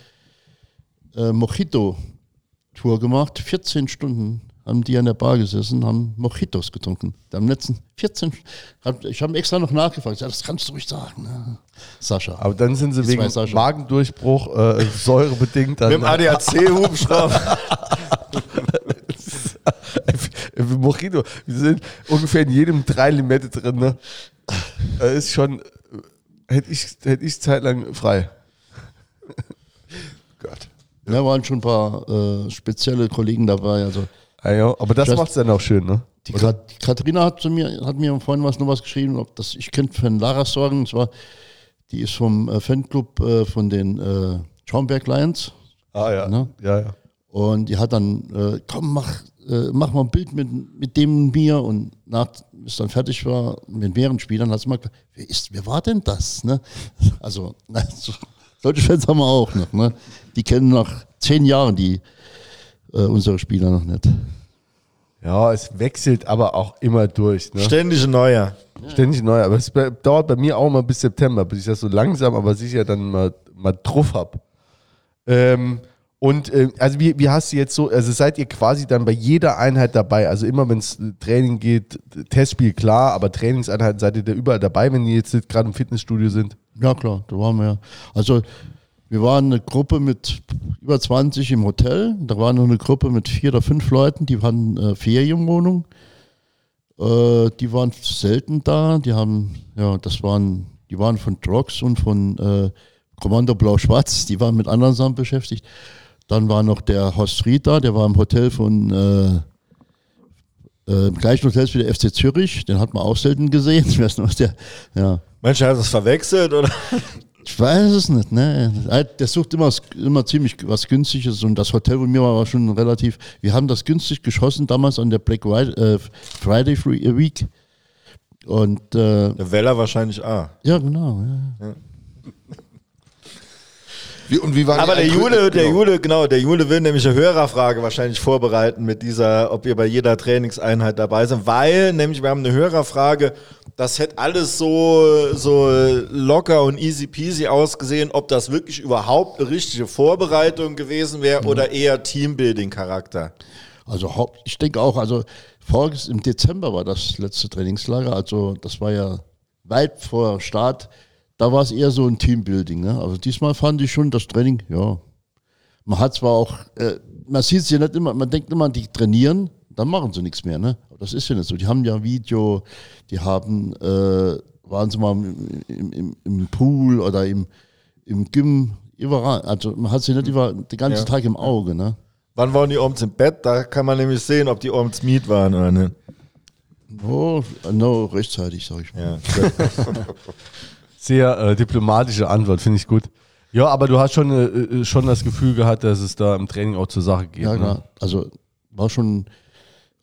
äh, Mojito-Tour gemacht, 14 Stunden haben die an der Bar gesessen, haben Mojitos getrunken. Am letzten 14, hab, ich habe extra noch nachgefragt, ja, das kannst du ruhig sagen, ne? Sascha. Aber dann sind sie wegen. Magendurchbruch, äh, säurebedingt. Dann, Mit dem ADAC-Hubschrauber. <laughs> Äh, Mojito, wir sind ungefähr in jedem drei Limette drin. Ne? Das ist schon, äh, hätte ich, hätte ich zeitlang frei. <laughs> Gott. Da waren schon ein paar äh, spezielle Kollegen dabei. Also Ah, ja, aber das macht es dann auch schön, ne? die, Kat die Katharina hat, zu mir, hat mir vorhin was noch was geschrieben, ob das, ich könnte für einen Lara sorgen. Und zwar, die ist vom äh, Fanclub äh, von den äh, Schaumberg Lions. Ah ja. Ne? Ja, ja. Und die hat dann, äh, komm, mach, äh, mach mal ein Bild mit, mit dem und mir. Und nach, bis dann fertig war, mit mehreren Spielern, hat sie mal gesagt, wer, ist, wer war denn das? Ne? <laughs> Also, na, so, solche Fans haben wir auch noch. Ne? Die kennen nach zehn Jahren die äh, unsere Spieler noch nicht. Ja, es wechselt aber auch immer durch. Ne? Ständige Neuer. Ständig neu. Aber es dauert bei mir auch mal bis September, bis ich das so langsam, aber sicher dann mal, mal drauf habe. Ähm, und äh, also wie, wie hast du jetzt so, also seid ihr quasi dann bei jeder Einheit dabei? Also immer wenn es Training geht, Testspiel klar, aber Trainingseinheiten seid ihr da überall dabei, wenn die jetzt gerade im Fitnessstudio sind? Ja, klar, da waren wir ja. Also, wir waren eine Gruppe mit über 20 im Hotel. Da war noch eine Gruppe mit vier oder fünf Leuten, die hatten äh, Ferienwohnung. Äh, die waren selten da. Die haben, ja, das waren, die waren von Drogs und von äh, Kommando Blau-Schwarz, die waren mit anderen Sachen beschäftigt. Dann war noch der Horst Fried da, der war im Hotel von äh, äh, im gleichen Hotel wie der FC Zürich, den hat man auch selten gesehen. <laughs> Ich weiß noch, was der, ja. Mensch, hat das verwechselt oder? <laughs> Ich weiß es nicht, ne? Der sucht immer, immer ziemlich was Günstiges und das Hotel bei mir war schon relativ. Wir haben das günstig geschossen damals an der Black Friday, äh, Friday Week. Und äh, Der Weller wahrscheinlich A. ja, genau. Ja. <laughs> Wie, und wie war die Aber der Jule, der. Jule, genau, der Jule will nämlich eine Hörerfrage wahrscheinlich vorbereiten mit dieser, ob ihr bei jeder Trainingseinheit dabei seid, weil nämlich wir haben eine Hörerfrage, das hätte alles so, so locker und easy peasy ausgesehen, ob das wirklich überhaupt eine richtige Vorbereitung gewesen wäre oder eher Teambuilding-Charakter. Also ich denke auch, also voriges im Dezember war das letzte Trainingslager, also das war ja weit vor Start. Da war es eher so ein Teambuilding. Ne? Also diesmal fand ich schon das Training, ja. Man hat zwar auch, äh, man sieht es ja nicht immer, man denkt immer, die trainieren, dann machen sie nichts mehr. Ne? Aber das ist ja nicht so. Die haben ja ein Video, die haben, äh, waren sie mal im, im, im, im Pool oder im, im Gym, überall. Also man hat sie nicht über, den ganzen Ja. Tag im Auge. Ne? Wann waren die abends im Bett? Da kann man nämlich sehen, ob die abends Miet waren oder nicht. Oh, no, rechtzeitig, sag ich mal. Ja. <laughs> Sehr äh, diplomatische Antwort, finde ich gut. Ja, aber du hast schon, äh, äh, schon das Gefühl gehabt, dass es da im Training auch zur Sache geht. Ja, ne? klar. Also war schon,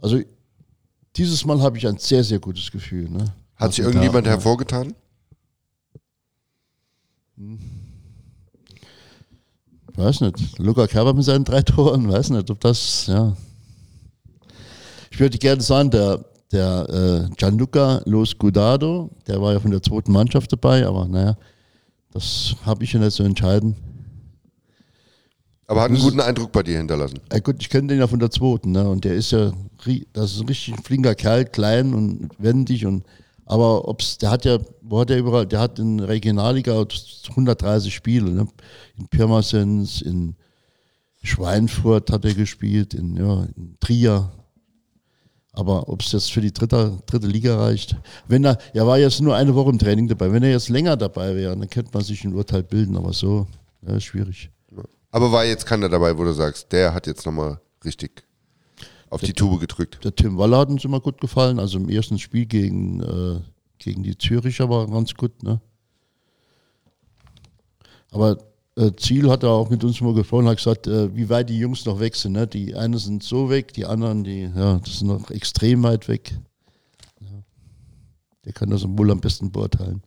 also dieses Mal habe ich ein sehr, sehr gutes Gefühl. Ne? Hat sich Also irgendjemand da- hervorgetan? Weiß nicht. Luca Kerber mit seinen drei Toren, weiß nicht, ob das, ja. Ich würde gerne sagen, der, der äh, Gianluca Los Gudado, der war ja von der zweiten Mannschaft dabei, aber naja, das habe ich ja nicht so entscheiden. Aber hat einen guten Eindruck bei dir hinterlassen. Ja gut, ich kenne den ja von der zweiten, ne? Und der ist ja, das ist ein richtig flinker Kerl, klein und wendig und aber ob's, der hat ja, wo hat der überall, der hat in Regionalliga 130 Spiele, ne? In Pirmasens, in Schweinfurt hat er gespielt, in, ja, in Trier. Aber ob es jetzt für die dritte, dritte Liga reicht. Wenn er, er war jetzt nur eine Woche im Training dabei. Wenn er jetzt länger dabei wäre, dann könnte man sich ein Urteil bilden, aber so, ja, schwierig. Aber war jetzt keiner dabei, wo du sagst, der hat jetzt nochmal richtig auf die Tube gedrückt. Der Tim Waller hat uns immer gut gefallen. Also im ersten Spiel gegen, äh, gegen die Züricher war er ganz gut. Ne? Aber Ziel hat er auch mit uns mal gesprochen, hat gesagt, äh, wie weit die Jungs noch weg sind. Ne? Die einen sind so weg, die anderen, die, ja, das sind noch extrem weit weg. Ja. Der kann das wohl am besten beurteilen.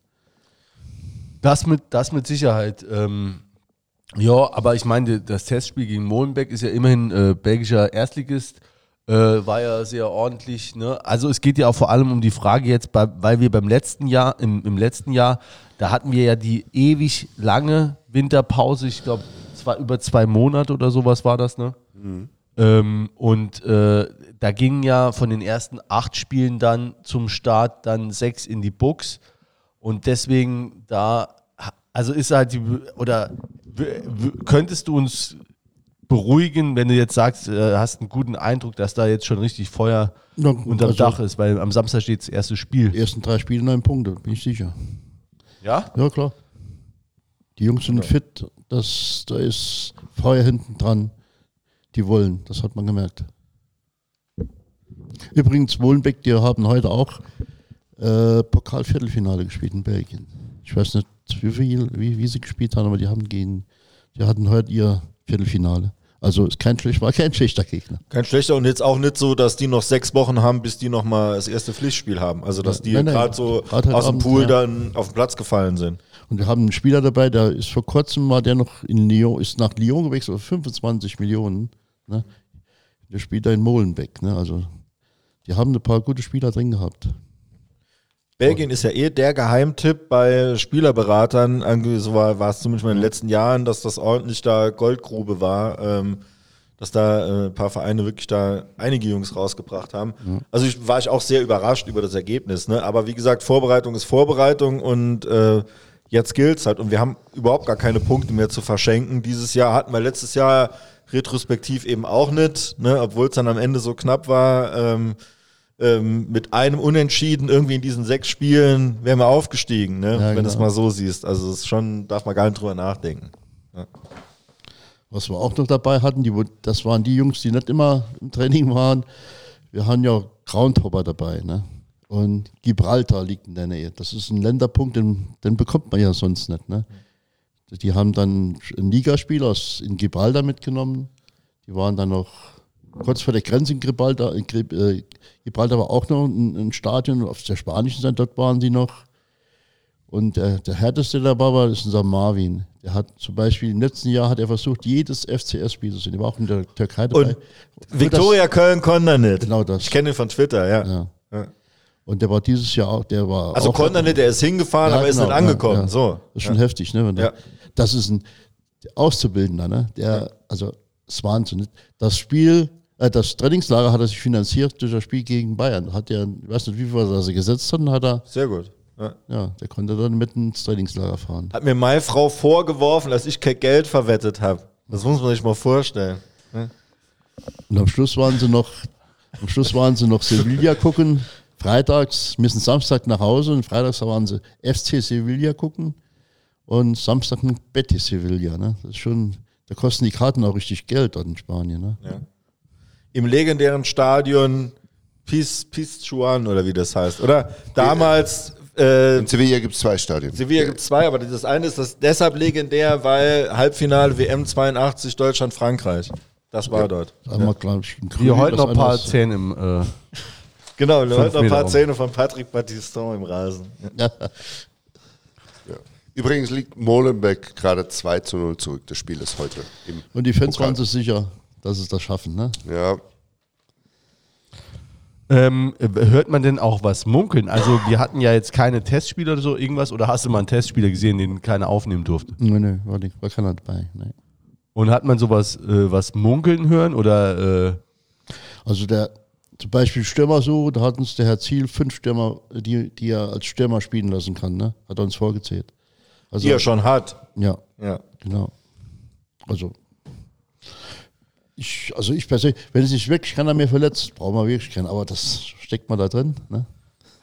Das mit, das mit Sicherheit. Ähm, ja, aber ich meine, das Testspiel gegen Molenbeek ist ja immerhin äh, belgischer Erstligist. Äh, war ja sehr ordentlich. Ne? Also es geht ja auch vor allem um die Frage jetzt, bei, weil wir beim letzten Jahr, im, im letzten Jahr, da hatten wir ja die ewig lange Winterpause. Ich glaube, es war über zwei Monate oder sowas war das, ne? Ähm, und äh, da gingen ja von den ersten acht Spielen dann zum Start dann sechs in die Books. Und deswegen da, also ist halt die, oder könntest du uns beruhigen, wenn du jetzt sagst, äh, hast einen guten Eindruck, dass da jetzt schon richtig Feuer Ja, unterm also- Dach ist, weil am Samstag steht das erste Spiel. Die ersten drei Spiele neun Punkte, bin ich sicher. Ja? Ja, klar. Die Jungs sind fit, das, da ist Feuer hinten dran. Die wollen, das hat man gemerkt. Übrigens, Molenbeek, die haben heute auch äh, Pokalviertelfinale gespielt in Belgien. Ich weiß nicht, wie, viel, wie, wie sie gespielt haben, aber die haben gegen, die hatten heute ihr Viertelfinale. Also ist kein war kein schlechter Gegner. Kein schlechter und jetzt auch nicht so, dass die noch sechs Wochen haben, bis die noch mal das erste Pflichtspiel haben. Also dass die gerade so heute aus dem Abend, Pool ja. dann auf den Platz gefallen sind. Und wir haben einen Spieler dabei, der ist vor kurzem war der noch in Lyon, ist nach Lyon gewechselt, auf 25 Millionen. Ne? Der spielt da in Molenbeek. Ne? Also die haben ein paar gute Spieler drin gehabt. Belgien ist ja eh der Geheimtipp bei Spielerberatern. So war, war es zumindest mal in den letzten Jahren, dass das ordentlich da Goldgrube war. Ähm, dass da äh, ein paar Vereine wirklich da einige Jungs rausgebracht haben. Also ich, war ich auch sehr überrascht über das Ergebnis. Ne? Aber wie gesagt, Vorbereitung ist Vorbereitung und äh, jetzt gilt's halt. Und wir haben überhaupt gar keine Punkte mehr zu verschenken. Dieses Jahr hatten wir letztes Jahr retrospektiv eben auch nicht, ne? obwohl es dann am Ende so knapp war. Ähm, ähm, mit einem Unentschieden irgendwie in diesen sechs Spielen wären wir aufgestiegen, ne? Ja, wenn du genau. es mal so siehst. Also es schon, darf man gar nicht drüber nachdenken. Was wir auch noch dabei hatten, die, das waren die Jungs, die nicht immer im Training waren. Wir haben ja Groundhopper dabei. Ne? Und Gibraltar liegt in der Nähe. Das ist ein Länderpunkt, den, den bekommt man ja sonst nicht. Ne? Die haben dann einen Ligaspieler aus in Gibraltar mitgenommen. Die waren dann noch kurz vor der Grenze in Gibraltar. In Gib- äh, Gibraltar war auch noch ein, ein Stadion auf der spanischen Seite, dort waren die noch. Und der, der härteste dabei war, ist unser Marvin. Der hat zum Beispiel im letzten Jahr hat er versucht, jedes FCS-Spiel zu sehen. Der war auch in der Türkei dabei. Und Viktoria Köln konnte er nicht. Genau das. Ich kenne ihn von Twitter, ja. Ja. Ja. Und der war dieses Jahr auch, der war Also konnte er nicht, er ist hingefahren, Ja, aber ist genau, nicht angekommen. So. Das ist schon heftig, ne? Der. Das ist ein Auszubildender, ne? Der, also, das ist Wahnsinn. ne? Das Spiel, äh, das Trainingslager hat er sich finanziert durch das Spiel gegen Bayern. Hat er, ich weiß nicht, wie viel er sie gesetzt hat, hat er, Sehr gut. Ja. ja, der konnte dann mit ins Trainingslager fahren. Hat mir meine Frau vorgeworfen, dass ich kein Geld verwettet habe. Das muss man sich mal vorstellen. Und am Schluss waren sie noch, am Schluss waren sie noch Sevilla gucken. Freitags, müssen Samstag nach Hause und freitags waren sie FC Sevilla gucken und Samstag ein Betis Sevilla. Ne? Das ist schon, da kosten die Karten auch richtig Geld dort in Spanien. Ne? Ja. Im legendären Stadion Piz, Pizjuan oder wie das heißt, oder? Damals, äh, In Sevilla gibt es zwei Stadien. Sevilla gibt es zwei, aber das eine ist das deshalb legendär, weil Halbfinale WM 82 Deutschland-Frankreich. Das war dort. Einmal, glaub ich, ein Grün, Hier heute noch ein paar Zähne im. Äh, Genau, heute noch ein paar. Zähne von Patrick Battiston im Rasen. Ja. Ja. Übrigens liegt Molenbeek gerade 2 zu 0 zurück. Das Spiel ist heute im Und die Fans Pokal. waren sich sicher, dass sie das schaffen. Ne? Ja, ähm, hört man denn auch was munkeln? Also, wir hatten ja jetzt keine Testspiele oder so, irgendwas, oder hast du mal einen Testspieler gesehen, den keiner aufnehmen durfte? Nee, nee, war, nicht, war keiner dabei. Nee. Und hat man sowas, äh, was munkeln hören oder. Äh, Also der, zum Beispiel Stürmer so, da hat uns der Herr Ziel fünf Stürmer, die, die er als Stürmer spielen lassen kann, ne? Hat er uns vorgezählt. Also, Die er schon hat. Ja, Ja. genau. Also, ich, also ich persönlich, wenn es nicht wirklich keiner mehr verletzt, brauchen wir wirklich keinen, aber das steckt mal da drin, ne?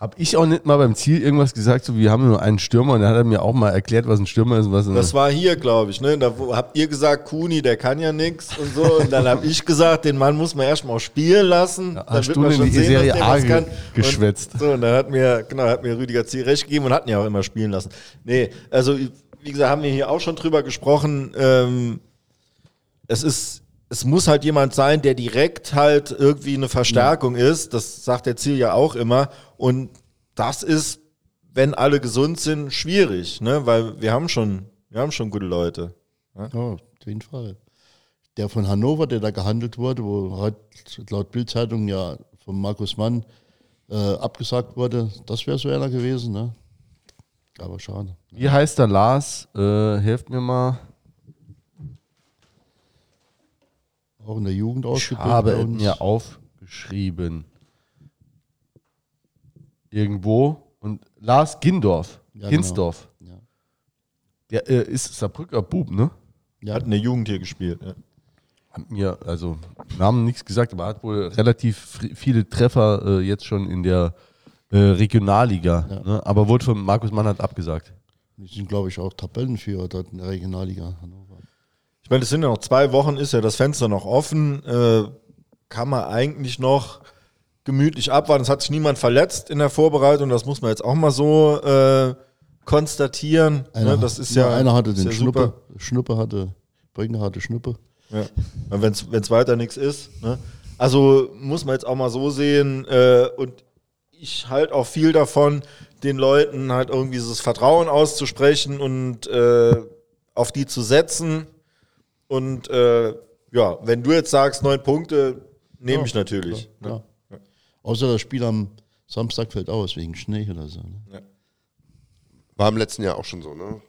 Hab ich auch nicht mal beim Ziel irgendwas gesagt, so wir haben nur einen Stürmer und dann hat er mir auch mal erklärt, was ein Stürmer ist und was Das war hier, glaube ich. Ne? Da wo- habt ihr gesagt, Kuni, der kann ja nichts und so. Und dann habe ich gesagt, den Mann muss man erstmal spielen lassen. dann hast wird du man in schon die sehen, Serie dass der A was ge- kann. geschwätzt. Und, so, und dann hat mir, genau, hat mir Rüdiger Ziel recht gegeben und hat ihn ja auch immer spielen lassen. Nee, also wie gesagt, haben wir hier auch schon drüber gesprochen. Ähm, es ist, es muss halt jemand sein, der direkt halt irgendwie eine Verstärkung ist. Das sagt der Ziel ja auch immer. Und das ist, wenn alle gesund sind, schwierig, ne? Weil wir haben schon, wir haben schon gute Leute. Ja, auf jeden Fall. Der von Hannover, der da gehandelt wurde, wo heute laut Bildzeitung ja von Markus Mann äh, abgesagt wurde, das wäre so einer gewesen, ne? Aber schade. Wie heißt der Lars? Äh, helft mir mal. Auch in der Jugend Ich ausgebildet. habe bei es uns. mir aufgeschrieben. Irgendwo. Und Lars Gindorf. Ja, Ginsdorf. genau. Ja. Der äh, ist Saarbrücker Bub, ne? Ja. Hat in der Jugend hier gespielt. Ja. Hat mir, also, Namen nichts gesagt, aber hat wohl relativ viele Treffer äh, jetzt schon in der äh, Regionalliga. Ja. Ne? Aber wurde von Markus Mannert abgesagt. Die sind, glaube ich, auch Tabellenführer dort in der Regionalliga Hannover. Ich meine, es sind ja noch zwei Wochen, ist ja das Fenster noch offen. Äh, kann man eigentlich noch gemütlich abwarten. Es hat sich niemand verletzt in der Vorbereitung, das muss man jetzt auch mal so äh, konstatieren. Einer, ne? Das ist nur ja, einer hatte den ja Schnuppe. Schnuppe hatte, Bringner hatte Schnuppe. Ja. Wenn es weiter nichts ist. Ne? Also muss man jetzt auch mal so sehen. Äh, und ich halte auch viel davon, den Leuten halt irgendwie dieses Vertrauen auszusprechen und äh, auf die zu setzen. Und äh, ja, wenn du jetzt sagst, neun Punkte, nehme Ja, ich natürlich. Ne? Ja. Außer das Spiel am Samstag fällt aus wegen Schnee oder so. Ne? war im letzten Jahr auch schon so, ne?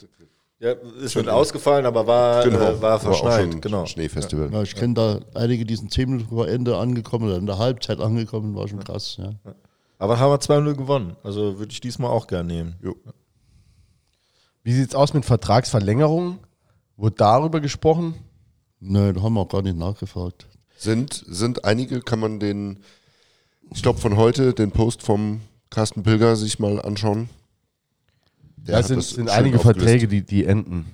Ja, ist mit ausgefallen, aber war, Genau. äh, war verschneit. schon Genau. Schneefestival. Ja, ich kenne da einige, die sind zehn Minuten vor Ende angekommen oder in der Halbzeit angekommen, war schon krass. Ja. Aber haben wir 2-0 gewonnen. Also würde ich diesmal auch gern nehmen. Jo. Wie sieht es aus mit Vertragsverlängerungen? Wurde darüber gesprochen? Nö, da haben wir auch gar nicht nachgefragt. Sind, sind einige, kann man den ich glaube, von heute den Post vom Carsten Pilger sich mal anschauen. Der Da hat sind, sind einige aufgelistet. Verträge, die, die enden.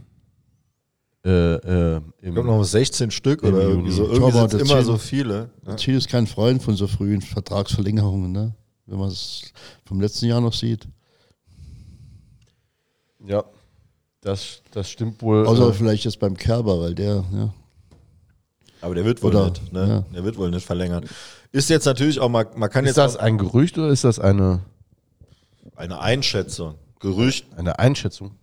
Äh, äh, Ich glaube noch 16 Stück Im oder irgendwie Juni. so. Ich Irgendwie sind immer Ziel- so viele. Ja. Thiel ist kein Freund von so frühen Vertragsverlängerungen, ne? wenn man es vom letzten Jahr noch sieht. ja, das, das stimmt wohl. Außer äh, vielleicht jetzt beim Kerber, weil der, ja, Aber der wird wohl Oder- nicht. Ne? ja. Der wird wohl nicht verlängern. Ist jetzt natürlich auch mal, man kann ist jetzt das auch ein Gerücht oder ist das eine, eine Einschätzung. Gerücht, eine Einschätzung?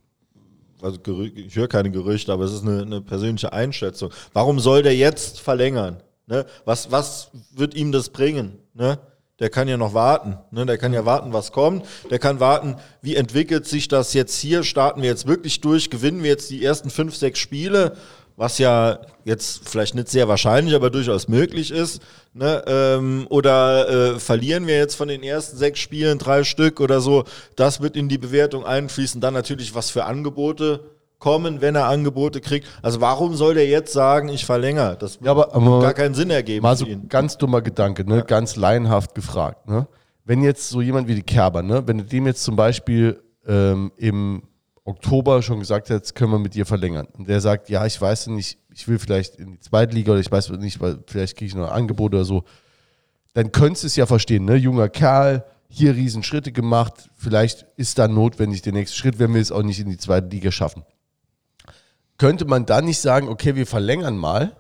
also ich höre keine Gerüchte, aber es ist eine, eine persönliche Einschätzung. Warum soll der jetzt verlängern? Ne? Was, was wird ihm das bringen? Ne? Der kann ja noch warten. Ne? Der kann ja warten, was kommt. Der kann warten, wie entwickelt sich das jetzt hier? Starten wir jetzt wirklich durch? Gewinnen wir jetzt die ersten fünf, sechs Spiele? Was ja jetzt vielleicht nicht sehr wahrscheinlich, aber durchaus möglich ist. Ne? Ähm, oder äh, verlieren wir jetzt von den ersten sechs Spielen drei Stück oder so? Das wird in die Bewertung einfließen. Dann natürlich, was für Angebote kommen, wenn er Angebote kriegt. Also warum soll der jetzt sagen, ich verlängere? Das Ja, aber- aber- gar keinen Sinn ergeben Mal so ganz dummer Gedanke, ne? ganz laienhaft gefragt. Ne? Wenn jetzt so jemand wie die Kerber, ne? wenn du dem jetzt zum Beispiel ähm, im Oktober schon gesagt hättest, können wir mit dir verlängern. Und der sagt, ja, ich weiß nicht, ich will vielleicht in die zweite Liga oder ich weiß nicht, weil vielleicht kriege ich noch ein Angebot oder so. Dann könntest du es ja verstehen, ne? Junger Kerl, hier riesen Schritte gemacht, vielleicht ist dann notwendig der nächste Schritt, wenn wir es auch nicht in die zweite Liga schaffen. Könnte man dann nicht sagen, okay, wir verlängern mal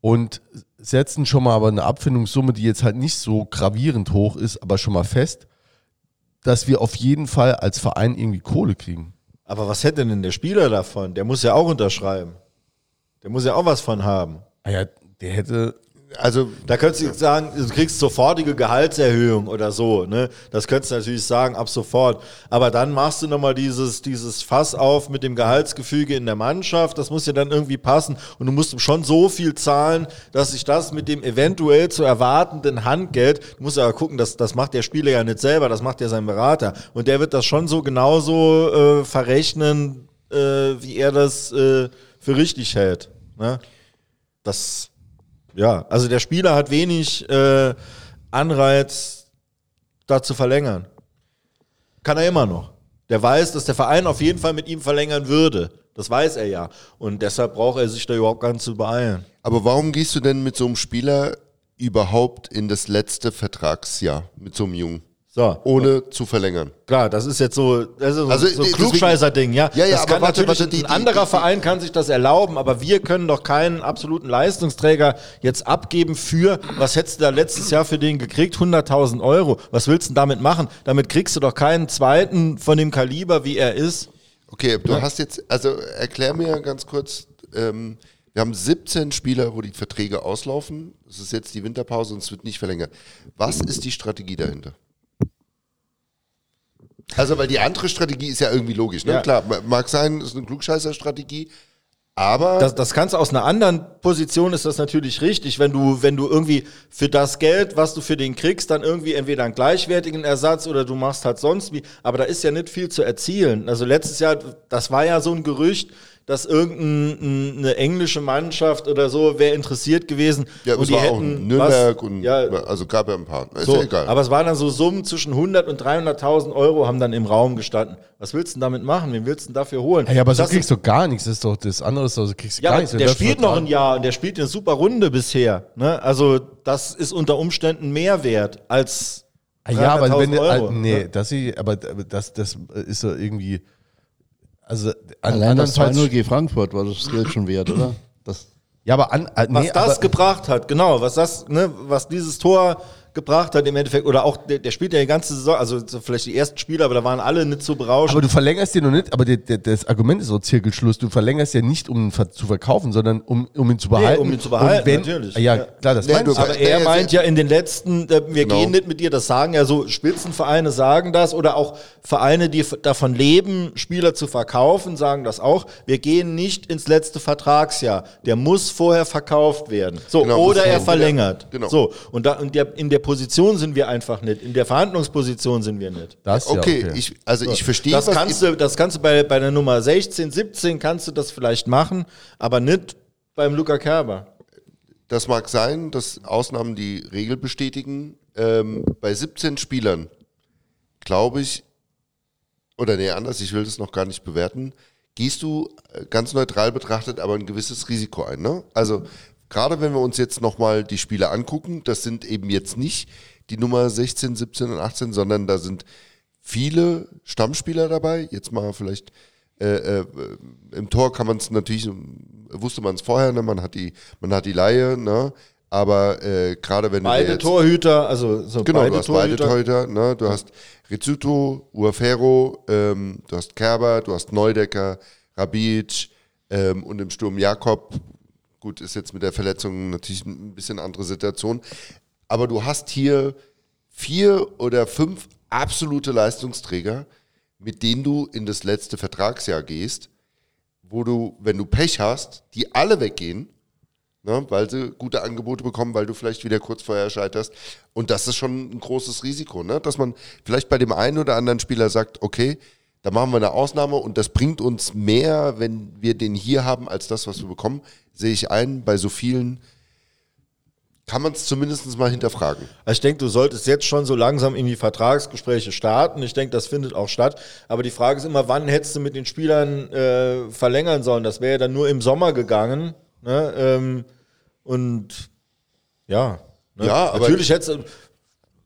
und setzen schon mal aber eine Abfindungssumme, die jetzt halt nicht so gravierend hoch ist, aber schon mal fest, dass wir auf jeden Fall als Verein irgendwie Kohle kriegen. Aber was hätte denn der Spieler davon? Der muss ja auch unterschreiben. Der muss ja auch was von haben. Ah ja, der hätte. Also, Da könntest du sagen, du kriegst sofortige Gehaltserhöhung oder so. Ne? Das könntest du natürlich sagen, ab sofort. Aber dann machst du nochmal dieses, dieses Fass auf mit dem Gehaltsgefüge in der Mannschaft. Das muss ja dann irgendwie passen. Und du musst schon so viel zahlen, dass sich das mit dem eventuell zu erwartenden Handgeld, du musst ja gucken, das, das macht der Spieler ja nicht selber, das macht ja sein Berater. Und der wird das schon so genauso äh, verrechnen, äh, wie er das äh, für richtig hält. Ne? Das ja, also der Spieler hat wenig äh, Anreiz, da zu verlängern. Kann er immer noch. Der weiß, dass der Verein auf jeden Fall mit ihm verlängern würde. Das weiß er ja. Und deshalb braucht er sich da überhaupt gar nicht zu beeilen. aber warum gehst du denn mit so einem Spieler überhaupt in das letzte Vertragsjahr mit so einem Jungen? So, Ohne zu verlängern. klar, das ist jetzt so, das ist so, Also, so deswegen- Klugscheißer-Ding, ja. Ja, ja, das aber kann warte, natürlich warte, die- ein anderer die- die- Verein kann sich das erlauben, aber wir können doch keinen absoluten Leistungsträger jetzt abgeben für, was hättest du da letztes Jahr für den gekriegt? 100.000 Euro. Was willst du denn damit machen? Damit kriegst du doch keinen zweiten von dem Kaliber, wie er ist. Okay, du hast jetzt, also erklär mir ganz kurz, ähm, wir haben 17 Spieler, wo die Verträge auslaufen. Es ist jetzt die Winterpause und es wird nicht verlängert. Was ist die Strategie dahinter? Also, weil die andere Strategie ist ja irgendwie logisch, ne? Ja. Klar, ma- mag sein, ist eine Klugscheißer-Strategie, aber Das, das kannst du aus einer anderen Position ist das natürlich richtig, wenn du, wenn du irgendwie für das Geld, was du für den kriegst, dann irgendwie entweder einen gleichwertigen Ersatz oder du machst halt sonst wie. Aber da ist ja nicht viel zu erzielen. Also letztes Jahr, das war ja so ein Gerücht, dass irgendeine englische Mannschaft oder so wäre interessiert gewesen. ja, und es die war auch hätten Nürnberg was- und ja, also gab ja ein paar. Ist so, ja egal. aber es waren dann so Summen zwischen 100 und 300.000 Euro haben dann im Raum gestanden. Was willst du denn damit machen? Wen willst du denn dafür holen? Ja, aber so Das kriegst du gar nichts. Das ist doch das andere, ist doch, so kriegst du ja, gar nichts. der spielt noch ein Jahr und der spielt eine super Runde bisher. Ne? Also das ist unter Umständen mehr wert als Ah, Ja, aber 300.000 wenn du- Euro, ah, nee, ne? das ich, aber das, das ist so irgendwie. Also an, Allein das andernfalls- 2-0 gegen Frankfurt war das Geld schon wert, oder? Das, Ja, aber an, äh, was nee, das aber, gebracht hat, genau, was das, ne, was dieses Tor gebracht hat im Endeffekt, oder auch, der, der spielt ja die ganze Saison, also so vielleicht die ersten Spiele, aber da waren alle nicht so berauschend. aber du verlängerst dir noch nicht, aber der, der, das Argument ist so Zirkelschluss. Du verlängerst ja nicht, um ihn ver- zu verkaufen, sondern um, um ihn zu behalten. um ihn zu behalten, wenn, natürlich. Ja, klar, das Nee, meinst du-. Aber Nee, er meint ja in den letzten, äh, wir Genau. gehen nicht mit dir, das sagen ja so Spitzenvereine sagen das oder auch Vereine, die davon leben, Spieler zu verkaufen, sagen das auch. Wir gehen nicht ins letzte Vertragsjahr. Der muss vorher verkauft werden. So, Genau, oder er verlängert. Genau. So, und, da, und der, in der Position sind wir einfach nicht. In der Verhandlungsposition sind wir nicht. Das, ja, okay, ich, also ich verstehe, Das was kannst du, das kannst du bei, bei der Nummer 16, 17 kannst du das vielleicht machen, aber nicht beim Luca Kerber. Das mag sein, dass Ausnahmen die Regel bestätigen. ähm, bei 17 Spielern, glaube ich, oder nee, anders, ich will das noch gar nicht bewerten, gehst du äh, ganz neutral betrachtet aber ein gewisses Risiko ein. Ne? Also gerade wenn wir uns jetzt nochmal die Spiele angucken, das sind eben jetzt nicht die Nummer 16, 17 und 18, sondern da sind viele Stammspieler dabei. Jetzt mal vielleicht äh, äh, im Tor kann man es natürlich, wusste man es vorher, ne? man hat die, man hat die Laie, ne? aber äh, gerade wenn Beide du jetzt, Torhüter, also so Genau, beide du hast beide Torhüter. Torhüter. Ne? Du hast Rizzuto, Uafero, ähm, du hast Kerber, du hast Neudecker, Rabic ähm, und im Sturm Jakob. Gut, ist jetzt mit der Verletzung natürlich ein bisschen andere Situation. Aber du hast hier vier oder fünf absolute Leistungsträger, mit denen du in das letzte Vertragsjahr gehst, wo du, wenn du Pech hast, die alle weggehen, ne, weil sie gute Angebote bekommen, weil du vielleicht wieder kurz vorher scheiterst. Und das ist schon ein großes Risiko, ne? dass man vielleicht bei dem einen oder anderen Spieler sagt, okay, da machen wir eine Ausnahme und das bringt uns mehr, wenn wir den hier haben, als das, was wir bekommen. Sehe ich ein, bei so vielen kann man es zumindest mal hinterfragen. Also ich denke, du solltest jetzt schon so langsam in die Vertragsgespräche starten. Ich denke, das findet auch statt. Aber die Frage ist immer, wann hättest du mit den Spielern äh, verlängern sollen? Das wäre ja dann nur im Sommer gegangen. Ne? Ähm, und ja, ne? Ja, natürlich hättest du,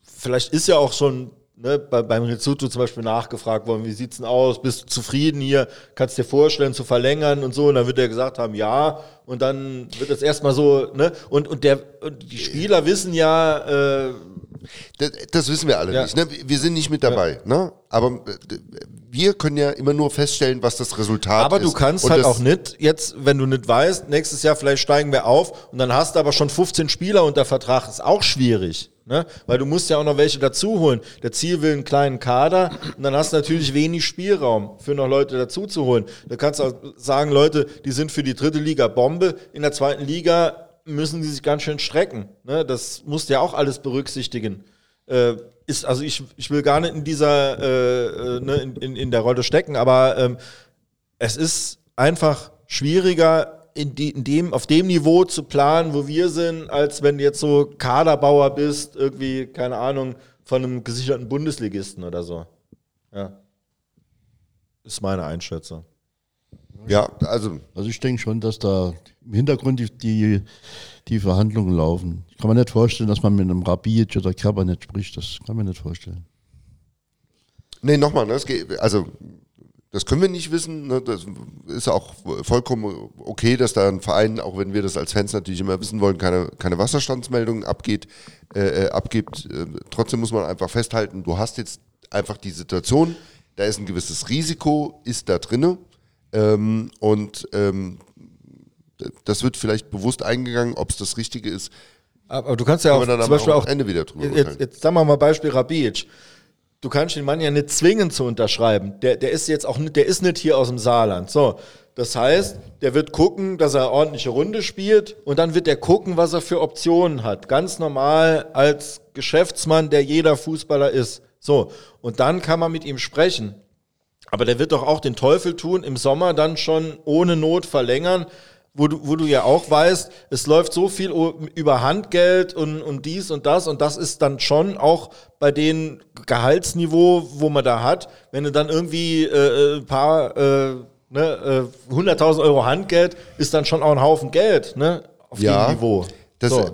vielleicht ist ja auch schon ne, bei, beim Rizzuto zum Beispiel nachgefragt worden, wie sieht's denn aus? Bist du zufrieden hier? Kannst dir vorstellen zu verlängern und so? Und dann wird er gesagt haben, ja. Und dann wird das erstmal so, ne? Und, und, der, und die Spieler wissen ja, äh, Das, das wissen wir alle Ja. nicht. Ne? Wir sind nicht mit dabei. Ne? Aber äh, wir können ja immer nur feststellen, was das Resultat Aber ist. du kannst Und halt auch nicht jetzt, wenn du nicht weißt, nächstes Jahr vielleicht steigen wir auf und dann hast du aber schon 15 Spieler unter Vertrag, ist auch schwierig. Ne? Weil du musst ja auch noch welche dazu holen. Der Ziel will einen kleinen Kader und dann hast du natürlich wenig Spielraum für noch Leute dazu zu holen. Du kannst auch sagen, Leute, die sind für die dritte Liga Bombe, in der zweiten Liga müssen die sich ganz schön strecken. Ne? Das musst du ja auch alles berücksichtigen. Äh, ist, also ich, ich will gar nicht in dieser, äh, äh, ne, in, in, in der Rolle stecken, aber ähm, es ist einfach schwieriger, in, die, in dem, auf dem Niveau zu planen, wo wir sind, als wenn du jetzt so Kaderbauer bist, irgendwie, keine Ahnung, von einem gesicherten Bundesligisten oder so. Ja. Ist meine Einschätzung. Ja, also Also ich denke schon, dass da im Hintergrund die, die, die Verhandlungen laufen. Ich kann mir nicht vorstellen, dass man mit einem Rabic oder Kerber nicht spricht. Das kann man nicht vorstellen. Nee, nochmal, ne, es geht, also das können wir nicht wissen. Ne, das ist auch vollkommen okay, dass da ein Verein, auch wenn wir das als Fans natürlich immer wissen wollen, keine, keine Wasserstandsmeldungen abgeht, äh, äh, abgibt. Äh, trotzdem muss man einfach festhalten, du hast jetzt einfach die Situation, da ist ein gewisses Risiko, ist da drinne. Ähm, und ähm, das wird vielleicht bewusst eingegangen, ob es das Richtige ist, Aber du kannst ja auch zum Beispiel am auch Ende wieder drüber Jetzt, jetzt sagen wir mal Beispiel Rabic. Du kannst den Mann ja nicht zwingen zu unterschreiben. Der, der ist jetzt auch nicht, der ist nicht hier aus dem Saarland. So. Das heißt, der wird gucken, dass er eine ordentliche Runde spielt und dann wird er gucken, was er für Optionen hat. Ganz normal als Geschäftsmann, der jeder Fußballer ist. So. Und dann kann man mit ihm sprechen. Aber der wird doch auch den Teufel tun, im Sommer dann schon ohne Not verlängern, wo du, wo du ja auch weißt, es läuft so viel über Handgeld und, und dies und das und das ist dann schon auch bei dem Gehaltsniveau, wo man da hat, wenn du dann irgendwie äh, ein paar, äh, ne, äh, 100.000 Euro Handgeld, ist dann schon auch ein Haufen Geld, ne, auf Ja, dem Niveau. Das, So.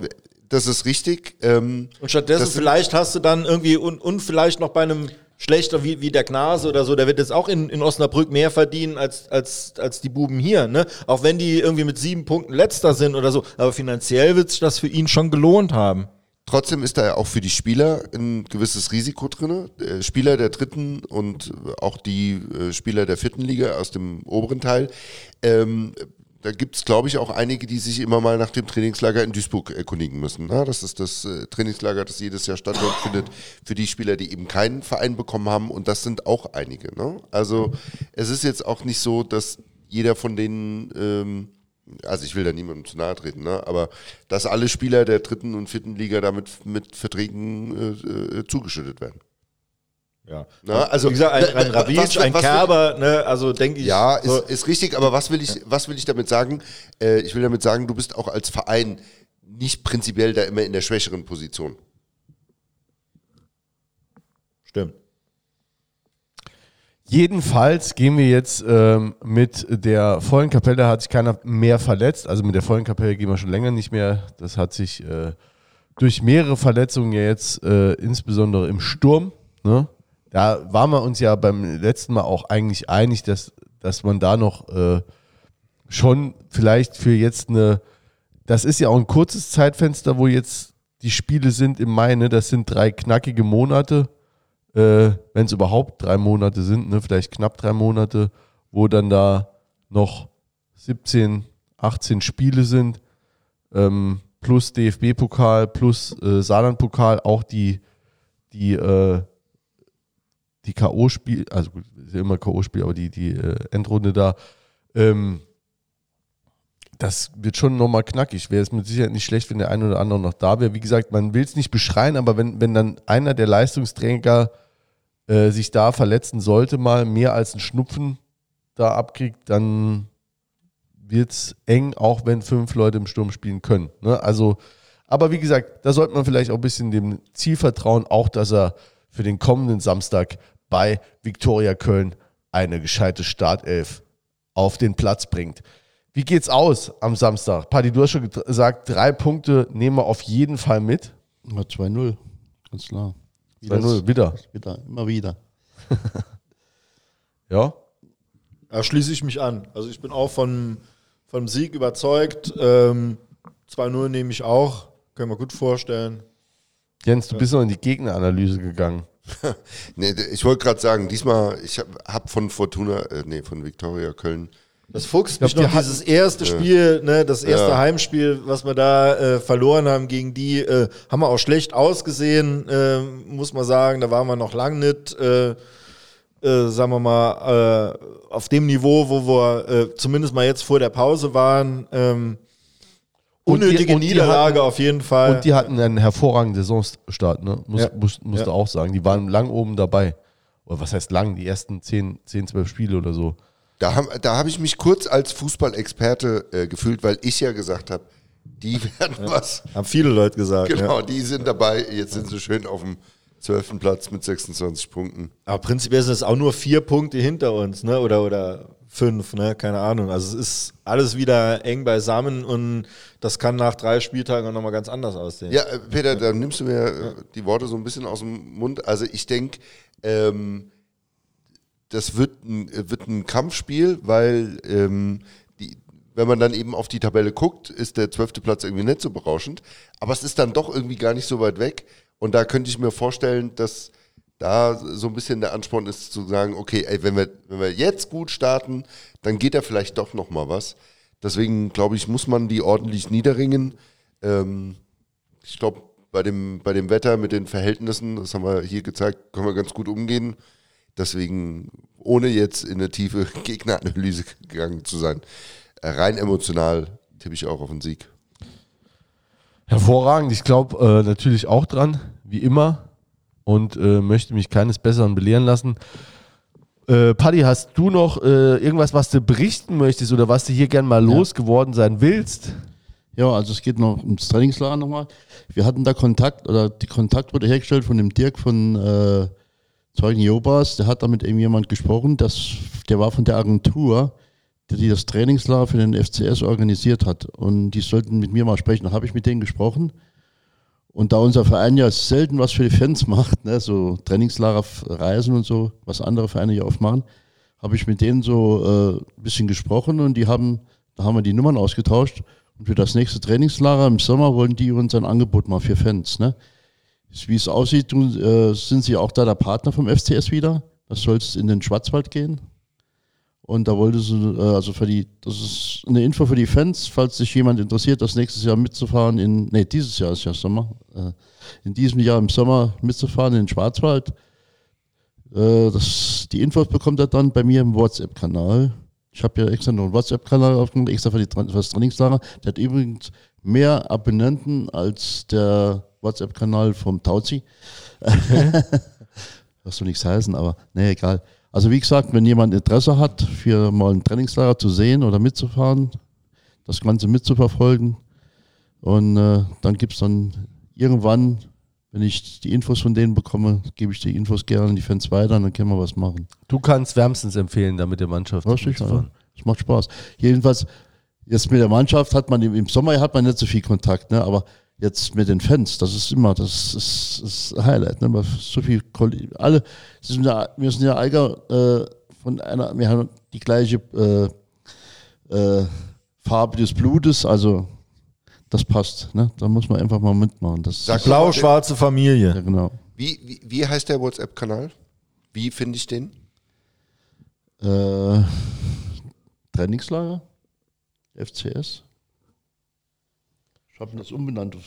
das ist richtig. Ähm, Und stattdessen vielleicht hast du dann irgendwie und, und vielleicht noch bei einem schlechter wie, wie der Gnase oder so, der wird jetzt auch in, in Osnabrück mehr verdienen als, als, als die Buben hier, ne? Auch wenn die irgendwie mit sieben Punkten letzter sind oder so. Aber finanziell wird sich das für ihn schon gelohnt haben. Trotzdem ist da ja auch für die Spieler ein gewisses Risiko drin. Spieler der dritten und auch die äh, Spieler der vierten Liga aus dem oberen Teil. Ähm, da gibt es, glaube ich, auch einige, die sich immer mal nach dem Trainingslager in Duisburg erkundigen müssen. Na, das ist das äh, Trainingslager, das jedes Jahr stattfindet für die Spieler, die eben keinen Verein bekommen haben. Und das sind auch einige. Ne? Also es ist jetzt auch nicht so, dass jeder von denen ähm, also ich will da niemandem zu nahe treten, ne? aber dass alle Spieler der dritten und vierten Liga damit mit Verträgen äh, äh, zugeschüttet werden. Ja. Na, also, Wie gesagt, ein, na, ein was- ein was- Kerber, ne? Also denke ich. Ja, so, ist, ist richtig, aber was will ich, was will ich damit sagen? Äh, ich will damit sagen, du bist auch als Verein nicht prinzipiell da immer in der schwächeren Position. Stimmt. Jedenfalls gehen wir jetzt ähm, mit der vollen Kapelle, da hat sich keiner mehr verletzt. Also mit der vollen Kapelle gehen wir schon länger nicht mehr. Das hat sich äh, durch mehrere Verletzungen ja jetzt, äh, insbesondere im Sturm, ne? Da waren wir uns ja beim letzten Mal auch eigentlich einig, dass, dass man da noch äh, schon vielleicht für jetzt eine, das ist ja auch ein kurzes Zeitfenster, wo jetzt die Spiele sind im Mai, ne? das sind drei knackige Monate äh, wenn es überhaupt drei Monate sind, ne, vielleicht knapp drei Monate, wo dann da noch 17, 18 Spiele sind, ähm, plus DFB-Pokal, plus äh, Saarland-Pokal, auch die, die, äh, die K.O.-Spiel, also gut, ist ja immer K.O.-Spiel, aber die, die äh, Endrunde da, ähm, das wird schon nochmal knackig. Wäre es mit Sicherheit nicht schlecht, wenn der eine oder andere noch da wäre. Wie gesagt, man will es nicht beschreien, aber wenn, wenn dann einer der Leistungsträger äh, sich da verletzen sollte, mal mehr als ein Schnupfen da abkriegt, dann wird es eng, auch wenn fünf Leute im Sturm spielen können. Ne? Also, aber wie gesagt, da sollte man vielleicht auch ein bisschen dem Ziel vertrauen, auch dass er für den kommenden Samstag bei Viktoria Köln eine gescheite Startelf auf den Platz bringt. Wie geht's aus am Samstag? Paddy, du hast schon gesagt, drei Punkte nehmen wir auf jeden Fall mit. Ja, 2-0, ganz klar. 2-0, wieder. Wieder, immer wieder. <laughs> Ja, Da schließe ich mich an. Also ich bin auch von, vom Sieg überzeugt. Ähm, 2-0 nehme ich auch. Können wir gut vorstellen. Jens, du bist noch in die Gegneranalyse gegangen. <laughs> Nee, ich wollte gerade sagen, diesmal, ich habe hab von Fortuna, äh, nee, von Viktoria Köln, Das fuchst glaub, mich noch die dieses erste Spiel, ne, das erste Ja. Heimspiel, was wir da äh, verloren haben gegen die, äh, haben wir auch schlecht ausgesehen, äh, muss man sagen. Da waren wir noch lang nicht, äh, äh, sagen wir mal, äh, auf dem Niveau, wo wir äh, zumindest mal jetzt vor der Pause waren. Ähm, unnötige und die Niederlage hatten- auf jeden Fall. Und die hatten einen hervorragenden Saisonstart, ne? Muss, Ja. muss, musst du Ja. auch sagen. Die waren lang oben dabei. Oder was heißt lang? Die ersten 10, 10 12 Spiele oder so. Da habe da hab ich mich kurz als Fußballexperte äh, gefühlt, weil ich ja gesagt habe, die <laughs> werden was. haben viele Leute gesagt. Genau, Ja. die sind dabei. Jetzt sind sie schön auf dem 12. Platz mit 26 Punkten. Aber prinzipiell sind es auch nur vier Punkte hinter uns, ne? Oder, oder fünf, ne? Keine Ahnung. Also es ist alles wieder eng beisammen und das kann nach drei Spieltagen auch nochmal ganz anders aussehen. Ja, äh, Peter, da nimmst du mir äh, die Worte so ein bisschen aus dem Mund. Also ich denke, ähm, das wird ein, wird ein Kampfspiel, weil ähm, die, wenn man dann eben auf die Tabelle guckt, ist der zwölfte Platz irgendwie nicht so berauschend. Aber es ist dann doch irgendwie gar nicht so weit weg. Und da könnte ich mir vorstellen, dass da so ein bisschen der Ansporn ist zu sagen, okay, ey, wenn wir, wenn wir jetzt gut starten, dann geht da vielleicht doch noch mal was. Deswegen glaube ich, muss man die ordentlich niederringen. Ähm, ich glaube, bei dem, bei dem Wetter mit den Verhältnissen, das haben wir hier gezeigt, können wir ganz gut umgehen. Deswegen, ohne jetzt in eine tiefe <laughs> Gegneranalyse gegangen zu sein, äh, rein emotional tippe ich auch auf den Sieg. Hervorragend. Ich glaube äh, natürlich auch dran, wie immer. Und äh, möchte mich keines Besseren belehren lassen. Äh, Paddy, hast du noch äh, irgendwas, was du berichten möchtest oder was du hier gern mal losgeworden sein willst? Ja, also es geht noch ums Trainingslager nochmal. Wir hatten da Kontakt, oder die Kontakt wurde hergestellt von dem Dirk von äh, Zeugen Jobas. Der hat da mit irgendjemand gesprochen, das, der war von der Agentur, die, die das Trainingslager für den FCS organisiert hat. Und die sollten mit mir mal sprechen. Da habe ich mit denen gesprochen. Und da unser Verein ja selten was für die Fans macht, ne, so Trainingslager, Reisen und so, was andere Vereine ja oft machen, habe ich mit denen so äh, ein bisschen gesprochen und die haben, da haben wir die Nummern ausgetauscht. Und für das nächste Trainingslager im Sommer wollen die uns ein Angebot mal für Fans. Ne? Wie es aussieht, äh, sind sie auch da der Partner vom FCS wieder. Das soll es in den Schwarzwald gehen. Und da wollte sie, äh, also für die, das ist eine Info für die Fans, falls sich jemand interessiert, das nächstes Jahr mitzufahren in, nee, dieses Jahr ist ja Sommer, äh, in diesem Jahr im Sommer mitzufahren in den Schwarzwald. Äh, das, die Infos bekommt er dann bei mir im WhatsApp-Kanal. Ich habe ja extra noch einen WhatsApp-Kanal aufgemacht, extra für, die, für das Trainingslager. Der hat übrigens mehr Abonnenten als der WhatsApp-Kanal vom Tauzi. <laughs> Das soll nichts heißen, aber nee, egal. Also wie gesagt, wenn jemand Interesse hat, für mal ein Trainingslager zu sehen oder mitzufahren, das Ganze mitzuverfolgen und äh, dann gibt es dann irgendwann, wenn ich die Infos von denen bekomme, gebe ich die Infos gerne an die Fans weiter und dann können wir was machen. Du kannst wärmstens empfehlen, da mit der Mannschaft Ja, sicher, ja. Es macht Spaß. Jedenfalls, jetzt mit der Mannschaft hat man im, im Sommer hat man nicht so viel Kontakt, ne? aber jetzt mit den Fans, das ist immer, das ist, ein Highlight. Ne? So viel, alle, sind ja, wir sind ja eiger äh, von einer, wir haben die gleiche äh, äh, Farbe des Blutes, also das passt. Ne? Da muss man einfach mal mitmachen. Das Sag Blau-schwarze ja, Familie. genau. Wie, wie, wie heißt der WhatsApp-Kanal? Wie finde ich den? Äh, Trainingslager? FCS? Ich habe das umbenannt auf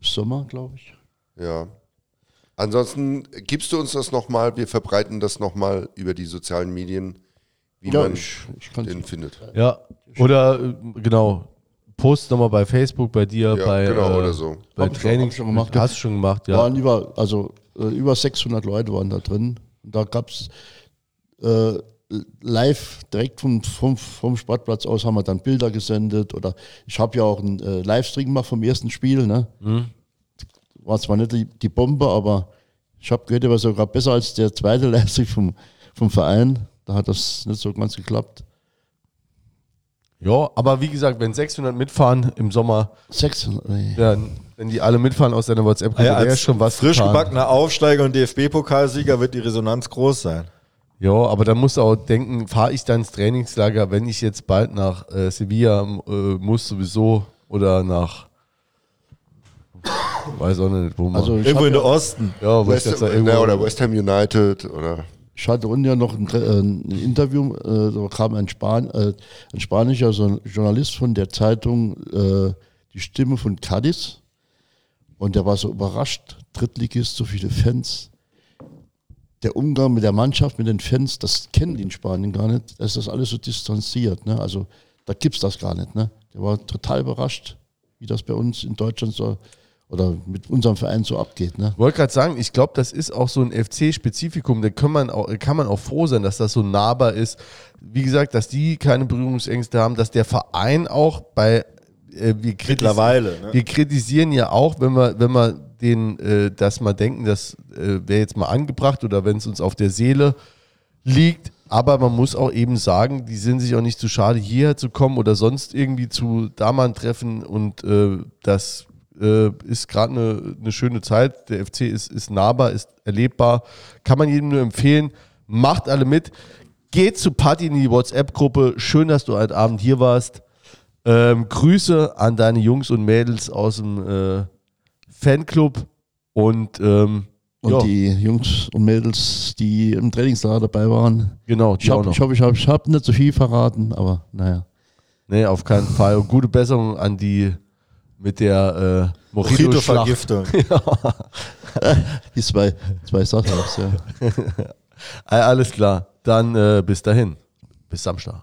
Sommer, glaube ich. Ja. Ansonsten gibst du uns das nochmal, wir verbreiten das nochmal über die sozialen Medien, wie Ja, man ich- ich den findet. Ja, oder äh, genau, post nochmal bei Facebook, bei dir, Ja, bei, genau, äh, oder so. bei Hab ich schon- schon gemacht. Hast du schon gemacht, ja. Waren über, also äh, über 600 Leute waren da drin. Und da gab es äh, live, direkt vom, vom, vom Sportplatz aus haben wir dann Bilder gesendet. Oder ich habe ja auch einen äh, Livestream gemacht vom ersten Spiel. Ne? War zwar nicht die, die Bombe, aber ich habe gehört, der war sogar besser als der zweite <laughs> Livestream vom, vom Verein. Da hat das nicht so ganz geklappt. Ja, aber wie gesagt, wenn 600 mitfahren im Sommer, 600, nee. ja, wenn die alle mitfahren aus deiner WhatsApp-Gruppe, Ja, wäre schon was frisch gebackener Aufsteiger und DFB-Pokalsieger wird die Resonanz groß sein. Ja, aber dann musst du auch denken, fahre ich dann ins Trainingslager, wenn ich jetzt bald nach äh, Sevilla äh, muss sowieso oder nach weiß auch nicht, wo man. Also ich, Irgendwo in der Osten. ja, wo ich West, jetzt da ja, irgendwo oder West Ham United oder ich hatte unten ja noch ein, äh, ein Interview, äh, da kam ein, Span äh, ein spanischer so ein Journalist von der Zeitung äh, Die Stimme von Cadiz und der war so überrascht, Drittligist, so viele Fans. Der Umgang mit der Mannschaft, mit den Fans, das kennen die in Spanien gar nicht. Da ist das alles so distanziert. Ne? Also da gibt es das gar nicht. Ne? Der war total überrascht, wie das bei uns in Deutschland so oder mit unserem Verein so abgeht. Ne? wollte gerade sagen, ich glaube, das ist auch so ein FC-Spezifikum. Da kann man, auch, kann man auch froh sein, dass das so nahbar ist. Wie gesagt, dass die keine Berührungsängste haben, dass der Verein auch bei äh, wir Mittlerweile, ne? Wir kritisieren ja auch, wenn wir, wenn wir den, äh, das mal denken, das äh, wäre jetzt mal angebracht oder wenn es uns auf der Seele liegt. Aber man muss auch eben sagen, die sind sich auch nicht zu schade, hierher zu kommen oder sonst irgendwie zu Daman treffen. Und äh, das äh, ist gerade eine, eine schöne Zeit. Der FC ist, ist nahbar, ist erlebbar. Kann man jedem nur empfehlen. Macht alle mit. Geht zu Party in die WhatsApp-Gruppe. Schön, dass du heute Abend hier warst. Ähm, Grüße an deine Jungs und Mädels aus dem äh, Fanclub. Und, ähm, Und ja, die Jungs und Mädels, die im Trainingslager dabei waren. genau, die Ich auch hoffe, noch. ich, hoffe, ich, hab, ich hab nicht so viel verraten, aber naja. Nee, auf keinen Fall. Und gute Besserung an die mit der äh. Mojito-Vergiftung. <laughs> <laughs> Die zwei, zwei Startups, ja. <laughs> Alles klar. Dann äh, bis dahin. Bis Samstag.